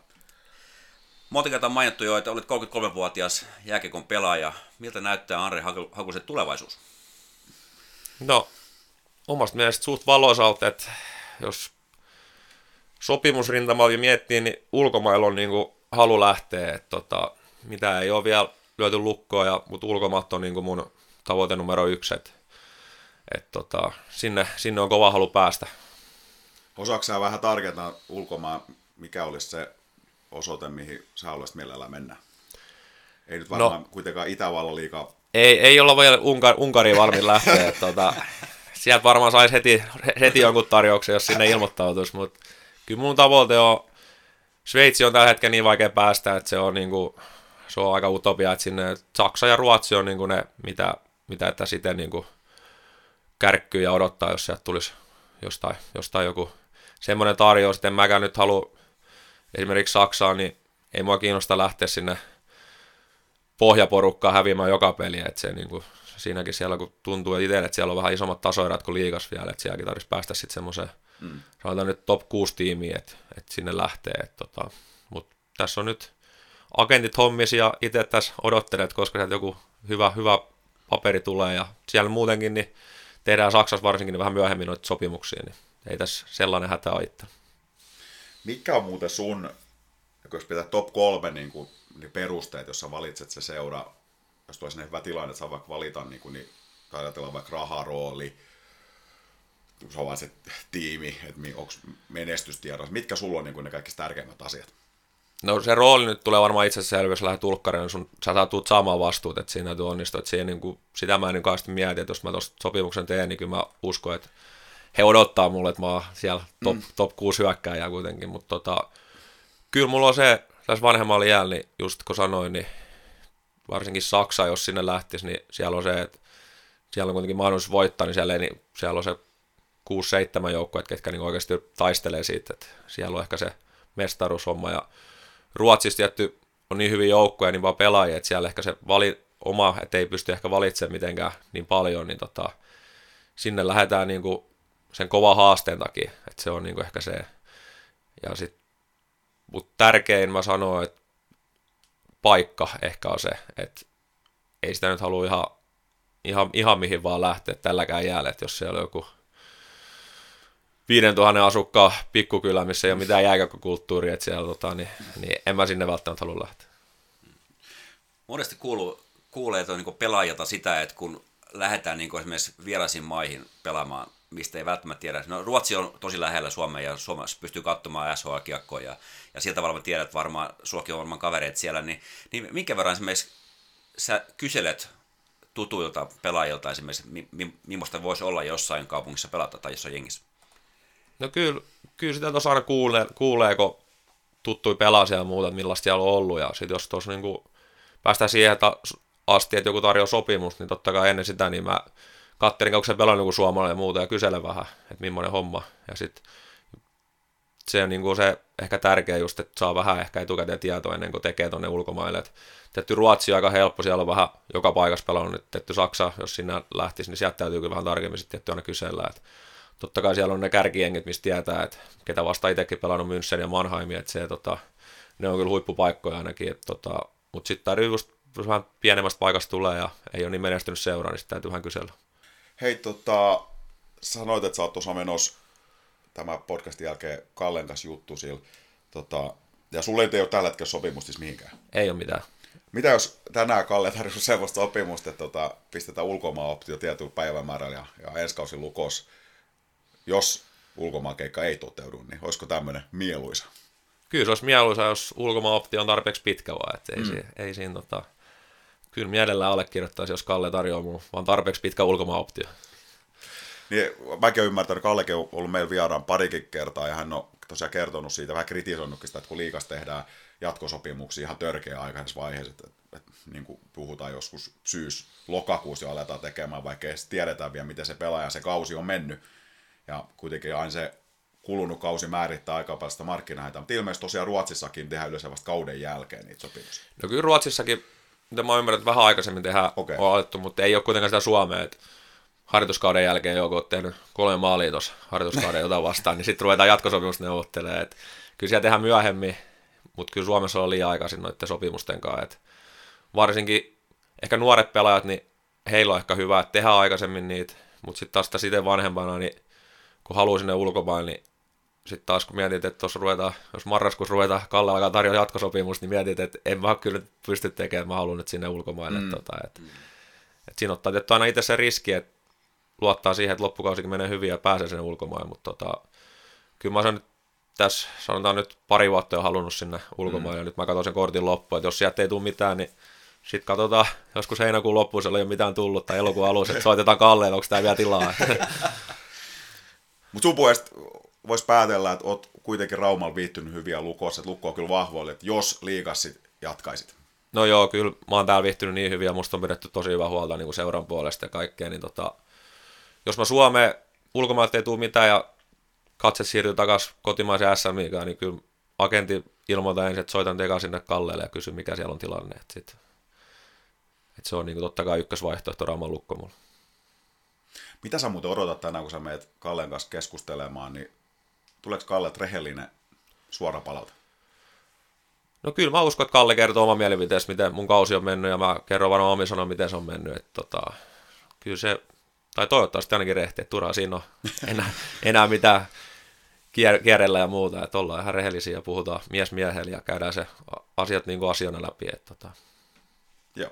Monta kertaa mainittu jo, että olet 33-vuotias jääkiekon pelaaja. Miltä näyttää Anre Hakulisen tulevaisuus? No, omasta mielestä suht valoisalta, että jos sopimusrintamalla miettii, niin ulkomailla on niin kuin halu lähteä, että tota, mitä ei ole vielä lyöty lukkoa, ja, mutta ulkomaat on niin kuin mun tavoite numero yksi, että et tota, sinne, sinne on kova halu päästä. Osaatko sä vähän tarkentaa ulkomaan, mikä olisi se osoite, mihin sä haluaisit mielellään mennä? Ei nyt varmaan no, kuitenkaan Itävallan liikaa. Ei, ei olla vielä Unka, Unkariin valmiin lähteä. tota, sieltä varmaan saisi heti, heti jonkun tarjouksen, jos sinne ilmoittautuisi, mutta kyllä mun tavoite on, Sveitsi on tällä hetkellä niin vaikea päästä, että se on, niin kuin, se on aika utopia, että sinne Saksa ja Ruotsi on niin kuin ne, mitä, mitä että sitten niin kuin, kärkkyy ja odottaa, jos sieltä tulisi jostain, jostain joku semmoinen tarjous, että en mäkään nyt halua esimerkiksi Saksaan, niin ei mua kiinnosta lähteä sinne pohjaporukkaan häviämään joka peli, että se niin kuin, siinäkin siellä, kun tuntuu itselle, että siellä on vähän isommat tasoerät kuin liigas vielä, että sielläkin tarvitsisi päästä sitten semmoiseen, mm. sanotaan nyt top 6 tiimiä, että, että sinne lähtee, että, tota, mutta tässä on nyt agentit hommis ja itse tässä odottelen, että koska sieltä joku hyvä, hyvä paperi tulee ja siellä muutenkin, niin tehdään Saksassa varsinkin niin vähän myöhemmin noita sopimuksia, niin ei tässä sellainen hätä itse. Mikä on muuten sun, jos pitää top kolme niin kuin, niin perusteet, jos sä valitset se seura, jos tulee sinne hyvä tilanne, että saa vaikka valita, niin, kuin, niin ajatellaan vaikka raharooli, se on vaan se tiimi, että onko menestystiedos, mitkä sulla on niin kuin ne kaikki tärkeimmät asiat? No se rooli nyt tulee varmaan itse asiassa jos lähdet tulkkareen, sun, sä saat tuut saamaan vastuut, että siinä täytyy onnistua. Että siihen, niin kuin, sitä mä en niin kauheasti mieti, että jos mä tuosta sopimuksen teen, niin kyllä mä uskon, että he odottaa mulle, että mä oon siellä top, mm. top 6 hyökkääjää kuitenkin. Mutta tota, kyllä mulla on se, tässä vanhemmalla iällä, niin just kun sanoin, niin varsinkin Saksa, jos sinne lähtisi, niin siellä on se, että siellä on kuitenkin mahdollisuus voittaa, niin siellä, ei, niin siellä on se 6-7 joukkoja, ketkä niin oikeasti taistelee siitä, että siellä on ehkä se mestaruushomma ja Ruotsissa tietty on niin hyvin joukkoja, niin vaan pelaajia, että siellä ehkä se vali, oma, että ei pysty ehkä valitsemaan mitenkään niin paljon, niin tota, sinne lähdetään niin kuin sen kova haasteen takia, että se on niin kuin ehkä se. Ja sit, mutta tärkein mä sanoin, että paikka ehkä on se, että ei sitä nyt halua ihan, ihan, ihan mihin vaan lähteä tälläkään jäällä, että jos siellä on joku 5000 asukkaan pikkukylä, missä ei ole mitään jääkäkkökulttuuria, että siellä, tota, niin, niin en mä sinne välttämättä halua lähteä. Monesti kuuluu, kuulee niin pelaajilta sitä, että kun lähdetään niin esimerkiksi vieraisiin maihin pelaamaan, mistä ei välttämättä tiedä. No, Ruotsi on tosi lähellä Suomea ja Suomessa pystyy katsomaan SHL-kiekkoa ja, ja sieltä varmaan tiedät, varmaan suokin on varmaan kavereita siellä, niin, niin minkä verran esimerkiksi sä kyselet tutuilta pelaajilta esimerkiksi, mi, mi, millaista voisi olla jossain kaupungissa pelata tai jossain jengissä? No kyllä, kyllä sitä tuossa aina kuulee, kuulee, kun tuttui pelaa siellä muuta, että millaista siellä on ollut. Ja sitten jos tuossa niin päästään siihen että asti, että joku tarjoaa sopimus, niin totta kai ennen sitä, niin mä kattelin, onko se pelannut joku suomalainen ja muuta, ja kyselen vähän, että millainen homma. Ja sitten se on niin kuin se ehkä tärkeä just, että saa vähän ehkä etukäteen tietoa ennen kuin tekee tuonne ulkomaille. Et tehty Ruotsi on aika helppo, siellä on vähän joka paikassa pelannut, nyt tehty Saksa, jos sinne lähtisi, niin sieltä täytyy kyllä vähän tarkemmin sitten aina kysellä, että totta kai siellä on ne kärkijengit, mistä tietää, että ketä vasta itsekin pelannut München ja Mannheimia, että se, tota, ne on kyllä huippupaikkoja ainakin, että, tota, mutta sitten täytyy just vähän pienemmästä paikasta tulee ja ei ole niin menestynyt seuraa, niin sitten täytyy vähän kysellä. Hei, tota, sanoit, että sä oot tuossa menossa tämä podcastin jälkeen Kallen kanssa juttu sillä. Tota, ja sulle ei ole tällä hetkellä sopimusta siis mihinkään. Ei ole mitään. Mitä jos tänään Kalle tarjosi sellaista sopimusta, että tota, pistetään ulkomaanoptio tietyllä päivämäärällä ja, ja ensi kausi lukos, jos ulkomaankeikka ei toteudu, niin olisiko tämmöinen mieluisa? Kyllä se olisi mieluisa, jos ulkomaanoptio on tarpeeksi pitkä vaan, että ei, mm. si, ei siinä tota, kyllä mielellään allekirjoittaisi, jos Kalle tarjoaa mun vaan tarpeeksi pitkä ulkomaanoptio. Niin, mäkin olen ymmärtänyt, että Kallekin on ollut meillä vieraan parikin kertaa, ja hän on tosiaan kertonut siitä, vähän kritisoinutkin sitä, että kun liikas tehdään jatkosopimuksia ihan törkeä aikaisessa vaiheessa, että, että, että niin kuin puhutaan joskus syys-lokakuussa jo aletaan tekemään, vaikka ei tiedetä vielä, miten se pelaaja se kausi on mennyt. Ja kuitenkin aina se kulunut kausi määrittää aika paljon sitä markkinahintaa, mutta ilmeisesti tosiaan Ruotsissakin tehdään yleensä vasta kauden jälkeen niitä sopimuksia. No kyllä Ruotsissakin, mitä mä ymmärrän, että vähän aikaisemmin tehdään Okei. on alettu, mutta ei ole kuitenkaan sitä Suomea, että harjoituskauden jälkeen joku on tehnyt kolme maalia tuossa harjoituskauden jotain vastaan, niin sitten ruvetaan jatkosopimusta neuvottelemaan. Et kyllä siellä tehdään myöhemmin, mutta kyllä Suomessa on liian aikaisin noiden sopimusten kanssa. Et varsinkin ehkä nuoret pelaajat, niin heillä on ehkä hyvä, että tehdään aikaisemmin niitä, mutta sitten taas sitä siten vanhempana, niin kun haluaa sinne ulkomaille, niin sitten taas kun mietit, että tuossa ruvetaan, jos marraskuussa ruvetaan Kalle alkaa tarjoa jatkosopimusta, niin mietit, että en mä kyllä pysty tekemään, mä haluan nyt sinne ulkomaille. Mm. Tota, et, et siinä ottaa tietty aina itse se riski, että luottaa siihen, että loppukausikin menee hyvin ja pääsee sinne ulkomaille, mutta tota, kyllä mä sanon nyt tässä, sanotaan nyt pari vuotta jo halunnut sinne ulkomaille, ja nyt mä katson sen kortin loppuun, että jos sieltä ei tule mitään, niin sitten katsotaan, joskus heinäkuun loppuun siellä ei ole mitään tullut, tai elokuun alussa, että soitetaan Kalleen, onko tämä vielä tilaa. Mutta sun puolesta voisi päätellä, että oot kuitenkin Raumalla viihtynyt hyviä lukossa, että lukko on kyllä vahvoille, että jos liigas sit jatkaisit. No joo, kyllä mä oon täällä viihtynyt niin hyvin ja musta on pidetty tosi hyvää huolta niin kuin seuran puolesta ja kaikkea, niin tota, jos mä Suomeen ulkomailta ei tule mitään ja katse siirtyy takaisin kotimaisen SMIkaan, niin kyllä agentti ilmoittaa ensin, että soitan tekaan sinne Kalleelle ja kysyn, mikä siellä on tilanne. Et sit, et se on niin kuin totta kai ykkösvaihtoehto Rauman lukko mulla. Mitä sä muuten odotat tänään, kun sä meet Kallen kanssa keskustelemaan, niin tuleeko Kallet rehellinen suora palaute? No kyllä mä uskon, että Kalle kertoo oma mielipiteestä, miten mun kausi on mennyt, ja mä kerron varmaan omin sanoin, miten se on mennyt. Että tota, kyllä se, tai toivottavasti ainakin rehti, että turhaa siinä on enää, enää mitään kier, kierrellä ja muuta, että ollaan ihan rehellisiä ja puhutaan mies miehellä ja käydään se asiat niin kuin asiana läpi. Että tota. Joo.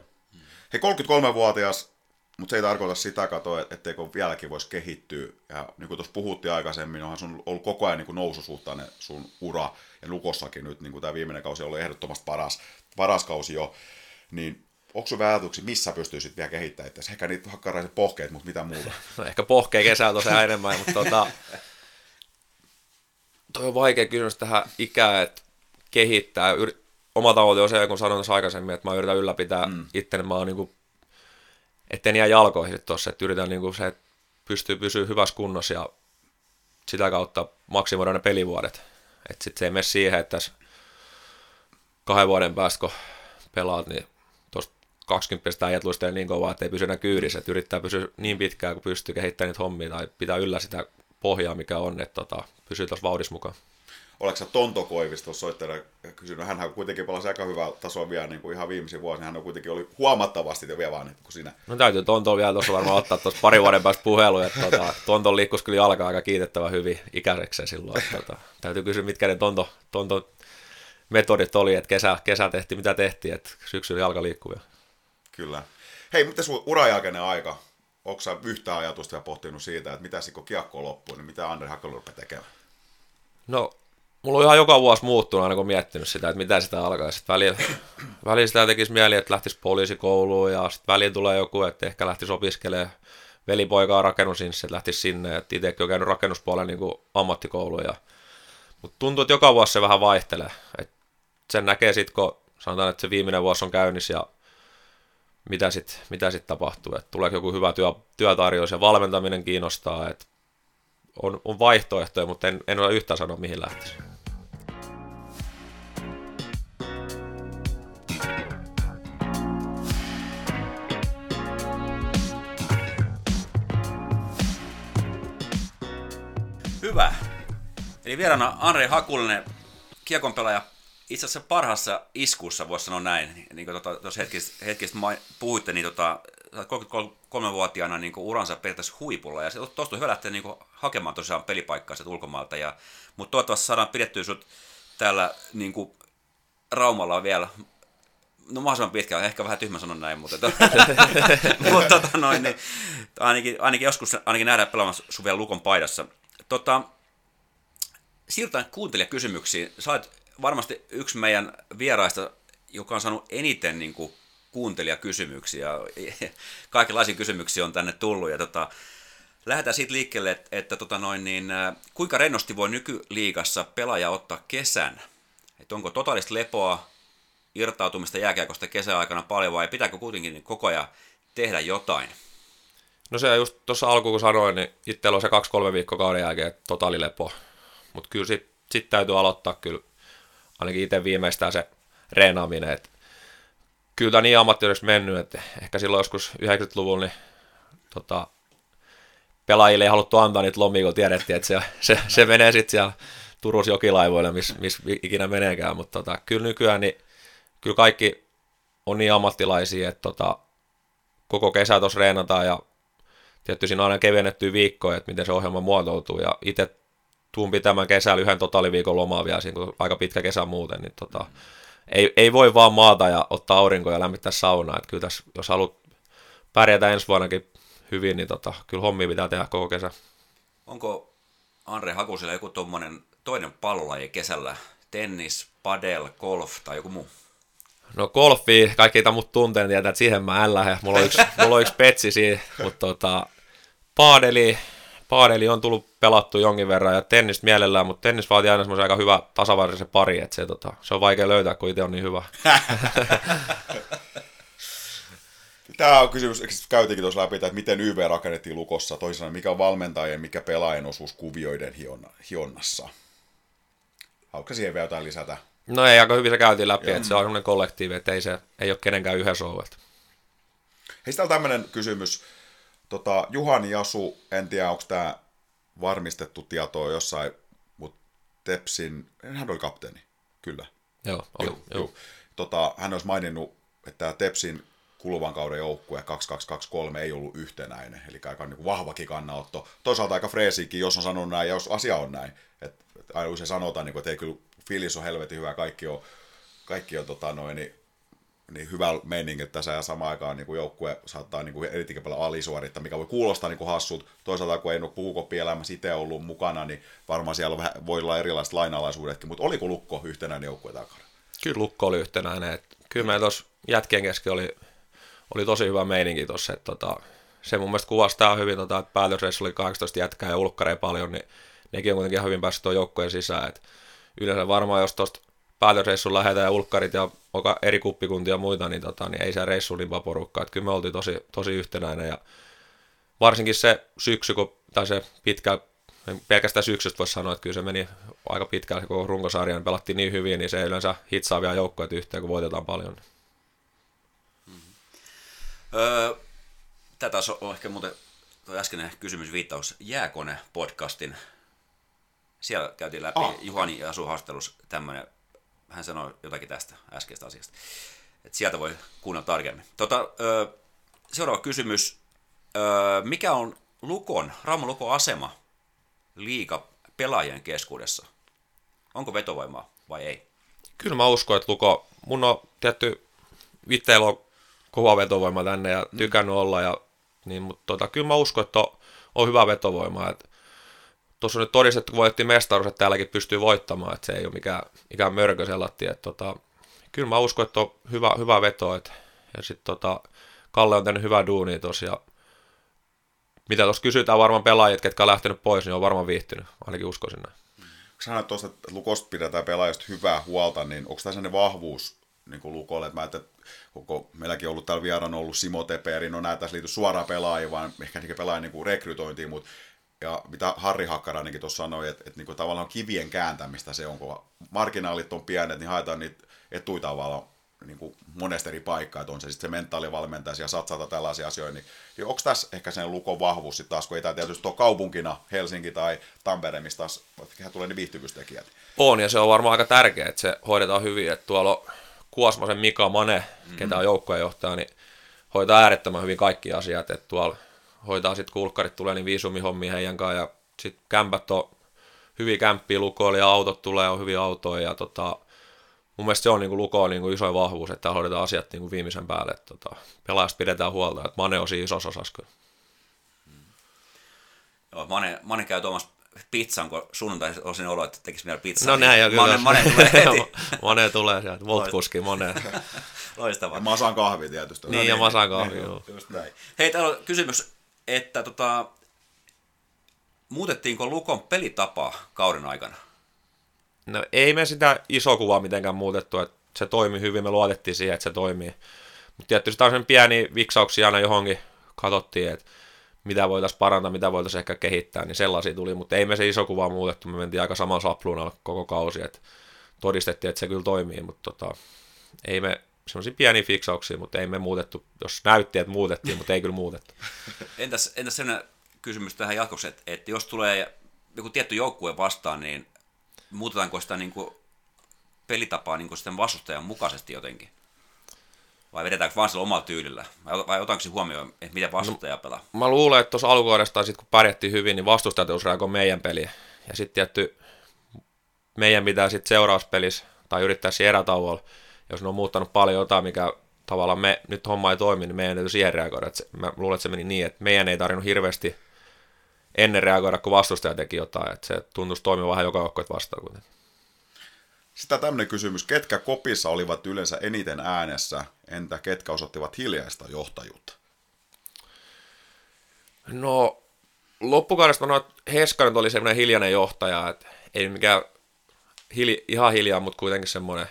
Hei, 33-vuotias, mutta se ei tarkoita sitä katoa, etteikö vieläkin voisi kehittyä. Ja niin kuin tuossa puhuttiin aikaisemmin, onhan sun ollut koko ajan niin kuin noususuhtainen sun ura. Ja Lukossakin nyt niin kuin tämä viimeinen kausi ollut ehdottomasti paras, paras kausi jo. Niin onko sun ajatuksia, missä pystyisit vielä kehittämään itse? Ehkä niitä hakkaraiset pohkeet, mutta mitä muuta? No ehkä pohkee kesällä tosiaan enemmän, mutta tota, toi on vaikea kysymys tähän ikään, että kehittää. Oma tavoite on se, kun sanoin tuossa aikaisemmin, että mä yritän ylläpitää mm. itteni, mä oon niinku, etten jää jalkoihin tuossa, että yritän niinku se, että pystyy pysyä hyvässä kunnossa ja sitä kautta maksimoida ne pelivuodet. Että sitten se ei mene siihen, että tässä kahden vuoden päästä, kun pelaat, niin tuosta 20 äijät luistelee niin kovaa, että ei pysy enää kyydissä, että yrittää pysyä niin pitkään, kun pystyy kehittämään niitä hommia tai pitää yllä sitä pohjaa, mikä on, että tota, pysyy tuossa vauhdissa mukaan. Oletko Tonto Koivisto soittajana kysynyt? Hänhän kuitenkin pelasi aika hyvää tasoa vielä niin kuin ihan viimeisiä vuosina. Hän on kuitenkin oli huomattavasti vielä vaan kuin sinä. No täytyy Tontolla vielä tuossa varmaan ottaa tuossa pari vuoden päästä puhelu, että tota, Tonton liikkus kyllä alkaa aika kiitettävän hyvin ikäiseksi silloin. Että, tota, täytyy kysyä, mitkä ne Tonto, tonto metodit oli, että kesä, kesä tehtiin mitä tehtiin, että syksyllä jalka liikkuu vielä. Kyllä. Hei, miten sun uran jälkeinen aika? Onko sä yhtään ajatusta vielä pohtinut siitä, että mitä kun kiekko loppuu, niin mitä Andre Hakola rupeaa tekemään? No, mulla on ihan joka vuosi muuttunut aina kun miettinyt sitä, että mitä sitä alkaa. Sitten välillä, välillä sitä tekisi mieli, että lähtisi poliisikouluun ja sitten välillä tulee joku, että ehkä lähtisi opiskelemaan velipoikaa rakennusinssa, että lähtisi sinne. Että itsekin on käynyt rakennuspuolen niin kuin ammattikouluun. Ja... Mutta tuntuu, että joka vuosi se vähän vaihtelee. Et sen näkee sitten, kun sanotaan, että se viimeinen vuosi on käynnissä ja mitä sitten mitä sit tapahtuu. Että tuleeko joku hyvä työ, työtarjous ja valmentaminen kiinnostaa. Että on, on vaihtoehtoja, mutta en, en ole yhtään sanoa, mihin lähtisi. Eli vieraana Andre Hakulinen, kiekon pelaaja, itse asiassa parhaassa iskussa, voisi sanoa näin. Niin kuin tuota, tuossa hetkistä, hetkistä mai- puhuitte, niin tota, 33-vuotiaana niin kuin uransa periaatteessa huipulla, ja tuosta on hyvä lähteä niin kuin hakemaan tosiaan pelipaikkaa sieltä ulkomaalta, ja, mutta toivottavasti saadaan pidettyä sut täällä niin kuin Raumalla vielä no mahdollisimman pitkään, ehkä vähän tyhmä sanon näin, mutta, to, mutta tota noin, niin, ainakin, ainakin joskus ainakin nähdään pelaamassa sun vielä Lukon paidassa. Tota, siirrytään kuuntelijakysymyksiin. Sä olet varmasti yksi meidän vieraista, joka on saanut eniten niin kuin, kuuntelijakysymyksiä. Kaikenlaisia kysymyksiä on tänne tullut. Ja, tota, lähdetään siitä liikkeelle, että, että tota noin, niin, kuinka rennosti voi nykyliigassa pelaaja ottaa kesän? Että onko totaalista lepoa, irtautumista jääkiekosta kesäaikana paljon vai pitääkö kuitenkin koko ajan tehdä jotain? No se just tuossa alkuun kun sanoin, niin itsellä on se kaksi-kolme viikkoa kauden jälkeen totaalilepo. Mutta kyllä sitten sit täytyy aloittaa kyllä ainakin itse viimeistään se reenaaminen. Et kyllä tämä niin ammattilaisesti mennyt, että ehkä silloin joskus 90-luvulla niin tota, pelaajille ei haluttu antaa niitä lomia, kun tiedettiin, että se, se, se menee sitten siellä Turus jokilaivoille, missä mis ikinä meneekään, mutta tota, kyllä nykyään niin, kyllä kaikki on niin ammattilaisia, että tota, koko kesä tuossa reenataan ja tietysti siinä on aina kevennetty viikkoja, että miten se ohjelma muotoutuu ja itse tuun pitämään kesällä yhden totaaliviikon lomaa vielä, siinä, kun aika pitkä kesä muuten, niin tota, ei, ei, voi vaan maata ja ottaa aurinkoa ja lämmittää saunaa, että kyllä tässä, jos haluat pärjätä ensi vuonnakin hyvin, niin tota, kyllä hommia pitää tehdä koko kesä. Onko Andre Hakusilla joku tuommoinen toinen pallolaji kesällä? Tennis, padel, golf tai joku muu? No golfi, kaikki mitä mut tuntee, niin tietää, että siihen mä en lähde. Mulla on yksi, mulla on yksi petsi siinä, mutta tota, paadeli, paadeli on tullut pelattu jonkin verran ja tennis mielellään, mutta tennis vaatii aina semmoisen aika hyvä tasavarisen pari, että se, tota, se on vaikea löytää, kun itse on niin hyvä. Tämä on kysymys, käytiinkin tuossa läpi, että miten YV rakennettiin lukossa, toisaalta mikä on valmentajien, mikä pelaajan osuus kuvioiden hionna, hionnassa. Haluatko siihen vielä jotain lisätä? No ei, aika hyvin se käytiin läpi, Joo. että se on semmoinen kollektiivi, että ei, se, ei ole kenenkään yhden show. Hei, täällä tämmöinen kysymys. Tota, Juhani Jasu, en tiedä onko tämä varmistettu tietoa jossain, mutta Tepsin, hän oli kapteeni, kyllä. Joo, oli. Joo, joo. Tota, hän olisi maininnut, että Tepsin kuluvan kauden joukkue 2223 ei ollut yhtenäinen, eli aika niin kuin vahvakin kannanotto. Toisaalta aika freesikin, jos on sanonut näin, ja jos asia on näin. Että aina usein sanotaan, niin kuin, että ei kyllä fiilis on helvetin hyvä, kaikki on, kaikki on tota noin, niin, niin hyvä meininki tässä ja samaan aikaan niin kuin joukkue saattaa niin kuin erityisesti paljon alisuorittaa, mikä voi kuulostaa niin kuin hassut. Toisaalta kun ei ole puukoppielämässä itse ollut mukana, niin varmaan siellä voi olla erilaiset lainalaisuudetkin, mutta oliko Lukko yhtenäinen joukkue takana? Kyllä Lukko oli yhtenäinen. Että kyllä meillä tuossa jätkien kesken oli, oli tosi hyvä meininki tuossa. Tota, se mun mielestä kuvastaa hyvin, tota, että päätösreissu oli 18 jätkää ja ulkkareja paljon, niin nekin on kuitenkin ihan hyvin päässyt tuon joukkojen sisään. Et yleensä varmaan jos tuosta päätösreissun lähetään ja ulkkarit ja eri kuppikuntia ja muita, niin, tota, niin ei se reissu niin porukkaa. Että kyllä me oltiin tosi, tosi yhtenäinen ja varsinkin se syksy, kun, tai se pitkä, pelkästään syksystä voisi sanoa, että kyllä se meni aika pitkään, kun runkosarjan pelattiin niin hyvin, niin se yleensä hitsaa vielä joukkoja yhteen, kun voitetaan paljon. Mm-hmm. Öö, tätä on ehkä muuten tuo äskeinen kysymys viittaus Jääkone-podcastin siellä käytiin läpi oh. Juhani ja Asu haastattelussa tämmöinen, hän sanoi jotakin tästä äskeistä asiasta. Et sieltä voi kuunnella tarkemmin. Tota, seuraava kysymys. Mikä on Lukon, Rauma Lukon asema liika pelaajien keskuudessa? Onko vetovoimaa vai ei? Kyllä mä uskon, että Luko, mun on tietty, vitteillä on kova vetovoima tänne ja tykännyt olla, ja, niin, mutta tota, kyllä mä uskon, että on, on hyvä vetovoima. Että tuossa on nyt todistettu, kun voitti mestaruus, että täälläkin pystyy voittamaan, että se ei ole mikään, mikään mörkö sellatti. Että tota, kyllä mä uskon, että on hyvä, hyvä veto. Että, ja sitten tota, Kalle on tehnyt hyvää duunia tosiaan. Mitä tuossa kysytään varmaan pelaajat, ketkä on lähtenyt pois, niin on varmaan viihtynyt, ainakin uskoisin näin. Sanoit tuosta, että Lukosta pidetään pelaajista hyvää huolta, niin onko tämä sellainen vahvuus niin kuin Lukolle, että mä että koko, meilläkin ollut täällä vieraana ollut Simo Teperi, no näitä tässä liity suoraan pelaajia, vaan ehkä pelaajan niin rekrytointiin, mutta ja mitä Harri Hakkarainenkin tuossa sanoi, että, että niin tavallaan kivien kääntämistä se on, kun marginaalit on pienet, niin haetaan niitä etuja tavallaan niin kuin monesta eri paikkaa, että on se sitten se mentaalivalmentaja ja satsata tällaisia asioita, niin, niin onko tässä ehkä sen lukon vahvuus sitten taas, kun ei tämä tietysti ole kaupunkina Helsinki tai Tampere, mistä taas tulee ne viihtyvyystekijät. On, ja se on varmaan aika tärkeää, että se hoidetaan hyvin, että tuolla Kuosmasen Mika Mane, mm-hmm. ketä on joukkojenjohtaja, niin hoitaa äärettömän hyvin kaikki asiat, että tuolla hoitaa sitten kulkkarit tulee niin viisumihommia heidän kanssa ja sitten kämpät on hyviä kämppiä lukoilla ja autot tulee on hyviä autoja ja tota, mun mielestä se on niin Luko on niin iso vahvuus, että hoidetaan asiat niin kuin viimeisen päälle, että tota, pelaajasta pidetään huolta, että Mane on siinä isossa osassa kyllä. Joo, Mane, Mane käy tuomassa pizzan, kun sunnuntai on siinä olo, että tekisi vielä pizzaa. No näin, ja kyllä. Mane, Mane tulee heti. Mane tulee sieltä, Voltkuski, Mane. Loistavaa. Ja Masan kahvi tietysti. niin, ja Masan kahvi, joo. Just näin. Hei, täällä on kysymys, että tota, muutettiinko Lukon pelitapa kauden aikana? No ei me sitä iso kuvaa mitenkään muutettu, että se toimi hyvin, me luotettiin siihen, että se toimii. Mutta tietysti on sen pieni viksauksia aina johonkin. Katsottiin, että mitä voitaisiin parantaa, mitä voitaisiin ehkä kehittää, niin sellaisia tuli, mutta ei me se iso kuva muutettu, me mentiin aika samalla sapluunalla koko kausi, että todistettiin, että se kyllä toimii, mutta tota, ei me semmoisia pieniä fiksauksia, mutta ei me muutettu, jos näytti, että muutettiin, mutta ei kyllä muutettu. Entäs, entäs sellainen kysymys tähän jatkoksi, että, että jos tulee joku tietty joukkue vastaan, niin muutetaanko sitä niin kuin pelitapaa niin kuin sitten vastustajan mukaisesti jotenkin? Vai vedetäänkö vaan sillä omalla tyylillä? Vai, vai otanko se huomioon, että miten vastustaja pelaa? Mä luulen, että tuossa alkuvuodesta, sit kun pärjättiin hyvin, niin vastustajat jos meidän peliä. Ja sitten tietty meidän pitää sitten seurauspelissä tai yrittää siinä erätauolla, jos ne on muuttanut paljon jotain, mikä tavallaan me, nyt homma ei toimi, niin meidän täytyy siihen reagoida. Et se, mä luulen, että se meni niin, että meidän ei tarvinnut hirveästi ennen reagoida, kun vastustaja teki jotain. Että se tuntuisi toimia vähän joka joukkueet vastaan kuitenkin. Sitä tämmöinen kysymys, ketkä kopissa olivat yleensä eniten äänessä, entä ketkä osoittivat hiljaista johtajuutta? No, loppukaudesta mä että Heskanen oli semmoinen hiljainen johtaja, että ei mikään hili, ihan hiljaa, mutta kuitenkin semmoinen,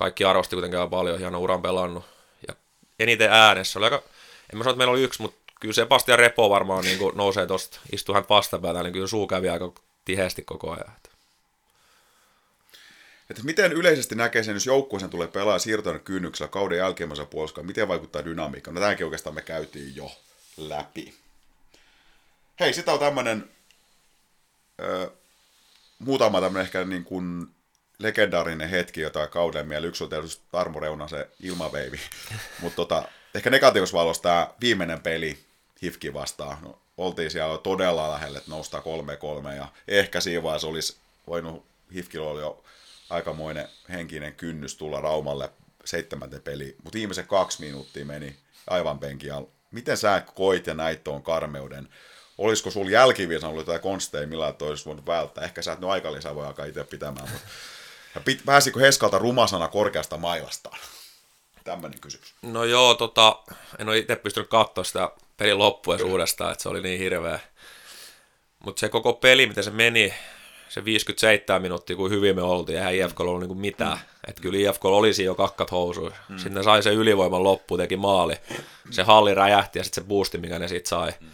kaikki arvosti kuitenkin paljon, hieno uran pelannut. Ja eniten äänessä oli aika, en mä sano, että meillä oli yksi, mutta kyllä Sebastian Repo varmaan niin nousee tuosta, istuu hän vastapäätä, niin kyllä suu kävi aika tiheästi koko ajan. Että miten yleisesti näkee sen, jos joukkueeseen tulee pelaa siirtojen kynnyksellä kauden jälkeenmässä puolella, miten vaikuttaa dynamiikkaan? No tämänkin oikeastaan me käytiin jo läpi. Hei, sitä on tämmöinen ö, muutama tämmöinen ehkä niin kuin legendaarinen hetki, jota kauden mieleen. Yksi on tietysti Tarmo Reuna, se ilmaveivi. Mutta tota, ehkä negatiivisessa valossa tämä viimeinen peli Hifki vastaan. No, oltiin siellä todella lähellä, että noustaan 3-3 ja ehkä siinä vaiheessa olisi voinut, Hifkillä oli jo aikamoinen henkinen kynnys tulla Raumalle seitsemänten peli, mutta viimeiset kaksi minuuttia meni aivan penkin. Miten sä koit ja näit tuon karmeuden? Olisiko sulla jälkiviisan ollut jotain konsteja, millä olisi voinut välttää? Ehkä sä et nyt aikalisää voi alkaa itse pitämään, mutta ja pit, pääsikö Heskalta rumasana korkeasta mailastaan? Tämmöinen kysymys. No joo, tota, en ole itse pystynyt katsoa sitä pelin loppua uudestaan, että se oli niin hirveä. Mutta se koko peli, miten se meni, se 57 minuuttia, kuin hyvin me oltiin, eihän IFK ollut niinku mitään. Mm. Että kyllä IFK olisi jo kakkat housuja. Mm. Sitten ne sai se ylivoiman loppu, teki maali. Se halli räjähti ja sitten se boosti, mikä ne siitä sai. Mm.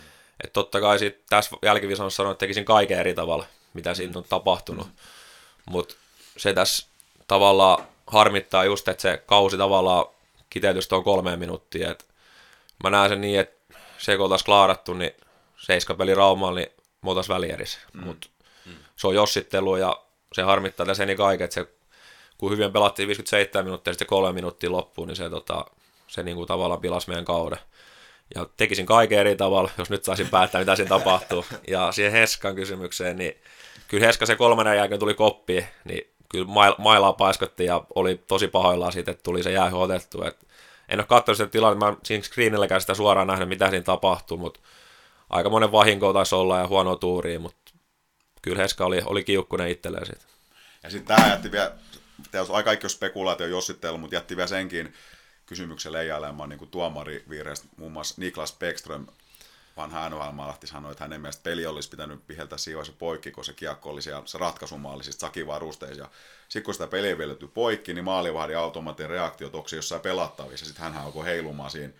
Että totta kai sit tässä jälkiviisaus sanoi, että tekisin kaiken eri tavalla, mitä siinä on tapahtunut. Mm. Mutta se tässä tavallaan harmittaa just, että se kausi tavallaan kiteytystä on kolmeen minuuttia. Et mä näen sen niin, että se kun oltaisiin klaarattu, niin seiska peli Raumaan, niin me oltaisiin välierissä. Mm. Mutta se on jossittelu ja se harmittaa tässä niin kaiken, että se, kun hyvin pelattiin 57 minuuttia ja sitten kolme minuuttia loppuun, niin se, tota, se niin kuin tavallaan pilasi meidän kauden. Ja tekisin kaiken eri tavalla, jos nyt saisin päättää, mitä siinä tapahtuu. Ja siihen Heskan kysymykseen, niin kyllä Heska se kolmannen jälkeen tuli koppi, niin kyllä mailaa paiskottiin ja oli tosi pahoillaan siitä, että tuli se jäähy otettu. Et en ole katsonut sitä tilannetta, mä siinä screenilläkään sitä suoraan nähnyt, mitä siinä tapahtuu, mutta aika monen vahinko taisi olla ja huono tuuri, mutta kyllä Heska oli, oli kiukkunen itselleen siitä. Ja sitten tämä jätti vielä, tässä aika kaikki on spekulaatio jossittelu, mutta jätti vielä senkin kysymyksen leijailemaan niin tuomariviireistä. Muun muassa Niklas Beckström, vanha nhl lähti sanoi, että hänen mielestä peli olisi pitänyt viheltää siinä poikki, kun se kiekko oli siellä, se ratkaisumaali siis sakivarusteissa. Ja sitten kun sitä peliä vielletty poikki, niin maalivahdin automaattinen reaktio toksi jossain pelattavissa. Sitten hän alkoi heilumaan siinä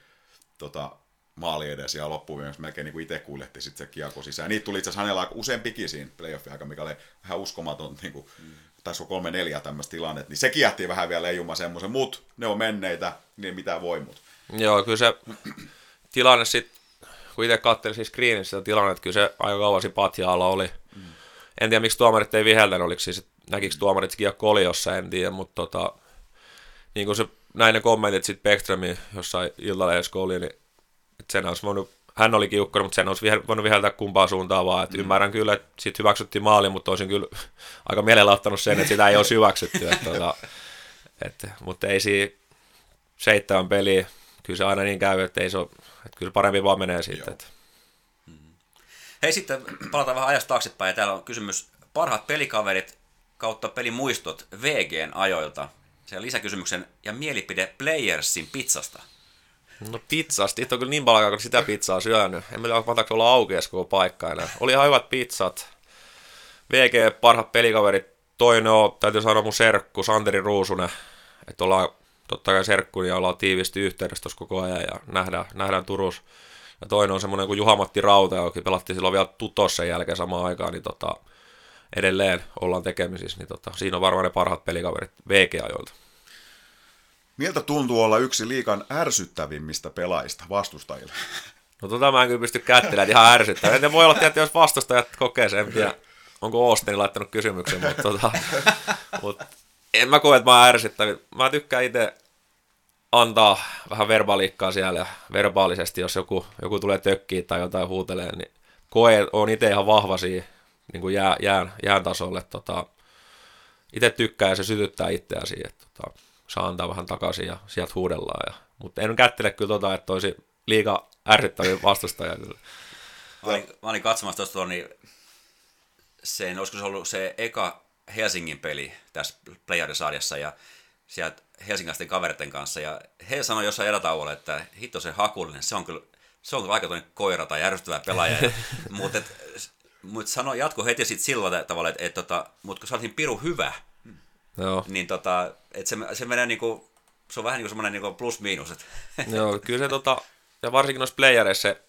tota, maali edes ja loppuun melkein niin kuin itse kuljetti sitten se kiekko sisään. Niitä tuli itse asiassa hänellä useampikin siinä playoffin aika, mikä oli vähän uskomaton, niin kuin, mm. taisi olla kolme neljä tämmöistä tilannetta, niin se jätti vähän vielä leijumaan semmoisen, mut ne on menneitä, niin mitä voi mut. Joo, kyllä se tilanne sitten, kun itse katselin siis screenissä sitä tilannetta, kyllä se aika kauan siinä patjaalla oli. Mm. En tiedä, miksi tuomarit ei viheltänyt, oliko siis, näkikö tuomarit, kiekko oli jossain, en tiedä, mutta tota, niin kuin se, näin ne kommentit sitten Beckströmin jossain iltalehdessä, kun oli, niin että sen olisi voinut, hän oli kiukkana, mutta sen olisi vihe- voinut viheltää kumpaan suuntaan vaan. Että mm. Ymmärrän kyllä, että sitten hyväksyttiin maali, mutta olisin kyllä aika mielellä ottanut sen, että sitä ei olisi hyväksytty. Että, tota, että, mutta ei siinä seitsemän peliä, kyllä se aina niin käy, että, ei se ole, että kyllä parempi vaan menee sitten. Että. Hei sitten palataan vähän ajasta taaksepäin. Täällä on kysymys parhaat pelikaverit kautta pelimuistot VGn ajoilta. Se on lisäkysymyksen ja mielipide Playersin pizzasta. No pizzasta, itse on kyllä niin paljon aikaa, kun sitä pizzaa syönyt. En tiedä, mahtaako olla auki edes koko paikka enää. Oli ihan hyvät pizzat. VG parhaat pelikaverit. Toinen on, täytyy sanoa mun serkku, Santeri Ruusunen. Että ollaan totta kai serkku ja ollaan tiivisti yhteydessä tuossa koko ajan ja nähdään, nähdään Turussa. Ja toinen on semmoinen kuin Juha-Matti Rauta, joka pelattiin silloin vielä Tutossa jälkeen samaan aikaan, niin tota, edelleen ollaan tekemisissä, niin tota, siinä on varmaan ne parhaat pelikaverit VG-ajoilta. Miltä tuntuu olla yksi liikan ärsyttävimmistä pelaajista vastustajille? No tota mä en kyllä pysty kättelemään ihan ärsyttävää. En voi olla, että jos vastustajat kokee sen, en tiedä, onko Osteni laittanut kysymyksen, mutta tota, mut en mä koe, että mä oon ärsyttävä. Mä tykkään itse antaa vähän verbaliikkaa siellä ja verbaalisesti, jos joku, joku tulee tökkiin tai jotain huutelee, niin koe on itse ihan vahva siihen niin kuin jää, jään, jään tasolle. Tota, itse tykkää ja se sytyttää itseään siihen, että tota, saa antaa vähän takaisin ja sieltä huudellaan. Ja, mutta en kättele kyllä tota, että olisi liikaa ärsyttäviä vastustajia kyllä. Mä olin, mä olin katsomassa tuosta niin sen, olisiko se ollut se eka Helsingin peli tässä Playerisarjassa ja sieltä helsingiläisten kaveritten kanssa ja he sanoi jossain erätauolla, että hitto se hakullinen, se on kyllä, se on kyllä aika koira tai järjestävä pelaaja, mutta mut sano jatko heti sitten sillä tavalla, että et, tota, mutta kun sä olet piru hyvä, Joo. niin tota, et se, se menee niinku, se on vähän niin kuin semmoinen niinku plus-miinus. Et. Joo, kyllä se tota, ja varsinkin noissa playereissa se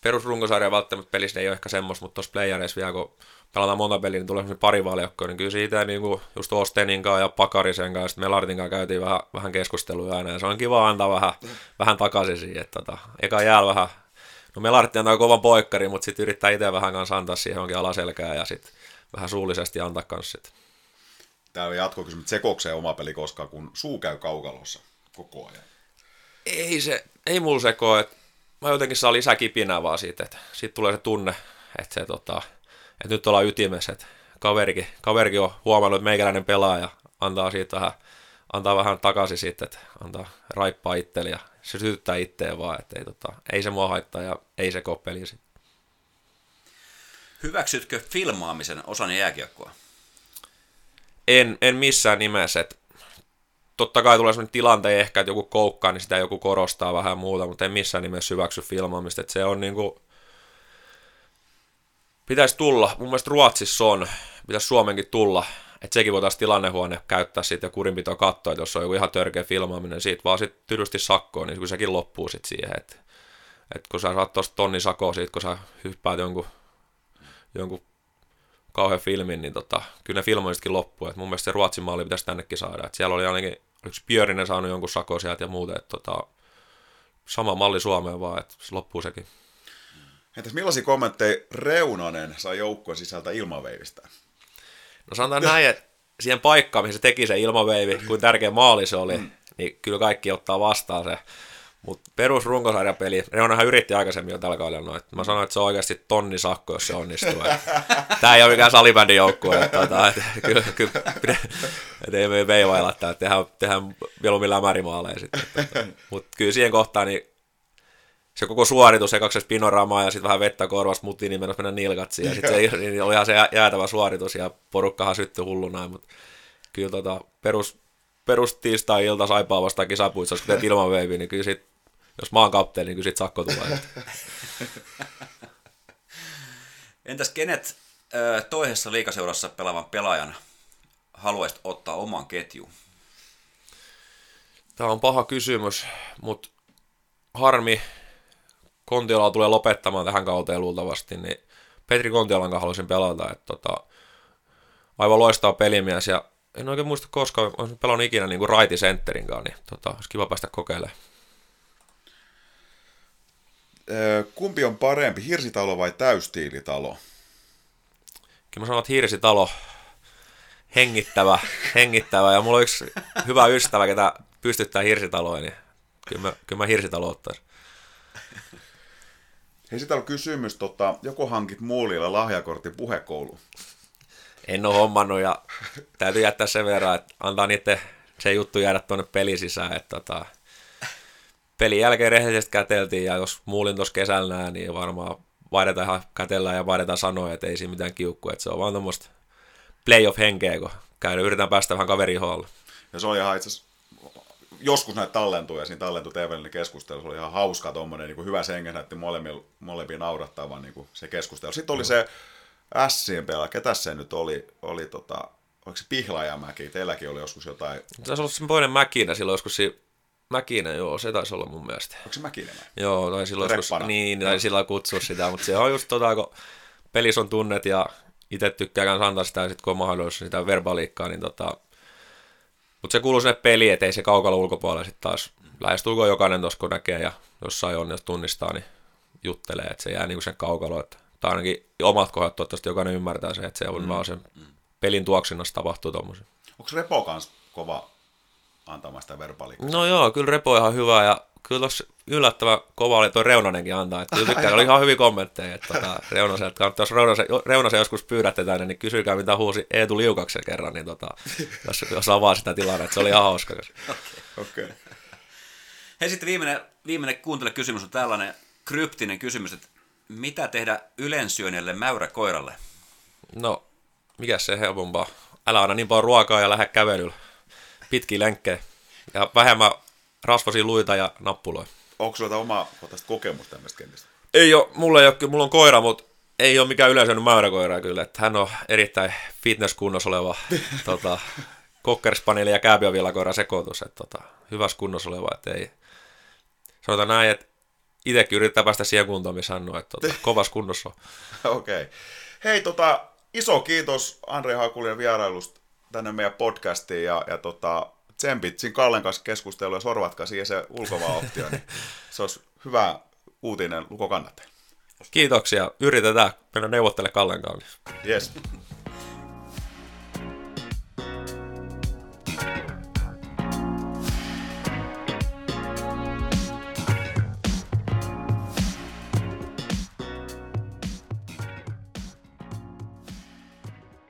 perusrunkosarja välttämättä pelissä ei ole ehkä semmoista, mutta tuossa playereissa vielä kun pelataan monta peliä, niin tulee semmoinen pari valjakkoa, niin kyllä siitä niin kuin just Ostenin kanssa ja Pakarisen kanssa sitten Melartin kanssa käytiin vähän, vähän keskustelua aina, ja se on kiva antaa vähän, vähän takaisin siihen, että tota, eka jää vähän, no Melartti antaa kovan poikkari, mutta sitten yrittää itse vähän kanssa antaa siihen johonkin alaselkään ja sitten vähän suullisesti antaa kanssa sitten. Tämä on jatkokysymys, sekokseen oma peli koskaan, kun suu käy kaukalossa koko ajan? Ei se, ei mulla seko, että mä jotenkin saa lisää kipinää vaan siitä, että siitä tulee se tunne, että se tota, että nyt ollaan ytimessä, että kaverikin, kaverikin on huomannut, että meikäläinen pelaa ja antaa siitä vähän, antaa vähän takaisin sitten, että antaa raippaa itselle ja se sytyttää itteen vaan, että ei, tota, ei se mua haittaa ja ei se koppeli sitten. Hyväksytkö filmaamisen osana jääkiekkoa? En, en missään nimessä, että totta kai tulee sellainen tilanteen ehkä, että joku koukkaa, niin sitä joku korostaa vähän muuta, mutta en missään nimessä hyväksy filmaamista, että se on niinku, pitäisi tulla, mun mielestä Ruotsissa on, pitäisi Suomenkin tulla, että sekin voitaisiin tilannehuone käyttää siitä ja kurinpitoa katsoa, että jos on joku ihan törkeä filmaaminen, siitä vaan sitten tylysti sakkoon, niin sekin loppuu sitten siihen, että, että kun sä saat tuosta tonni sakoa siitä, kun sä hyppäät jonkun, jonkun kauhean filmin, niin tota, kyllä ne filmoisetkin loppuu. Et mun mielestä se Ruotsin malli pitäisi tännekin saada. Et siellä oli ainakin, oliko Björinen saanut jonkun sako sieltä ja muuta, että tota, sama malli Suomeen vaan, että se loppuu sekin. Entäs millaisia kommentteja Reunanen sai joukkoon sisältä ilmaveivistä? No sanotaan näin, että siihen paikkaan, mihin se teki se ilmaveivi, kuin tärkeä maali se oli, mm. niin kyllä kaikki ottaa vastaan se. Mutta perus runkosarjapeli, Reunahan yritti aikaisemmin jo tällä kaudella, no, mä sanoin, että se on oikeasti tonni sakko, jos se onnistuu. Tämä ei ole mikään salibändin joukkue, että, tota, että, kyllä, kyllä, että ei me veivailla, että tehdään, tehdään mieluummin lämärimaaleja sitten. Mutta kyllä siihen kohtaan, niin se koko suoritus ekaksi pinoramaa ja sitten vähän vettä korvasta mutiin, niin mennä nilkatsiin. Ja sitten se niin oli ihan se jäätävä suoritus ja porukkahan syttyi hulluna. Mutta kyllä tota, perus, perus tiistai-ilta saipaa vastaan kisapuissa, kun teet ilmanveivi, niin kyllä sit, jos maan kapteeni, niin kyllä sit sakko tulee. Entäs kenet toisessa liikaseurassa pelaavan pelaajan haluaisit ottaa oman ketjuun? Tämä on paha kysymys, mutta harmi, Kontiola tulee lopettamaan tähän kauteen luultavasti, niin Petri Kontiolan kanssa haluaisin pelata. Että tota, aivan loistava pelimies ja en oikein muista koskaan, olisin pelannut ikinä niin kuin righty centerin kanssa, niin tota, olisi kiva päästä kokeilemaan. Kumpi on parempi, hirsitalo vai täystiilitalo? Kyllä mä sanon, että hirsitalo, hengittävä, hengittävä, ja mulla on yksi hyvä ystävä, ketä pystyttää hirsitaloa, niin kyllä mä, kyllä mä hirsitalo ottaisin. Hei, sitten on kysymys, tota, joko hankit muulilla lahjakortin puhekoulu? En ole hommannut ja täytyy jättää sen verran, että antaa niiden se juttu jäädä tuonne pelin sisään, että tota, pelin jälkeen rehellisesti käteltiin ja jos muulin tuossa kesällä nää, niin varmaan vaihdetaan ihan kätellään ja vaihdetaan sanoja, että ei siinä mitään kiukkua, että se on vaan tuommoista playoff-henkeä, kun käydään, yritetään päästä vähän kaveriin Ja se oli ihan itse asiassa joskus näitä tallentuu ja siinä tallentuu TVlle keskustelu, se oli ihan hauska tuommoinen niin hyvä sengen, näytti molemmia, molempia naurattavan niin se keskustelu. Sitten oli se Sien pelaa, ketä se nyt oli, oli tota, oliko se Pihlajamäki, teilläkin oli joskus jotain. Taisi olla semmoinen Mäkinä silloin joskus si- Mäkinä, joo, se taisi olla mun mielestä. Onko se Mäkinä? Joo, tai silloin joskus, niin, tai sillä kutsua sitä, mutta se on just tota, kun pelissä on tunnet ja itse tykkää myös antaa sitä, ja sitten kun on mahdollisuus sitä verbaliikkaa, niin tota, mutta se kuuluu sinne peliin, ettei se kaukalla ulkopuolella sitten taas lähestulkoon jokainen tuossa kun näkee ja jossain on, jos tunnistaa, niin juttelee, että se jää niinku sen kaukalo, että tai ainakin omat kohdat toivottavasti jokainen ymmärtää se, että se on mm. vaan sen pelin tuoksinnassa tapahtuu tuommoisen. Onko Repo kans kova antamaan sitä verbaliikkaa? No joo, kyllä Repo ihan hyvä ja kyllä tuossa yllättävän kova oli tuo Reunanenkin antaa. Että kyllä tykkään, oli ihan hyvin kommentteja. Että tota, Reunasen, että jos Reunasen, Reunasen joskus pyydätte tänne, niin kysykää mitä huusi Eetu Liukaksen kerran, niin tota, jos, jos avaa sitä tilannetta, se oli ihan hauska. Okei. Okay. okay. Hei sitten viimeinen, viimeinen kuuntele kysymys on tällainen kryptinen kysymys, että mitä tehdä ylensyönnille mäyräkoiralle? No, mikä se helpompaa? Älä aina niin paljon ruokaa ja lähde kävelyllä. Pitkiä lenkkejä. Ja vähemmän rasvasia luita ja nappuloja. Onko sulla oma kokemusta tämmöistä kentistä? Ei ole, mulla ei ole, mulla on koira, mutta ei ole mikään yleensä mäyräkoira kyllä. Että hän on erittäin fitness-kunnossa oleva tota, kokkerspaneeli ja kääpiövillakoira sekoitus. Että, tota, hyvässä kunnossa oleva, että ei, sanotaan näin, että itsekin yrittää päästä siihen kuntoon, missä hän on, että tota, kovas kunnossa Okei. Okay. Hei, tota, iso kiitos Andre Hakulien vierailusta tänne meidän podcastiin ja, ja tota, tsempit siinä Kallen kanssa keskustelua ja sorvatkaa siihen se ulkovaa-optio, niin se olisi hyvä uutinen lukokannattajille. Kiitoksia. Yritetään mennä neuvottelemaan Kallen kanssa. Yes.